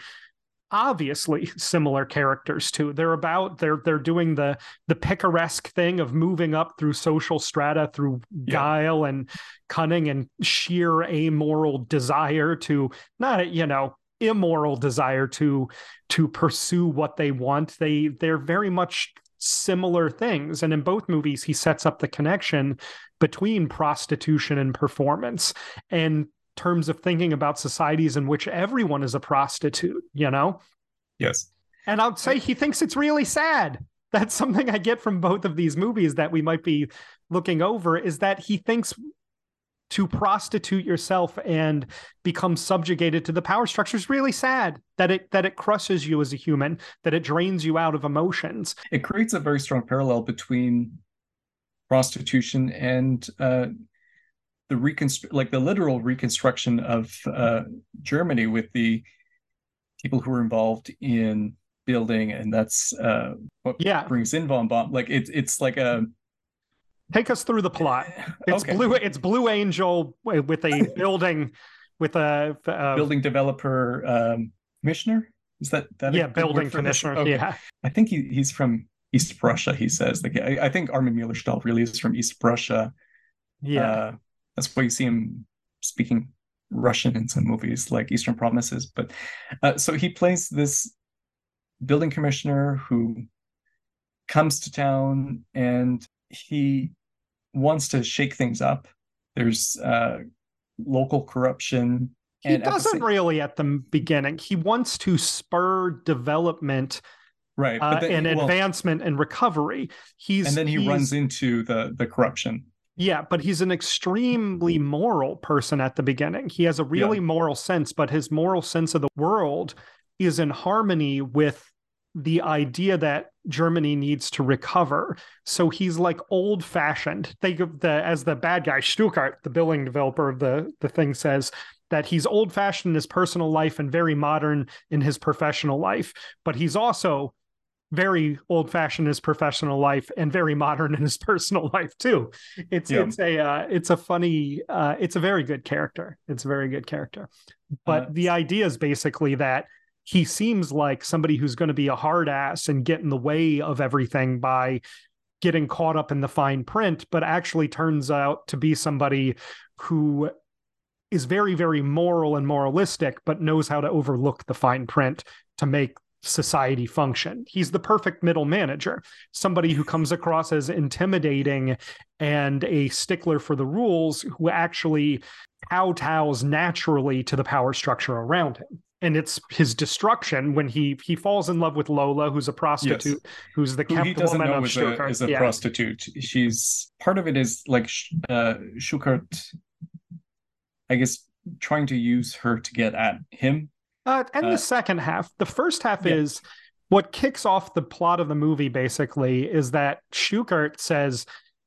obviously similar characters too. They're about they're they're doing the the picaresque thing of moving up through social strata through yeah. guile and cunning and sheer amoral desire to not you know immoral desire to to pursue what they want. They they're very much similar things and in both movies he sets up the connection between prostitution and performance and terms of thinking about societies in which everyone is a prostitute, you know? Yes. And I'd say he thinks it's really sad. That's something I get from both of these movies that we might be looking over is that he thinks to prostitute yourself and become subjugated to the power structure is really sad that it that it crushes you as a human that it drains you out of emotions it creates a very strong parallel between prostitution and uh, the reconstru- like the literal reconstruction of uh, Germany with the people who were involved in building, and that's uh, what yeah. brings in von Baum. Like it's it's like a take us through the plot. It's okay. blue. It's Blue Angel with a building with a, a building developer um, commissioner. Is that that yeah building commissioner? Okay. Yeah, I think he, he's from East Prussia. He says like I, I think Armin Mueller-Stahl really is from East Prussia. Yeah. Uh, that's why you see him speaking Russian in some movies like Eastern Promises. But uh, so he plays this building commissioner who comes to town and he wants to shake things up. There's uh, local corruption. He doesn't really at the beginning. He wants to spur development right uh, then, and well, advancement and recovery he's and then he runs into the the corruption yeah, but he's an extremely moral person at the beginning. He has a really yeah. moral sense, but his moral sense of the world is in harmony with the idea that Germany needs to recover. So he's like old fashioned. Think of the as the bad guy, Schuckert, the billing developer of the, the thing says that he's old fashioned in his personal life and very modern in his professional life. But he's also very old fashioned in his professional life and very modern in his personal life too. It's yeah. it's a uh, it's a funny uh, it's a very good character. It's a very good character. But uh, the idea is basically that he seems like somebody who's going to be a hard ass and get in the way of everything by getting caught up in the fine print, but actually turns out to be somebody who is very very moral and moralistic but knows how to overlook the fine print to make society function. He's the perfect middle manager, somebody who comes across as intimidating and a stickler for the rules who actually kowtows naturally to the power structure around him. And it's his destruction when he he falls in love with Lola, who's a prostitute, yes. who's the kept Who woman of. Is a, is a yeah. prostitute. She's part of it is like uh, I guess, trying to use her to get at him uh, and uh, the second half. The first half yeah. is what kicks off the plot of the movie. Basically, is that Schuckert says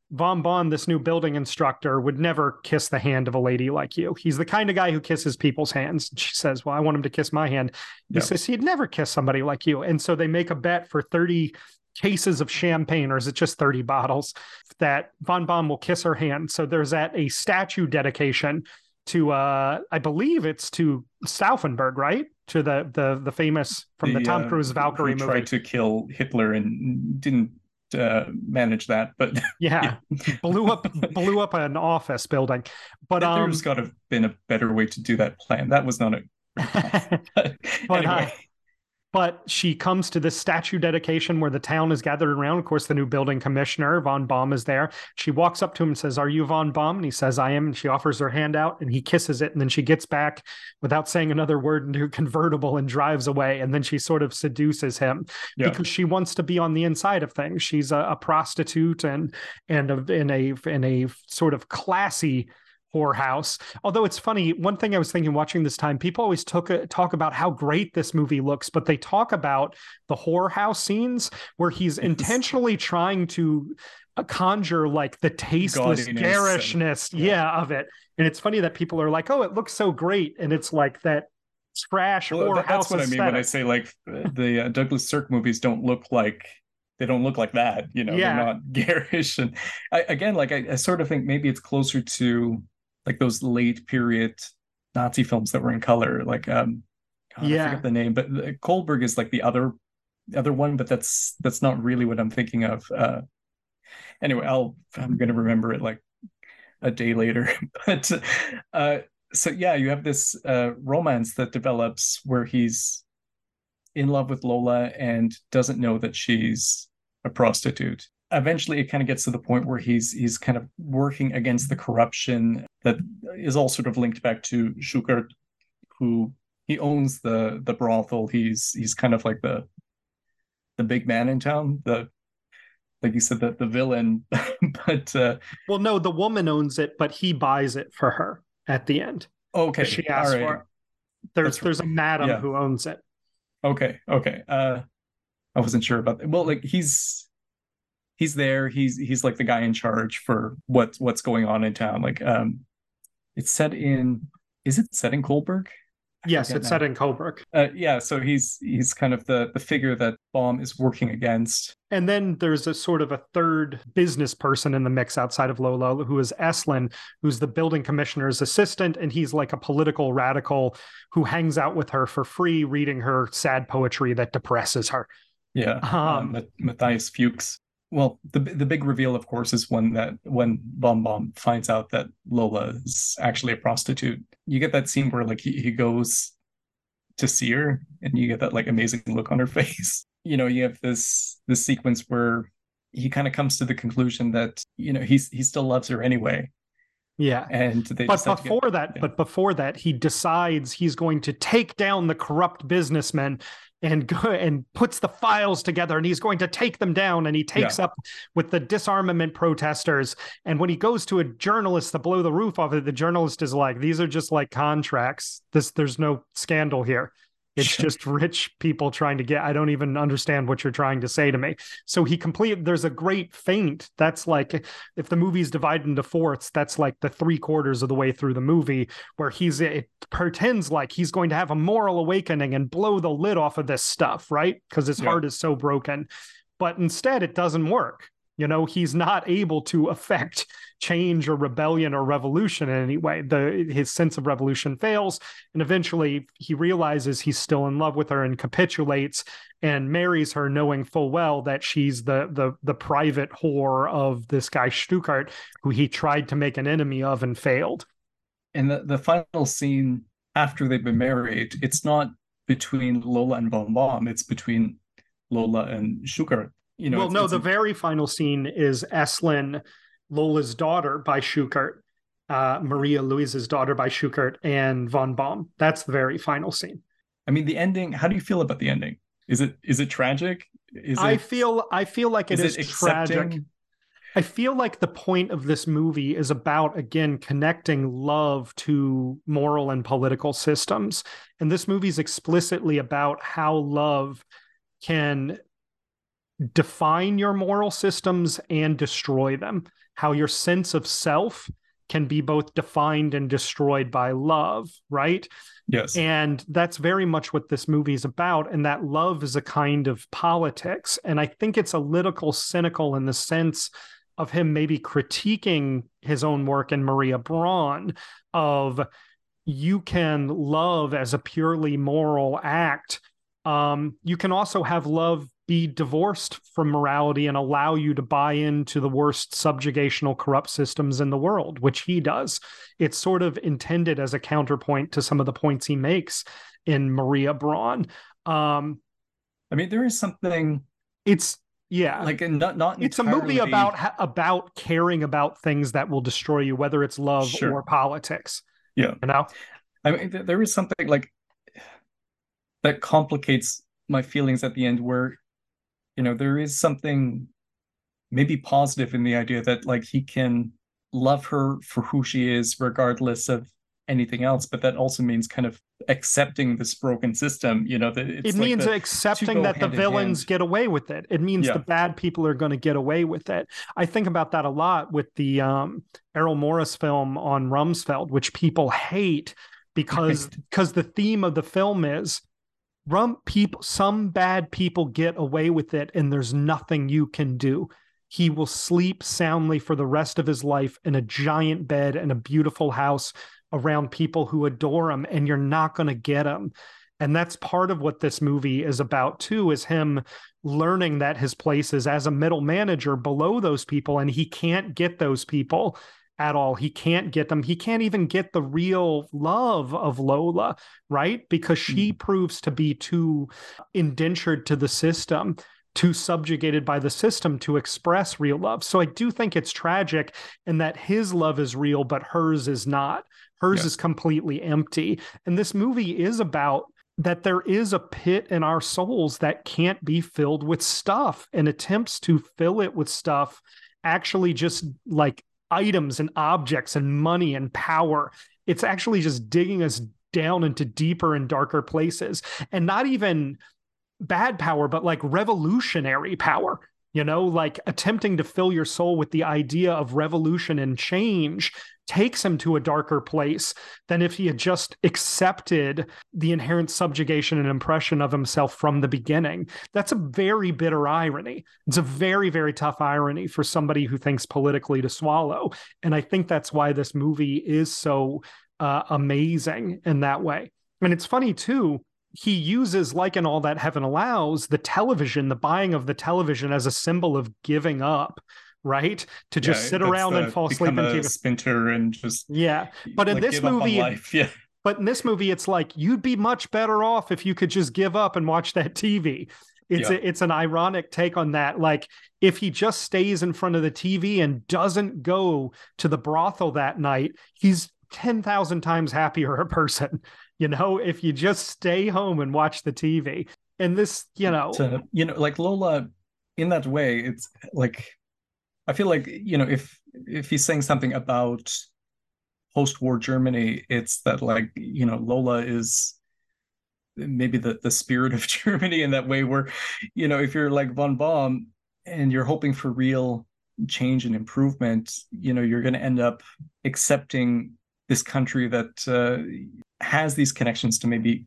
Von Baum, this new building instructor, would never kiss the hand of a lady like you. He's the kind of guy who kisses people's hands. She says, "Well, I want him to kiss my hand." He yeah. says he'd never kiss somebody like you, and so they make a bet for thirty cases of champagne, or is it just 30 bottles, that Von Baum will kiss her hand. So there's at a statue dedication to uh I believe it's to Stauffenberg, right? To the the the famous from the, the Tom uh, Cruise Valkyrie movie. Tried to kill Hitler and didn't uh, manage that, but yeah, blew up blew up an office building. But um, there's got to have been a better way to do that plan. That was not a. but, but uh, anyway. uh, but she comes to this statue dedication where the town is gathered around. Of course, the new building commissioner, Von Baum, is there. She walks up to him and says, Are you Von Baum? And he says, I am. And she offers her hand out and he kisses it. And then she gets back without saying another word into a convertible and drives away. And then she sort of seduces him yeah. because she wants to be on the inside of things. She's a, a prostitute and and a, in a in a sort of classy whorehouse. Although it's funny, one thing I was thinking watching this time, people always took a, talk about how great this movie looks, but they talk about the whorehouse scenes where he's intentionally trying to uh, conjure like the tasteless Gaudiness garishness, and, yeah. yeah. of it. And it's funny that people are like, "Oh, it looks so great," and it's like that trash well, whorehouse. That's what aesthetic. I mean when I say like the uh, Douglas Sirk movies don't look like they don't look like that you know yeah. they're not garish and I, again like I, I, sort of think maybe it's closer to like those late period Nazi films that were in color. Like um, God, yeah, I forget the name, but Kolberg is like the other other one, but that's that's not really what I'm thinking of. Uh, anyway, I'll I'm gonna remember it like a day later. but uh, so yeah, you have this uh, romance that develops where he's in love with Lola and doesn't know that she's a prostitute eventually it kind of gets to the point where he's he's kind of working against the corruption that is all sort of linked back to Schuckert, who he owns the the brothel. He's he's kind of like the the big man in town. The like you said, the the villain. but uh, well, no, the woman owns it, but he buys it for her at the end. Okay, she asks right. for. It. There's That's there's a madam yeah. who owns it. Okay, okay. Uh, I wasn't sure about that. Well, like he's he's there. He's he's like the guy in charge for what's what's going on in town. Like um, it's set in. Is it set in Kohlberg? yes, it's now. set in Kohlberg. Uh, yeah, so he's he's kind of the the figure that Baum is working against. And then there's a sort of a third business person in the mix outside of Lola, who is Esslin, who's the building commissioner's assistant, and he's like a political radical who hangs out with her for free, reading her sad poetry that depresses her. Yeah, um, um, Matthias Fuchs well, the the big reveal, of course, is when that when Von Baum finds out that Lola is actually a prostitute. You get that scene where like he, he goes to see her, and you get that like amazing look on her face. You know, you have this this sequence where he kind of comes to the conclusion that you know he's he still loves her anyway. Yeah, and but before get, that, yeah. but before that, he decides he's going to take down the corrupt businessmen and go and puts the files together and he's going to take them down and he takes yeah. up with the disarmament protesters. And when he goes to a journalist to blow the roof off it the journalist is like these are just like contracts. This there's no scandal here it's just rich people trying to get. I don't even understand what you're trying to say to me. So he complete. There's a great feint. That's like if the movie's divided into fourths, that's like the three quarters of the way through the movie where he's it pretends like he's going to have a moral awakening and blow the lid off of this stuff, right? Because his yeah. heart is so broken. But instead, it doesn't work. You know, he's not able to affect change or rebellion or revolution in any way. The his sense of revolution fails, and eventually he realizes he's still in love with her and capitulates and marries her, knowing full well that she's the the the private whore of this guy Schuckert, who he tried to make an enemy of and failed. And the, the final scene after they've been married, it's not between Lola and Von Baum, it's between Lola and Schuckert you know, well, it's, no, it's the a... very final scene is Esslin, Lola's daughter by Schuckert, uh, Maria Louise's daughter by Schuckert, and Von Baum. That's the very final scene. I mean, the ending. How do you feel about the ending? Is it is it tragic? Is it, I feel I feel like it is, is it tragic. I feel like the point of this movie is about again connecting love to moral and political systems. And this movie is explicitly about how love can define your moral systems and destroy them. How your sense of self can be both defined and destroyed by love, right? Yes. And that's very much what this movie is about. And that love is a kind of politics. And I think it's a little cynical in the sense of him maybe critiquing his own work in Maria Braun of you can love as a purely moral act. Um, you can also have love be divorced from morality and allow you to buy into the worst subjugational corrupt systems in the world, which he does. It's sort of intended as a counterpoint to some of the points he makes in Maria Braun. Um, I mean, there is something. It's yeah, like not not. It's entirely... a movie about about caring about things that will destroy you, whether it's love sure. or politics. Yeah, you know. I mean, there is something like that complicates my feelings at the end, where you know there is something maybe positive in the idea that like he can love her for who she is, regardless of anything else but that also means kind of accepting this broken system you know that it like means accepting that the villains get away with it. It means yeah. the bad people are going to get away with it. I think about that a lot with the um, errol morris film on rumsfeld which people hate because because the theme of the film is rum people some bad people get away with it and there's nothing you can do. He will sleep soundly for the rest of his life in a giant bed in a beautiful house around people who adore him and you're not going to get him. And that's part of what this movie is about too is him learning that his place is as a middle manager below those people and he can't get those people at all he can't get them he can't even get the real love of lola right because she mm. proves to be too indentured to the system too subjugated by the system to express real love. So I do think it's tragic in that his love is real, but hers is not. Hers yeah. is completely empty. And this movie is about that there is a pit in our souls that can't be filled with stuff and attempts to fill it with stuff actually just like items and objects and money and power. It's actually just digging us down into deeper and darker places and not even bad power, but like revolutionary power you know, like attempting to fill your soul with the idea of revolution and change takes him to a darker place than if he had just accepted the inherent subjugation and impression of himself from the beginning. That's a very bitter irony. It's a very, very tough irony for somebody who thinks politically to swallow. And I think that's why this movie is so uh, amazing in that way. And it's funny too he uses like in all that heaven allows the television the buying of the television as a symbol of giving up right? To just yeah, sit around the, and fall asleep and keep spinter and just yeah but in this movie yeah. but in this movie it's like you'd be much better off if you could just give up and watch that tv it's yeah. a, it's an ironic take on that like if he just stays in front of the tv and doesn't go to the brothel that night he's 10,000 times happier a person you know, if you just stay home and watch the TV. And this, you know, to, you know, like Lola, in that way, it's like I feel like you know if if he's saying something about post-war Germany, it's that like you know Lola is maybe the the spirit of Germany in that way, where you know if you're like von Baum and you're hoping for real change and improvement, you know you're going to end up accepting this country that uh, has these connections to maybe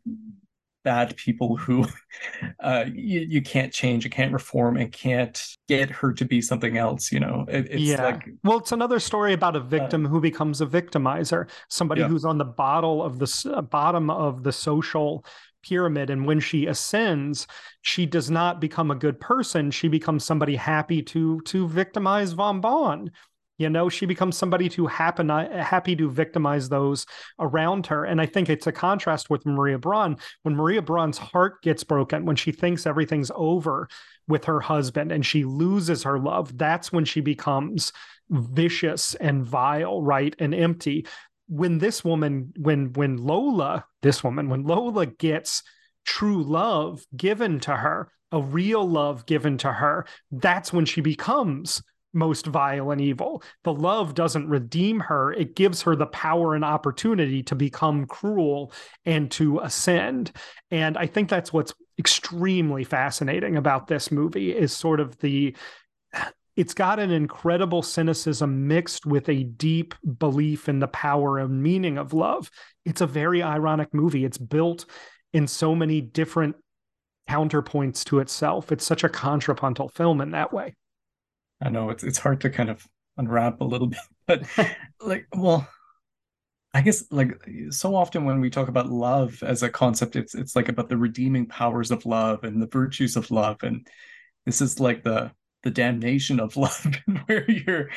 bad people who uh, you, you can't change, you can't reform, and can't get her to be something else. You know, it, it's yeah. like well, it's another story about a victim uh, who becomes a victimizer, somebody yeah. who's on the bottle of the uh, bottom of the social pyramid and when she ascends she does not become a good person she becomes somebody happy to to victimize von Baum you know, she becomes somebody to happen uh, happy to victimize those around her. And I think it's a contrast with Maria Braun. When Maria Braun's heart gets broken, when she thinks everything's over with her husband and she loses her love, that's when she becomes vicious and vile, right? And empty. When this woman, when when Lola, this woman, when Lola gets true love given to her, a real love given to her, that's when she becomes most vile and evil. The love doesn't redeem her, it gives her the power and opportunity to become cruel and to ascend. And I think that's what's extremely fascinating about this movie is sort of the it's got an incredible cynicism mixed with a deep belief in the power and meaning of love. It's a very ironic movie. It's built in so many different counterpoints to itself. It's such a contrapuntal film in that way. I know it's it's hard to kind of unwrap a little bit, but like, well, I guess like so often when we talk about love as a concept, it's it's like about the redeeming powers of love and the virtues of love, and this is like the the damnation of love where you're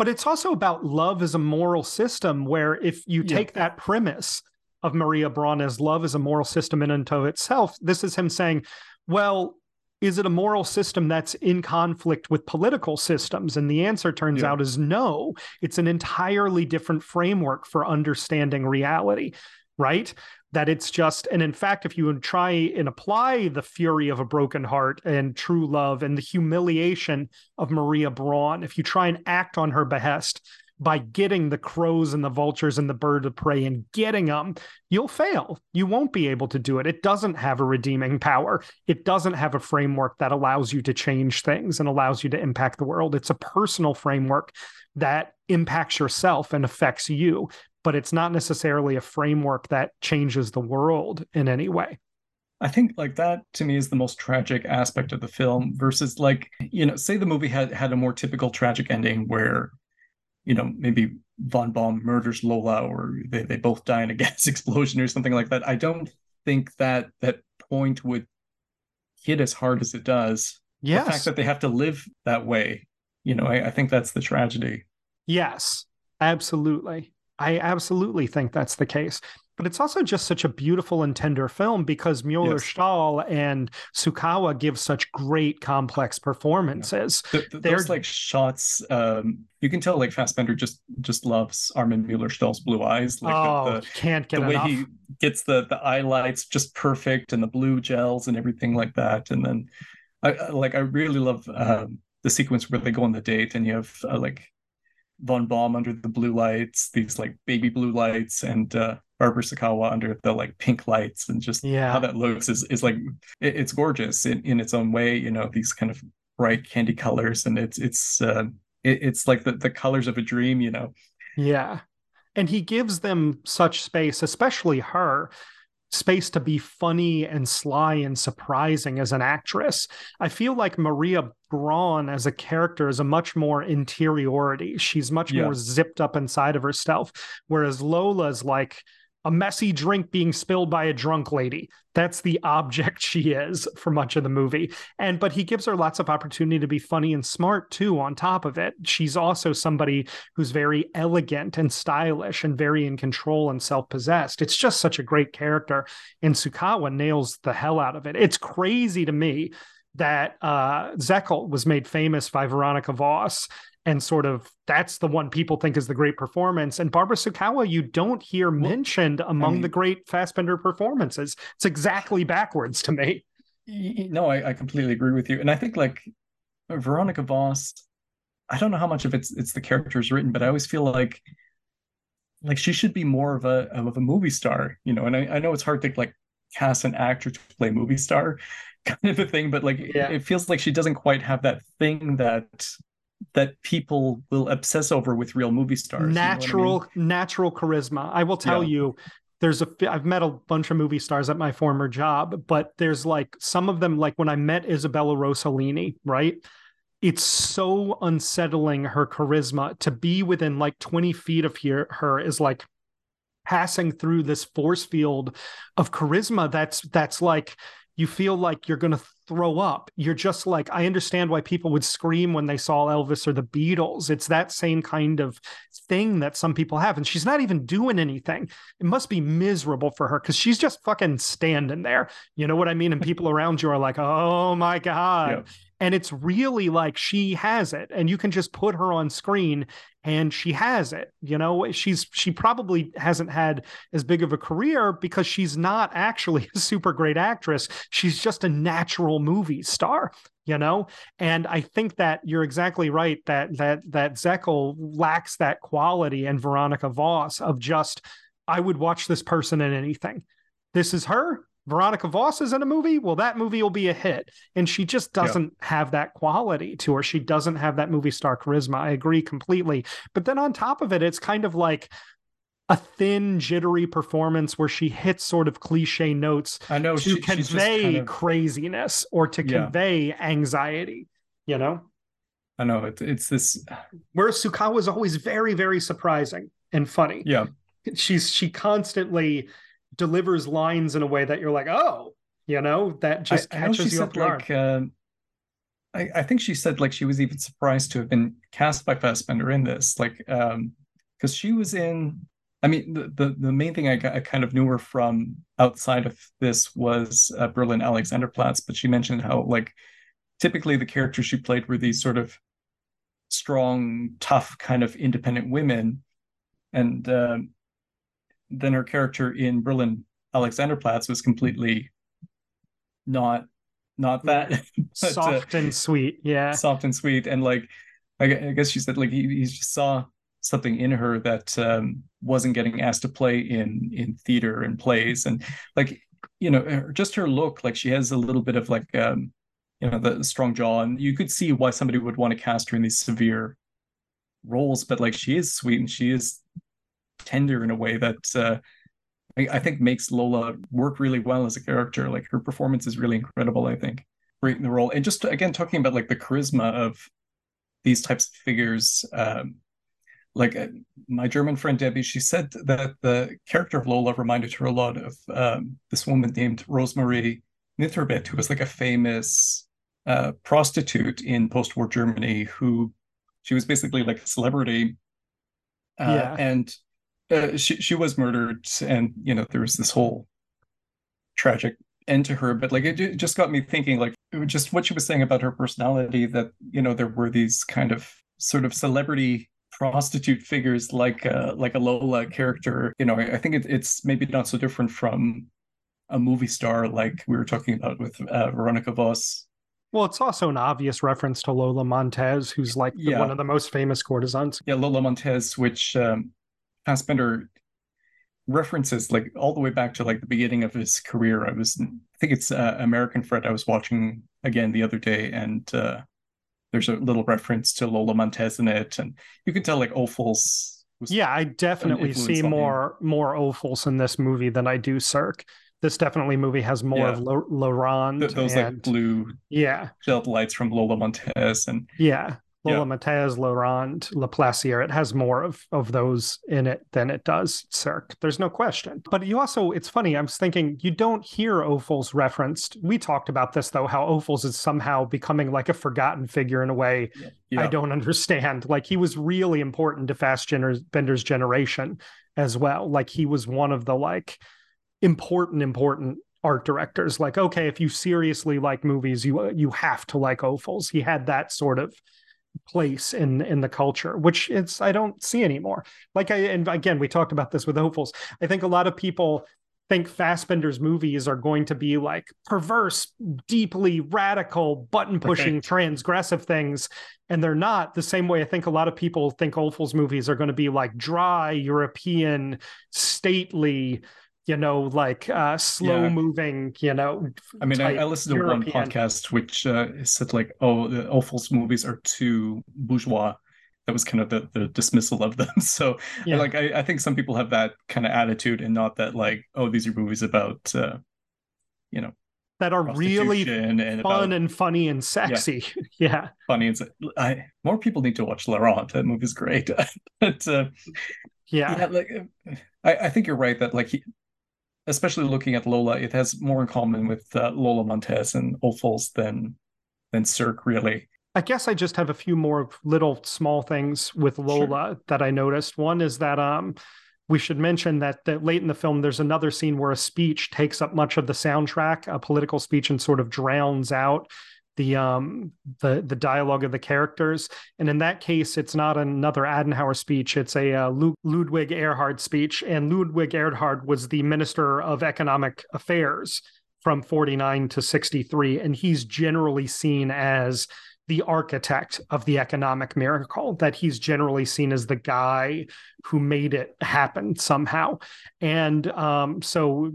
but it's also about love as a moral system where if you take yeah. that premise of Maria Braun as love as a moral system in and of itself, this is him saying, well, is it a moral system that's in conflict with political systems? And the answer turns yeah. out is no. It's an entirely different framework for understanding reality, right? that it's just and in fact if you try and apply the fury of a broken heart and true love and the humiliation of maria braun if you try and act on her behest by getting the crows and the vultures and the bird of prey and getting them you'll fail. You won't be able to do it. It doesn't have a redeeming power. It doesn't have a framework that allows you to change things and allows you to impact the world. It's a personal framework that impacts yourself and affects you but it's not necessarily a framework that changes the world in any way. I think like that to me is the most tragic aspect of the film versus like, you know, say the movie had had a more typical tragic ending where, you know, maybe Von Baum murders Lola or they, they both die in a gas explosion or something like that. I don't think that that point would hit as hard as it does. Yes. The fact that they have to live that way, you know, I, I think that's the tragedy. Yes, absolutely. I absolutely think that's the case. But it's also just such a beautiful and tender film because Mueller yes. Stahl and Sukowa give such great complex performances. Yeah. The, the, those like shots, um, you can tell like Fassbinder just just loves Armin Mueller Stahl's blue eyes. Like oh, the, the can't get the enough. way he gets the the eye lights just perfect and the blue gels and everything like that. And then I like I really love um, the sequence where they go on the date and you have uh, like von Baum under the blue lights, these like baby blue lights, and uh, Barbara Sukowa under the like pink lights, and just yeah. how that looks is is like it, it's gorgeous in, in its own way. You know, these kind of bright candy colors, and it's it's uh, it, it's like the the colors of a dream. You know. Yeah, and he gives them such space, especially her, space to be funny and sly and surprising as an actress. I feel like Maria Braun as a character is a much more interiority. She's much yeah. more zipped up inside of herself, whereas Lola's like a messy drink being spilled by a drunk lady. That's the object she is for much of the movie. And but he gives her lots of opportunity to be funny and smart too on top of it. She's also somebody who's very elegant and stylish and very in control and self-possessed. It's just such a great character and Sukowa nails the hell out of it. It's crazy to me that uh, Zekel was made famous by Veronika Voss and sort of that's the one people think is the great performance. And Barbara Sukowa, you don't hear mentioned among I mean, the great Fassbinder performances. It's exactly backwards to me. No, I, I completely agree with you, and I think like Veronika Voss, I don't know how much of it's it's the characters written, but I always feel like like she should be more of a of a movie star, you know. And I, I know it's hard to like cast an actor to play movie star kind of a thing, but like yeah. it feels like she doesn't quite have that thing that that people will obsess over with real movie stars. Natural, you know I mean? natural charisma. I will tell yeah. you, there's a. I've met a bunch of movie stars at my former job, but there's like some of them. Like when I met Isabella Rossellini, right? It's so unsettling her charisma to be within like 20 feet of here, her is like passing through this force field of charisma that's that's like you feel like you're going to throw up. You're just like, I understand why people would scream when they saw Elvis or the Beatles. It's that same kind of thing that some people have. And she's not even doing anything. It must be miserable for her because she's just fucking standing there. You know what I mean? And people around you are like, oh my God. Yeah and it's really like she has it and you can just put her on screen and she has it you know? She's she probably hasn't had as big of a career because she's not actually a super great actress. She's just a natural movie star you know? And i think that you're exactly right that that that zekel lacks that quality and veronika voss of just i would watch this person in anything. This is her Veronika Voss is in a movie, well, that movie will be a hit. And she just doesn't yeah. have that quality to her. She doesn't have that movie star charisma. I agree completely. But then on top of it, it's kind of like a thin, jittery performance where she hits sort of cliche notes I know to she, convey kind of... craziness or to yeah. convey anxiety, you know? I know it, it's this. Whereas Sukowa is always very, very surprising and funny. Yeah. She's, she constantly delivers lines in a way that you're like, oh, you know, that just I, catches I you guard. Like, uh, I, I think she said like she was even surprised to have been cast by Fassbinder in this, like um because she was in I mean, the, the, the main thing I, I, kind of knew her from outside of this was uh, Berlin Alexanderplatz, but she mentioned how like typically the characters she played were these sort of strong, tough kind of independent women, and uh, then her character in Berlin Alexanderplatz was completely not not that. But, soft uh, and sweet, yeah, soft and sweet, and like I, I guess she said like he, he just saw something in her that um, wasn't getting asked to play in in theater and plays. And like you know just her look like she has a little bit of like um you know the strong jaw. And you could see why somebody would want to cast her in these severe roles but like she is sweet and she is tender in a way that uh I, I think makes Lola work really well as a character. Like her performance is really incredible I think. Great in the role. And just again talking about like the charisma of these types of figures um like uh, my German friend Debbie, she said that the character of Lola reminded her a lot of um, this woman named Rosemarie Nitribitt, who was like a famous uh, prostitute in post-war Germany, who she was basically like a celebrity, uh, yeah. and uh, she she was murdered, and you know there was this whole tragic end to her. But like it, it just got me thinking, like just what she was saying about her personality, that you know there were these kind of sort of celebrity prostitute figures like uh, like a Lola character. You know, I, I think it, it's maybe not so different from a movie star like we were talking about with uh, Veronika Voss. Well, it's also an obvious reference to Lola Montez, who's like the, yeah. one of the most famous courtesans. Yeah, Lola Montez, which um, Fassbinder references like all the way back to like the beginning of his career. I was, I think it's uh, American Fred. I was watching again the other day, and uh, there's a little reference to Lola Montez in it, and you can tell like Ophuls. yeah, I definitely see more him. more Ophuls in this movie than I do Sirk. This definitely movie has more yeah. of La Ronde. Th- those and, like blue, yeah, gelled lights from Lola Montez, and yeah, Lola yeah. Montez, La Ronde, Laplacier. It has more of of those in it than it does Sirk. There's no question. But you also, it's funny. I was thinking you don't hear Ophuls referenced. We talked about this though, how Ophuls is somehow becoming like a forgotten figure in a way yeah. I don't understand. Like he was really important to Fassbinder's generation as well. Like he was one of the like important, important art directors. Like okay, if you seriously like movies, you you have to like Ophuls. He had that sort of place in in the culture which it's i don't see anymore like i and again we talked about this with Ophuls i think a lot of people think Fassbinder's movies are going to be like perverse, deeply radical, button pushing, okay. transgressive things. And they're not the same way I think a lot of people think Ophuls movies are going to be like dry, European, stately, you know, like uh, slow yeah. moving, you know. I mean, I, I, listened to European. one podcast which uh, said like, oh, the Ophuls movies are too bourgeois. That was kind of the, the dismissal of them. So, yeah. like, I, I think some people have that kind of attitude, and not that like, oh, these are movies about, uh, you know, that are really and fun about, and funny and sexy. Yeah, yeah. funny and I, more people need to watch La Ronde. That movie's great. but uh, yeah. yeah, like I, I think you're right that like he, especially looking at Lola, it has more in common with uh, Lola Montez and Ophuls than than Sirk really. I guess I just have a few more little small things with Lola sure. that I noticed. One is that um, we should mention that, that late in the film, there's another scene where a speech takes up much of the soundtrack, a political speech, and sort of drowns out the um the the dialogue of the characters. And in that case it's not another adenauer speech. It's a uh, ludwig erhard speech. And ludwig erhard was the minister of economic affairs from 49 to 63 and he's generally seen as the architect of the economic miracle that he's generally seen as the guy who made it happen somehow. And um so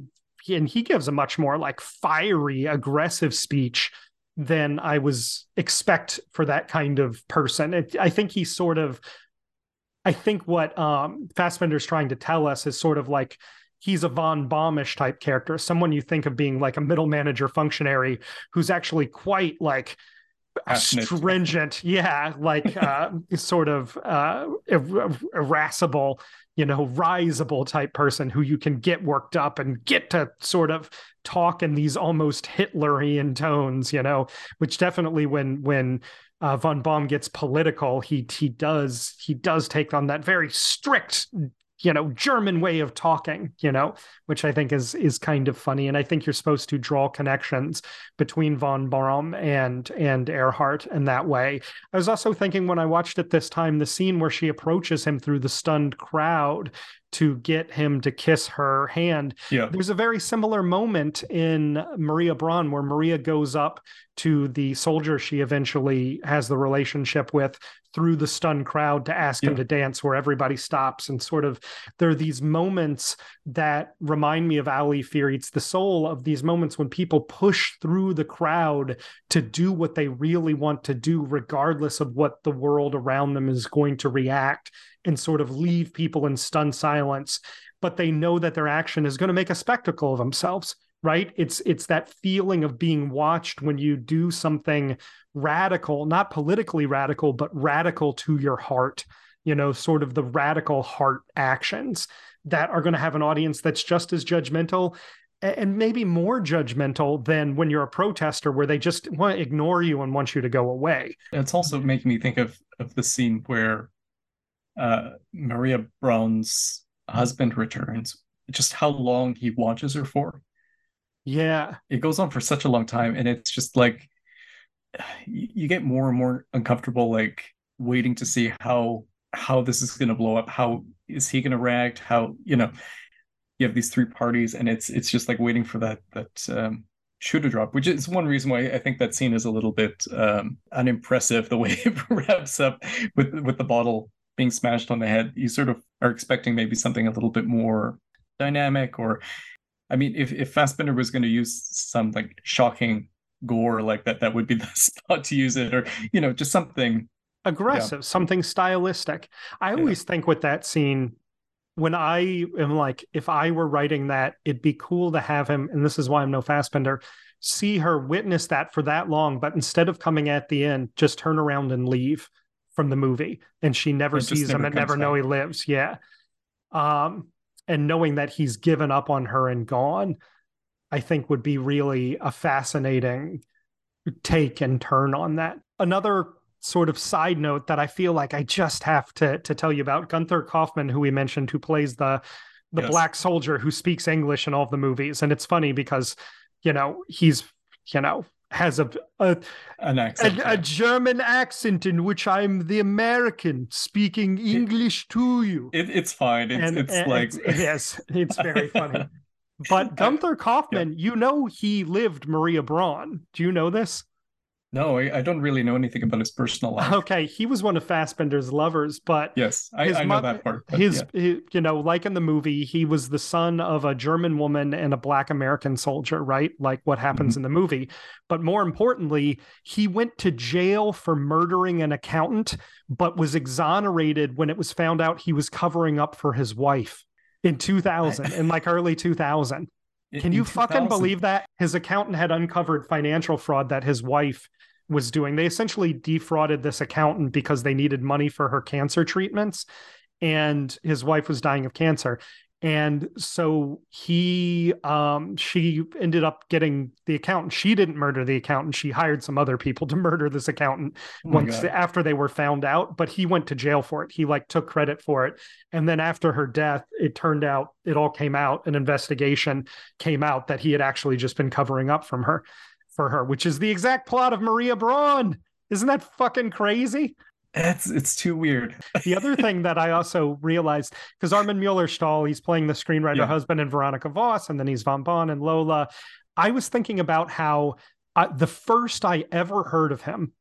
and he gives a much more like fiery aggressive speech than I was expect for that kind of person. It, I think he's sort of, I think what um, Fassbinder's trying to tell us is sort of like he's a von Baumish type character, someone you think of being like a middle manager functionary who's actually quite like. Stringent, yeah, like uh, sort of uh, ir- irascible, you know, risible type person who you can get worked up and get to sort of talk in these almost Hitlerian tones, you know, which definitely when when uh, von Baum gets political, he he does he does take on that very strict you know german way of talking you know which i think is is kind of funny and i think you're supposed to draw connections between von Baum and and Erhard in that way i was also thinking when i watched it this time the scene where she approaches him through the stunned crowd to get him to kiss her hand. Yeah. There's a very similar moment in Maria Braun where Maria goes up to the soldier she eventually has the relationship with through the stunned crowd to ask Yeah. him to dance where everybody stops and sort of there are these moments that remind me of Ali Fear Eats the Soul of these moments when people push through the crowd to do what they really want to do regardless of what the world around them is going to react and sort of leave people in stunned silence but they know that their action is going to make a spectacle of themselves right it's it's that feeling of being watched when you do something radical not politically radical but radical to your heart you know sort of the radical heart actions that are going to have an audience that's just as judgmental and maybe more judgmental than when you're a protester where they just want to ignore you and want you to go away It's also making me think of of the scene where uh, Maria Braun's husband returns. Just how long he watches her for. Yeah It goes on for such a long time, and it's just like you, get more and more uncomfortable, like waiting to see how how this is going to blow up. How is he going to react? How you know you have these three parties, and it's it's just like waiting for that that um, shoe to drop, which is one reason why I think that scene is a little bit um, unimpressive. The way it wraps up with with the bottle being smashed on the head, you sort of are expecting maybe something a little bit more dynamic, or I mean, if if Fassbinder was going to use some like shocking gore like that, that would be the spot to use it, or you know, just something. aggressive, something stylistic. I Yeah. always think with that scene, when I am like, if I were writing that, it'd be cool to have him, and this is why I'm no Fassbinder, see her witness that for that long, but instead of coming at the end, just turn around and leave from the movie. And she never sees him and never know he lives. Yeah. Um, and knowing that he's given up on her and gone, I think would be really a fascinating take and turn on that. Another sort of side note that I feel like I just have to to tell you about Gunther Kaufmann, who we mentioned, who plays the the Yes. black soldier who speaks English in all of the movies, and it's funny because you know he's you know has a a, An accent. a, a German accent in which I'm the American speaking English to you. it, it's fine. It's and it's and like it's, yes, it's very funny. But Gunther Kaufmann, you know, he lived Maria Braun. Do you know this? No, I, I don't really know anything about his personal life. Okay, he was one of Fassbinder's lovers, but Yes, I, his I know mother- that part. his, yeah. hi- you know, like in the movie, he was the son of a German woman and a black American soldier, right? Like what happens Mm-hmm. in the movie. But more importantly, he went to jail for murdering an accountant, but was exonerated when it was found out he was covering up for his wife in 2000, in like early 2000. Can you fucking believe that? His accountant had uncovered financial fraud that his wife was doing. They essentially defrauded this accountant because they needed money for her cancer treatments and his wife was dying of cancer. And so he um she ended up getting the accountant. She didn't murder the accountant. She hired some other people to murder this accountant Oh once God. after they were found out, but he went to jail for it. He like took credit for it. And then after her death, it turned out it all came out. An investigation came out that he had actually just been covering up from her for her, which is the exact plot of Maria Braun. Isn't that fucking crazy? It's it's too weird. The other thing that I also realized because Armin Mueller Stahl, he's playing the screenwriter Yeah. husband and Veronika Voss, and then he's Von Baum and Lola. I was thinking about how uh, the first I ever heard of him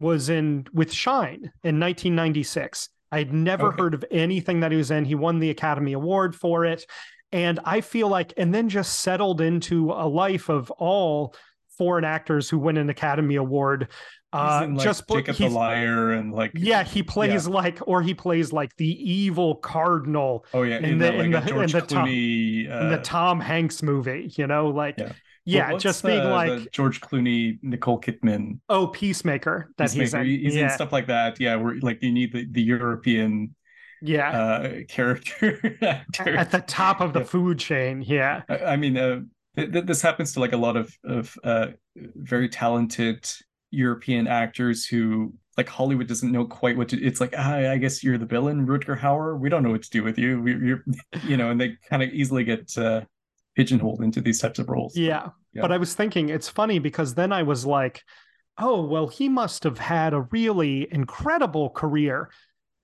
was in with Shine in 1996. I'd never Okay. heard of anything that he was in. He won the Academy Award for it. And I feel like, and then just settled into a life of all foreign actors who win an Academy Award. He's Uh, in, like, just Jacob the Liar and like yeah, he plays like, or he plays like the evil cardinal oh yeah in in, the- the, in a the- in George the Tom- Clooney in the uh, Tom Hanks movie. You know, like Yeah. Yeah, just being the- like, George Clooney, Nicole Kidman, oh, Peacemaker that he's Peacemaker. in. He's yeah, in stuff like that. Yeah, where like you need the, the European yeah. uh character actor. At the top of the Yeah. food chain. Yeah. I, I mean, uh, th- th- this happens to like a lot of of uh, very talented European actors who like Hollywood doesn't know quite what to. It's like, ah, I guess you're the villain, Rutger Hauer. We don't know what to do with you. We, you're, you know, and they kind of easily get uh, pigeonholed into these types of roles. Yeah. Yeah. But I was thinking it's funny because then I was like, oh, well, he must have had a really incredible career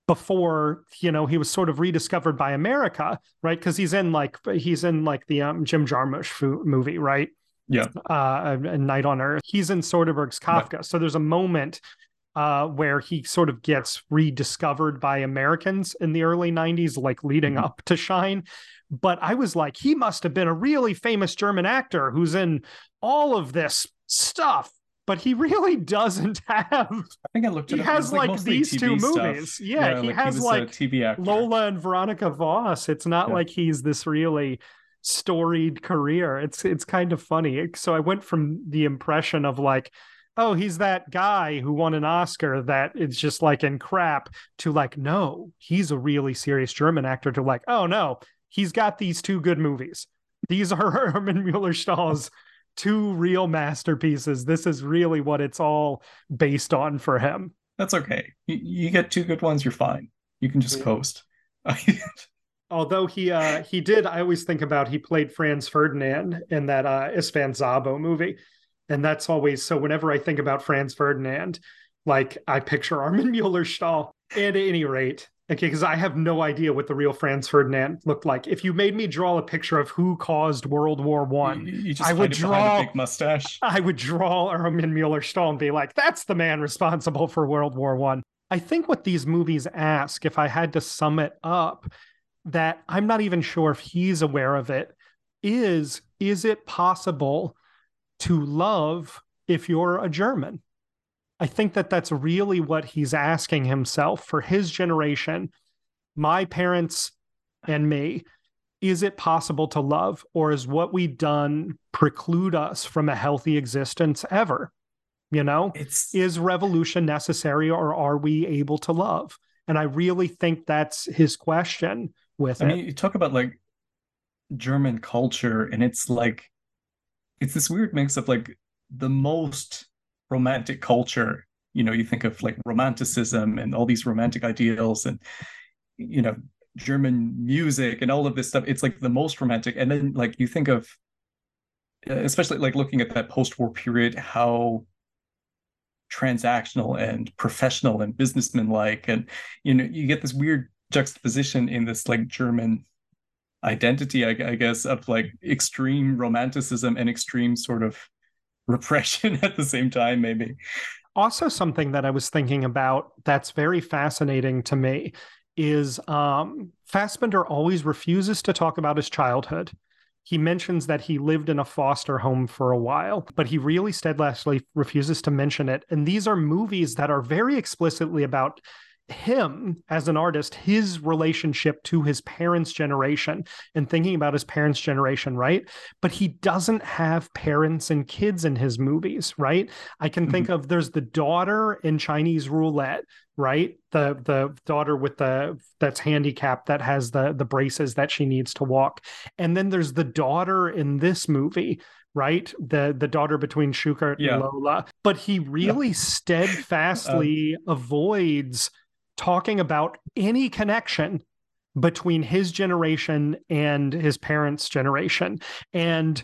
before, you know, he was sort of rediscovered by America, right? Because he's in like he's in like the um, Jim Jarmusch movie, right? Yeah. Uh, a Night on Earth. He's in Soderbergh's Right. Kafka. So there's a moment uh, where he sort of gets rediscovered by Americans in the early 90s, like leading Mhm. up to Shine. But I was like, he must have been a really famous German actor who's in all of this stuff. But he really doesn't have I think I looked. He it up. Has, like, mostly these two stuff. movies. Yeah, he has, was a like, TV actor. Lola and Veronika Voss. It's not Yeah. like he's this really storied career. It's it's kind of funny. So I went from the impression of like, oh, he's that guy who won an Oscar that is just like in crap to like, no, he's a really serious German actor to like, oh no, he's got these two good movies. These are Armin Mueller Stahl's two real masterpieces. This is really what it's all based on for him. That's okay. You, you get two good ones, you're fine. You can just Yeah. coast. although he uh he did i always think about he played franz ferdinand in that uh Szabó movie and that's always so whenever i think about franz ferdinand like i picture armin mueller stahl and at any rate okay because i have no idea what the real franz ferdinand looked like if you made me draw a picture of who caused world war one you, you just I would draw- a big mustache. I would draw Armin Mueller Stahl and be like, that's the man responsible for World War One. I. I think what these movies ask, if I had to sum it up, that I'm not even sure if he's aware of it, is is it possible to love if you're a German? I think that that's really what he's asking himself for his generation, my parents and me. Is it possible to love, or is what we've done preclude us from a healthy existence ever? You know, It's is revolution necessary, or are we able to love? And I really think that's his question with I it. mean, you talk about like German culture, and it's like it's this weird mix of like the most romantic culture. You know, you think of like romanticism and all these romantic ideals, and you know, German music and all of this stuff. It's like the most romantic, and then like you think of, especially like looking at that post-war period, how transactional and professional and businessman-like, and you know, you get this weird juxtaposition in this like German identity, I, I guess, of like extreme romanticism and extreme sort of repression at the same time, maybe. also something that i was thinking about that's very fascinating to me is um fassbinder always refuses to talk about his childhood he mentions that he lived in a foster home for a while but he really steadfastly refuses to mention it and these are movies that are very explicitly about him as an artist his relationship to his parents generation and thinking about his parents generation right but he doesn't have parents and kids in his movies right I can think mm-hmm. of there's the daughter in Chinese roulette, right? The the daughter with the that's handicapped that has the the braces that she needs to walk. And then there's the daughter in this movie, right? The the daughter between Schuckert Yeah. and Lola. But he really um, steadfastly avoids talking about any connection between his generation and his parents' generation. And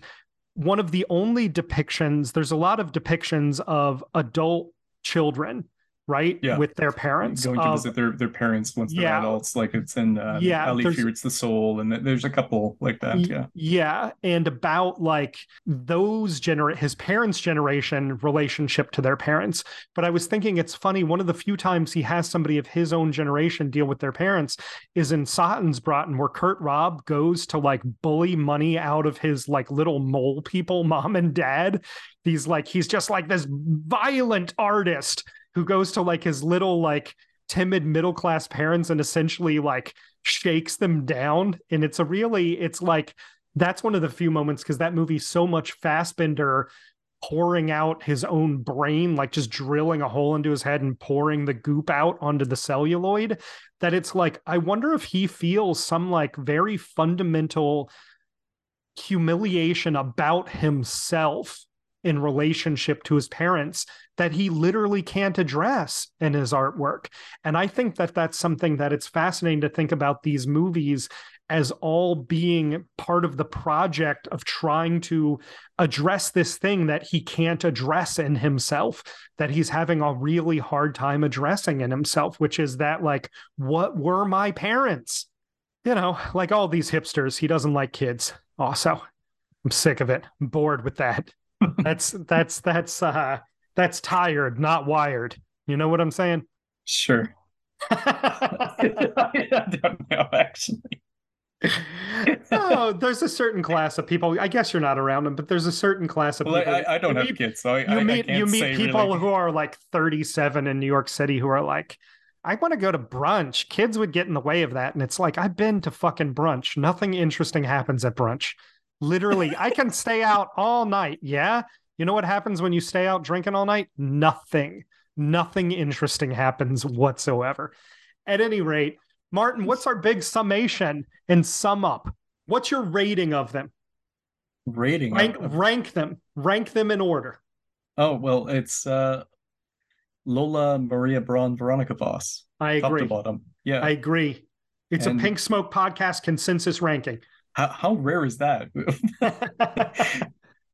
one of the only depictions there's a lot of depictions of adult children right Yeah. with their parents Going to of- visit their, their parents once they're Yeah. adults, like it's in um, Yeah, Ali Fears the Soul, and there's a couple like that. Y- Yeah. yeah and about like those gener his parents generation relationship to their parents but i was thinking it's funny one of the few times he has somebody of his own generation deal with their parents is in Satansbraten where Kurt Raab goes to like bully money out of his like little mole people mom and dad these like he's just like this violent artist who goes to like his little like timid middle class parents and essentially like shakes them down. And it's a really it's like that's one of the few moments because that movie's so much Fassbinder pouring out his own brain, like just drilling a hole into his head and pouring the goop out onto the celluloid, that it's like, I wonder if he feels some like very fundamental humiliation about himself in relationship to his parents that he literally can't address in his artwork. And I think that that's something that it's fascinating to think about these movies as all being part of the project of trying to address this thing that he can't address in himself, that he's having a really hard time addressing in himself, which is that, like, what were my parents? You know, like all these hipsters, he doesn't like kids. Also, I'm sick of it. I'm bored with that. That's that's that's uh that's tired, not wired. You know what I'm saying? Sure. I don't know actually oh, there's a certain class of people. I guess you're not around them, but there's a certain class of well, people. I, I don't have meet, kids, so I, you I, meet you meet people really. who are like 37 in New York City who are like, I want to go to brunch. Kids would get in the way of that, and it's like I've been to fucking brunch. Nothing interesting happens at brunch. Literally, I can stay out all night. Yeah, you know what happens when you stay out drinking all night? Nothing. Nothing interesting happens whatsoever. At any rate, Martin, what's our big summation and sum up? What's your rating of them? Rating rank, of... rank them. Rank them in order. Oh well, it's uh, Lola, Maria Braun, Veronika Voss. I agree. Top to bottom. Yeah, I agree. It's and a Pink Smoke podcast consensus ranking. How, how rare is that?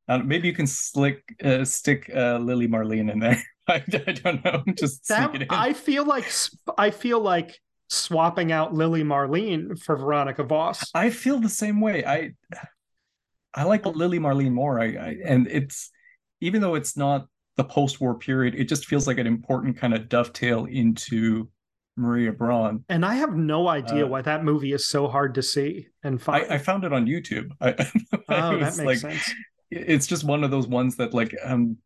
uh, maybe you can slick uh, stick uh, Lili Marleen in there. I, I don't know. Just that, I feel like I feel like swapping out Lili Marleen for Veronika Voss. I feel the same way. I I like Lili Marleen more. I, I and it's even though it's not the post-war period, it just feels like an important kind of dovetail into Maria Braun. And I have no idea uh, why that movie is so hard to see and find. I, I found it on YouTube. I, oh, that makes like, sense. It's just one of those ones that like um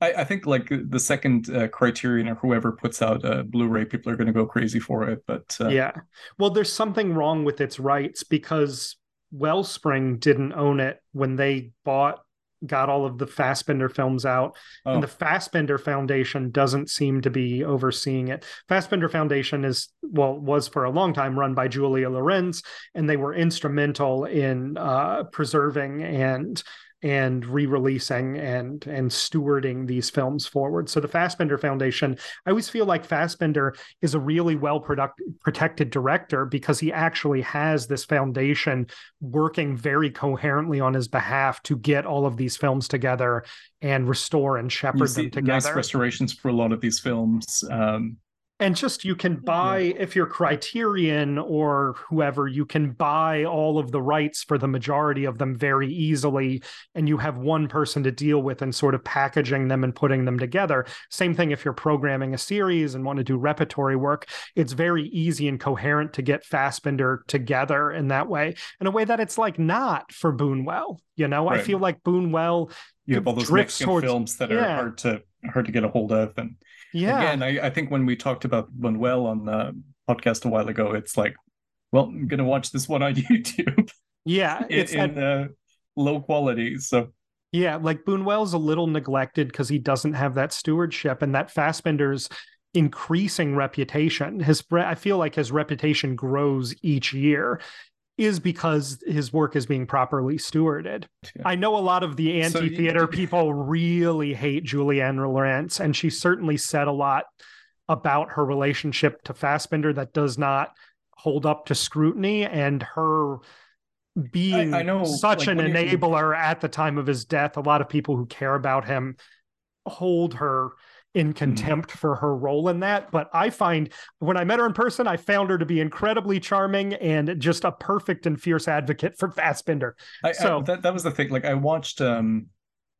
I, I think like the second uh, Criterion or whoever puts out a Blu-ray, people are going to go crazy for it. But uh... yeah, well, there's something wrong with its rights because Wellspring didn't own it when they bought got all of the Fassbinder films out, oh. and the Fassbinder Foundation doesn't seem to be overseeing it. Fassbinder Foundation is well was for a long time run by Juliane Lorenz, and they were instrumental in uh, preserving and and re-releasing and and stewarding these films forward. So the Fassbinder Foundation, I always feel like Fassbinder is a really well product, protected director because he actually has this foundation working very coherently on his behalf to get all of these films together and restore and shepherd them together. Nice restorations for a lot of these films. Um, and just you can buy yeah. if you're criterion or whoever you can buy all of the rights for the majority of them very easily and you have one person to deal with and sort of packaging them and putting them together same thing if you're programming a series and want to do repertory work it's very easy and coherent to get Fassbinder together in that way in a way that it's like not for Buñuel you know right. I feel like Buñuel you have all those Mexican towards, films that are yeah. hard to hard to get a hold of and yeah. Again, I, I think when we talked about Buñuel on the podcast a while ago, it's like, well, I'm gonna watch this one on YouTube. Yeah, it's in, in uh, low quality. So yeah, like Buñuel's a little neglected because he doesn't have that stewardship and that Fassbinder's increasing reputation. His I feel like his reputation grows each year is because his work is being properly stewarded. Yeah. I know a lot of the anti-theater so, people really hate Juliane Lorenz, and she certainly said a lot about her relationship to Fassbinder that does not hold up to scrutiny and her being I, I know, such like, an enabler at the time of his death. A lot of people who care about him hold her in mm-hmm. contempt for her role in that. But I find when I met her in person, I found her to be incredibly charming and just a perfect and fierce advocate for Fassbinder. I, so I, that, that was the thing. Like I watched um,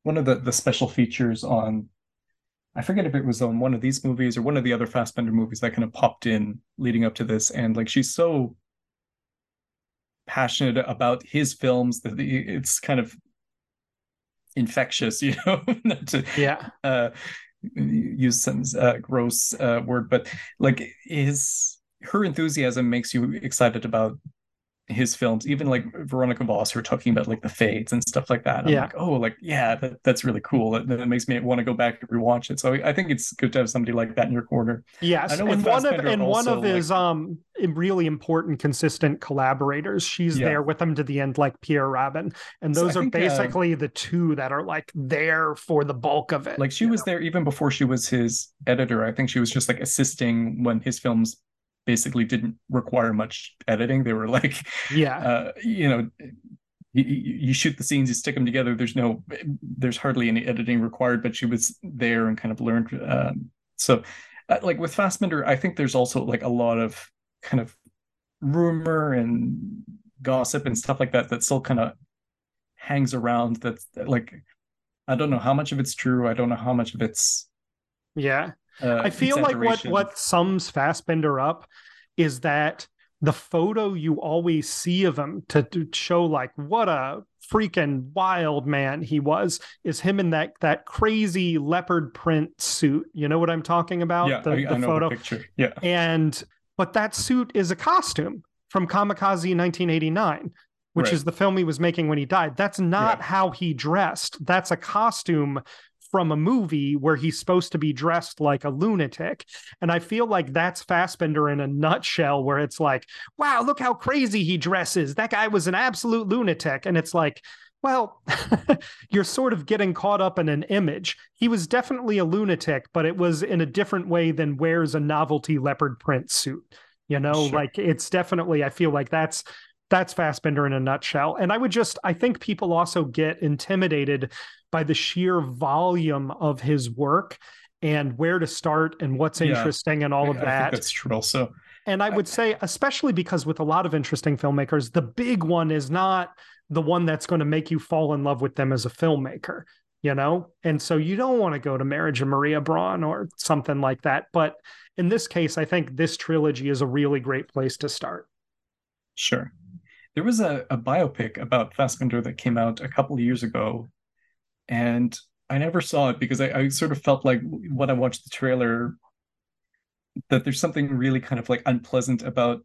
one of the, the special features on, I forget if it was on one of these movies or one of the other Fassbinder movies that kind of popped in leading up to this. And like she's so passionate about his films that it's kind of infectious, you know. to, yeah. Uh, use some uh, gross uh, word, but like his her enthusiasm makes you excited about his films, even like Veronika Voss, her talking about like the fades and stuff like that. I'm Yeah. like, oh, like yeah, that, that's really cool. That, that makes me want to go back and rewatch it. So I think it's good to have somebody like that in your corner. Yes, I know and one of and one of also, like- his um really important, consistent collaborators. She's Yeah. there with him to the end, like Peer Raben, and So those are think, uh, basically the two that are like there for the bulk of it. Like she was know? there even before she was his editor. I think she was just like assisting when his films basically didn't require much editing. They were like, yeah, uh, you know, you, you shoot the scenes, you stick them together. There's no, there's hardly any editing required. But she was there and kind of learned. Um, so, uh, like with Fassbinder, I think there's also like a lot of kind of rumor and gossip and stuff like that that still kind of hangs around. That's like, I don't know how much of it's true. I don't know how much of it's. yeah. Uh, I feel like what what sums Fassbinder up is that the photo you always see of him to, to show like what a freaking wild man he was is him in that that crazy leopard print suit. You know what I'm talking about? Yeah, the, I, the I photo. the picture. Yeah. And but that suit is a costume from Kamikaze 1989, which Right. is the film he was making when he died. That's not Yeah. how he dressed. That's a costume from a movie where he's supposed to be dressed like a lunatic. And I feel like that's Fassbinder in a nutshell, where it's like, wow, look how crazy he dresses. That guy was an absolute lunatic. And it's like, well, you're sort of getting caught up in an image. He was definitely a lunatic, but it was in a different way than wears a novelty leopard print suit. You know, Sure. like it's definitely, I feel like that's that's Fassbinder in a nutshell. And I would just, I think people also get intimidated by the sheer volume of his work and where to start and what's Yeah. interesting and all of that. that's true. Also, And I would say, especially because with a lot of interesting filmmakers, the big one is not the one that's going to make you fall in love with them as a filmmaker, you know? And so you don't want to go to Marriage of Maria Braun or something like that. But in this case, I think this trilogy is a really great place to start. Sure. There was a, a biopic about Fassbinder that came out a couple of years ago, and I never saw it because I, I sort of felt like when I watched the trailer that there's something really kind of like unpleasant about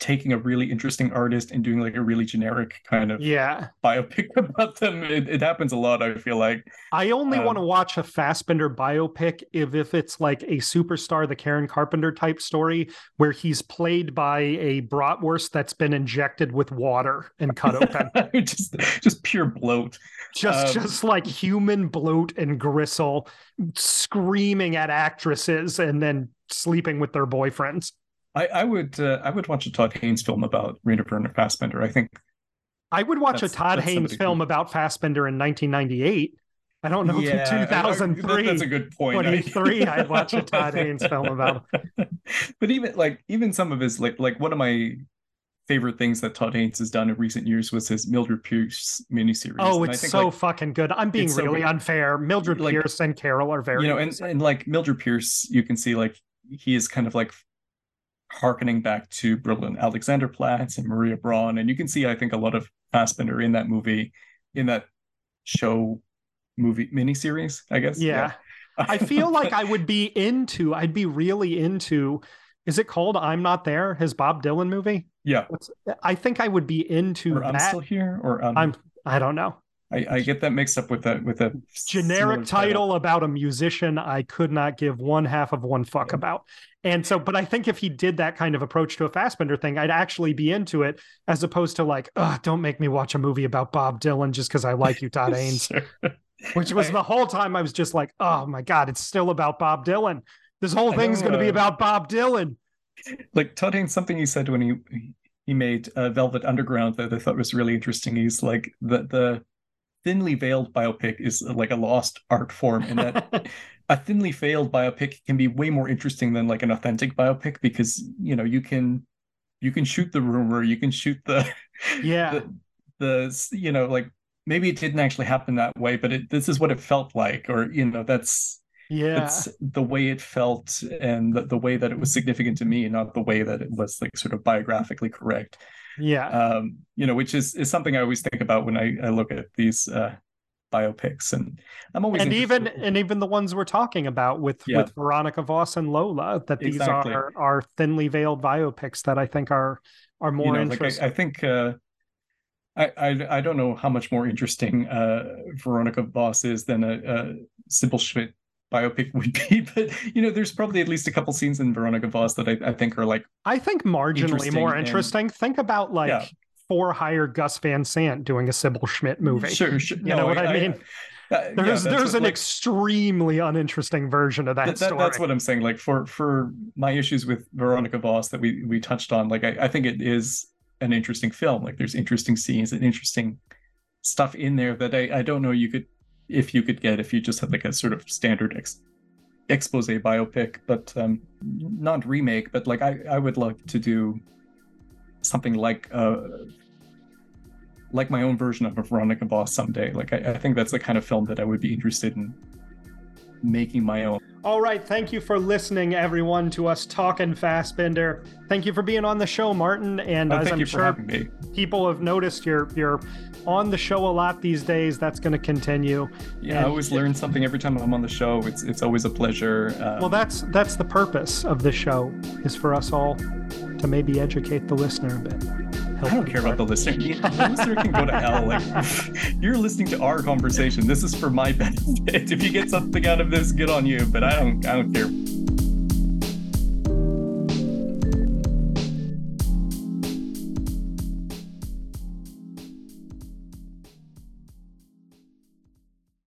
taking a really interesting artist and doing like a really generic kind of Yeah. biopic about them. It, it happens a lot, I feel like. I only Um, want to watch a Fassbinder biopic if, if it's like a superstar, the Karen Carpenter type story, where he's played by a bratwurst that's been injected with water and cut open. just just pure bloat. just Um, just like human bloat and gristle screaming at actresses and then sleeping with their boyfriends. I, I would uh, I would watch a Todd Haynes film about Rainer Werner Fassbinder. I think I would watch That's- a Todd Haynes film about Fassbinder in 1998. I don't know Yeah, if I- I- in 2003, that- that's a good point. I- 23, I'd watch a Todd Haynes film about him. but even like even some of his like like one of my favorite things that Todd Haynes has done in recent years was his Mildred Pierce miniseries. Oh, I it's think, so like, fucking good. I'm being it's so really unfair. Mildred Like, Pierce and Carol are very you know, and, and like Mildred Pierce, you can see like he is kind of like harkening back to Berlin Alexanderplatz and Maria Braun, and you can see I think a lot of Fassbinder in that movie, in that show movie miniseries, I guess. yeah. I feel like I would be into, I'd be really into, is it called I'm Not There, his Bob Dylan movie? yeah. I think I would be into Or I'm still here, or um, I'm, I don't know. I, I get that mixed up with a with a Generic title about a musician I could not give one half of one fuck about. And so, but I think if he did that kind of approach to a Fassbinder thing, I'd actually be into it as opposed to like, oh, don't make me watch a movie about Bob Dylan just because I like you, Todd Haynes. Sure. which was the whole time I was just like, oh my God, it's still about Bob Dylan. This whole thing's going to be about Bob Dylan. like Todd Haynes, something he said when he he made uh, Velvet Underground that I thought was really interesting. He's like the the thinly veiled biopic is uh, like a lost art form, and that a thinly veiled biopic can be way more interesting than like an authentic biopic because you know you can you can shoot the rumor, you can shoot the yeah. the, the you know like maybe it didn't actually happen that way, but it, this is what it felt like, or you know that's yeah. it's the way it felt and the, the way that it was significant to me, not the way that it was like sort of biographically correct. Yeah. Um, you know, which is is something I always think about when I, I look at these uh, biopics, and I'm always and even interested- and even the ones we're talking about with Yeah. with Veronika Voss and Lola, that these Exactly. are are thinly veiled biopics that I think are are more you know, interesting. Like I, I think uh, I, I I don't know how much more interesting uh, Veronika Voss is than a, a Sybille Schmitz biopic would be, but you know, there's probably at least a couple scenes in Veronika Voss that I, I think are like I think marginally interesting more and- interesting. Think about like Yeah. for hire Gus Van Sant doing a Sybille Schmitz movie. Sure, sure. You know what I mean? uh, yeah, There's that's there's what, an like, extremely uninteresting version of that, that, that- story. that's what I'm saying. Like for for my issues with Veronika Voss that we we touched on, like I, I think it is an interesting film. Like there's interesting scenes and interesting stuff in there that I, I don't know you could if you could get if you just had like a sort of standard ex, expose biopic, but um not remake, but like I, I would love to do something like uh like my own version of a Veronika Voss someday. Like I, I think that's the kind of film that I would be interested in making my own. All right, thank you for listening, everyone, to us talking Fassbinder. Thank you for being on the show, Martin. And Oh, as I'm sure people have noticed, you're you're on the show a lot these days. That's going to continue. Yeah, And- I always learn something every time I'm on the show. It's it's always a pleasure. Um, Well, that's that's the purpose of this show is for us all to maybe educate the listener a bit. I don't care about the listener. The listener can go to hell. Like you're listening to our conversation. This is for my benefit. If you get something out of this, good on you. But I don't. I don't care.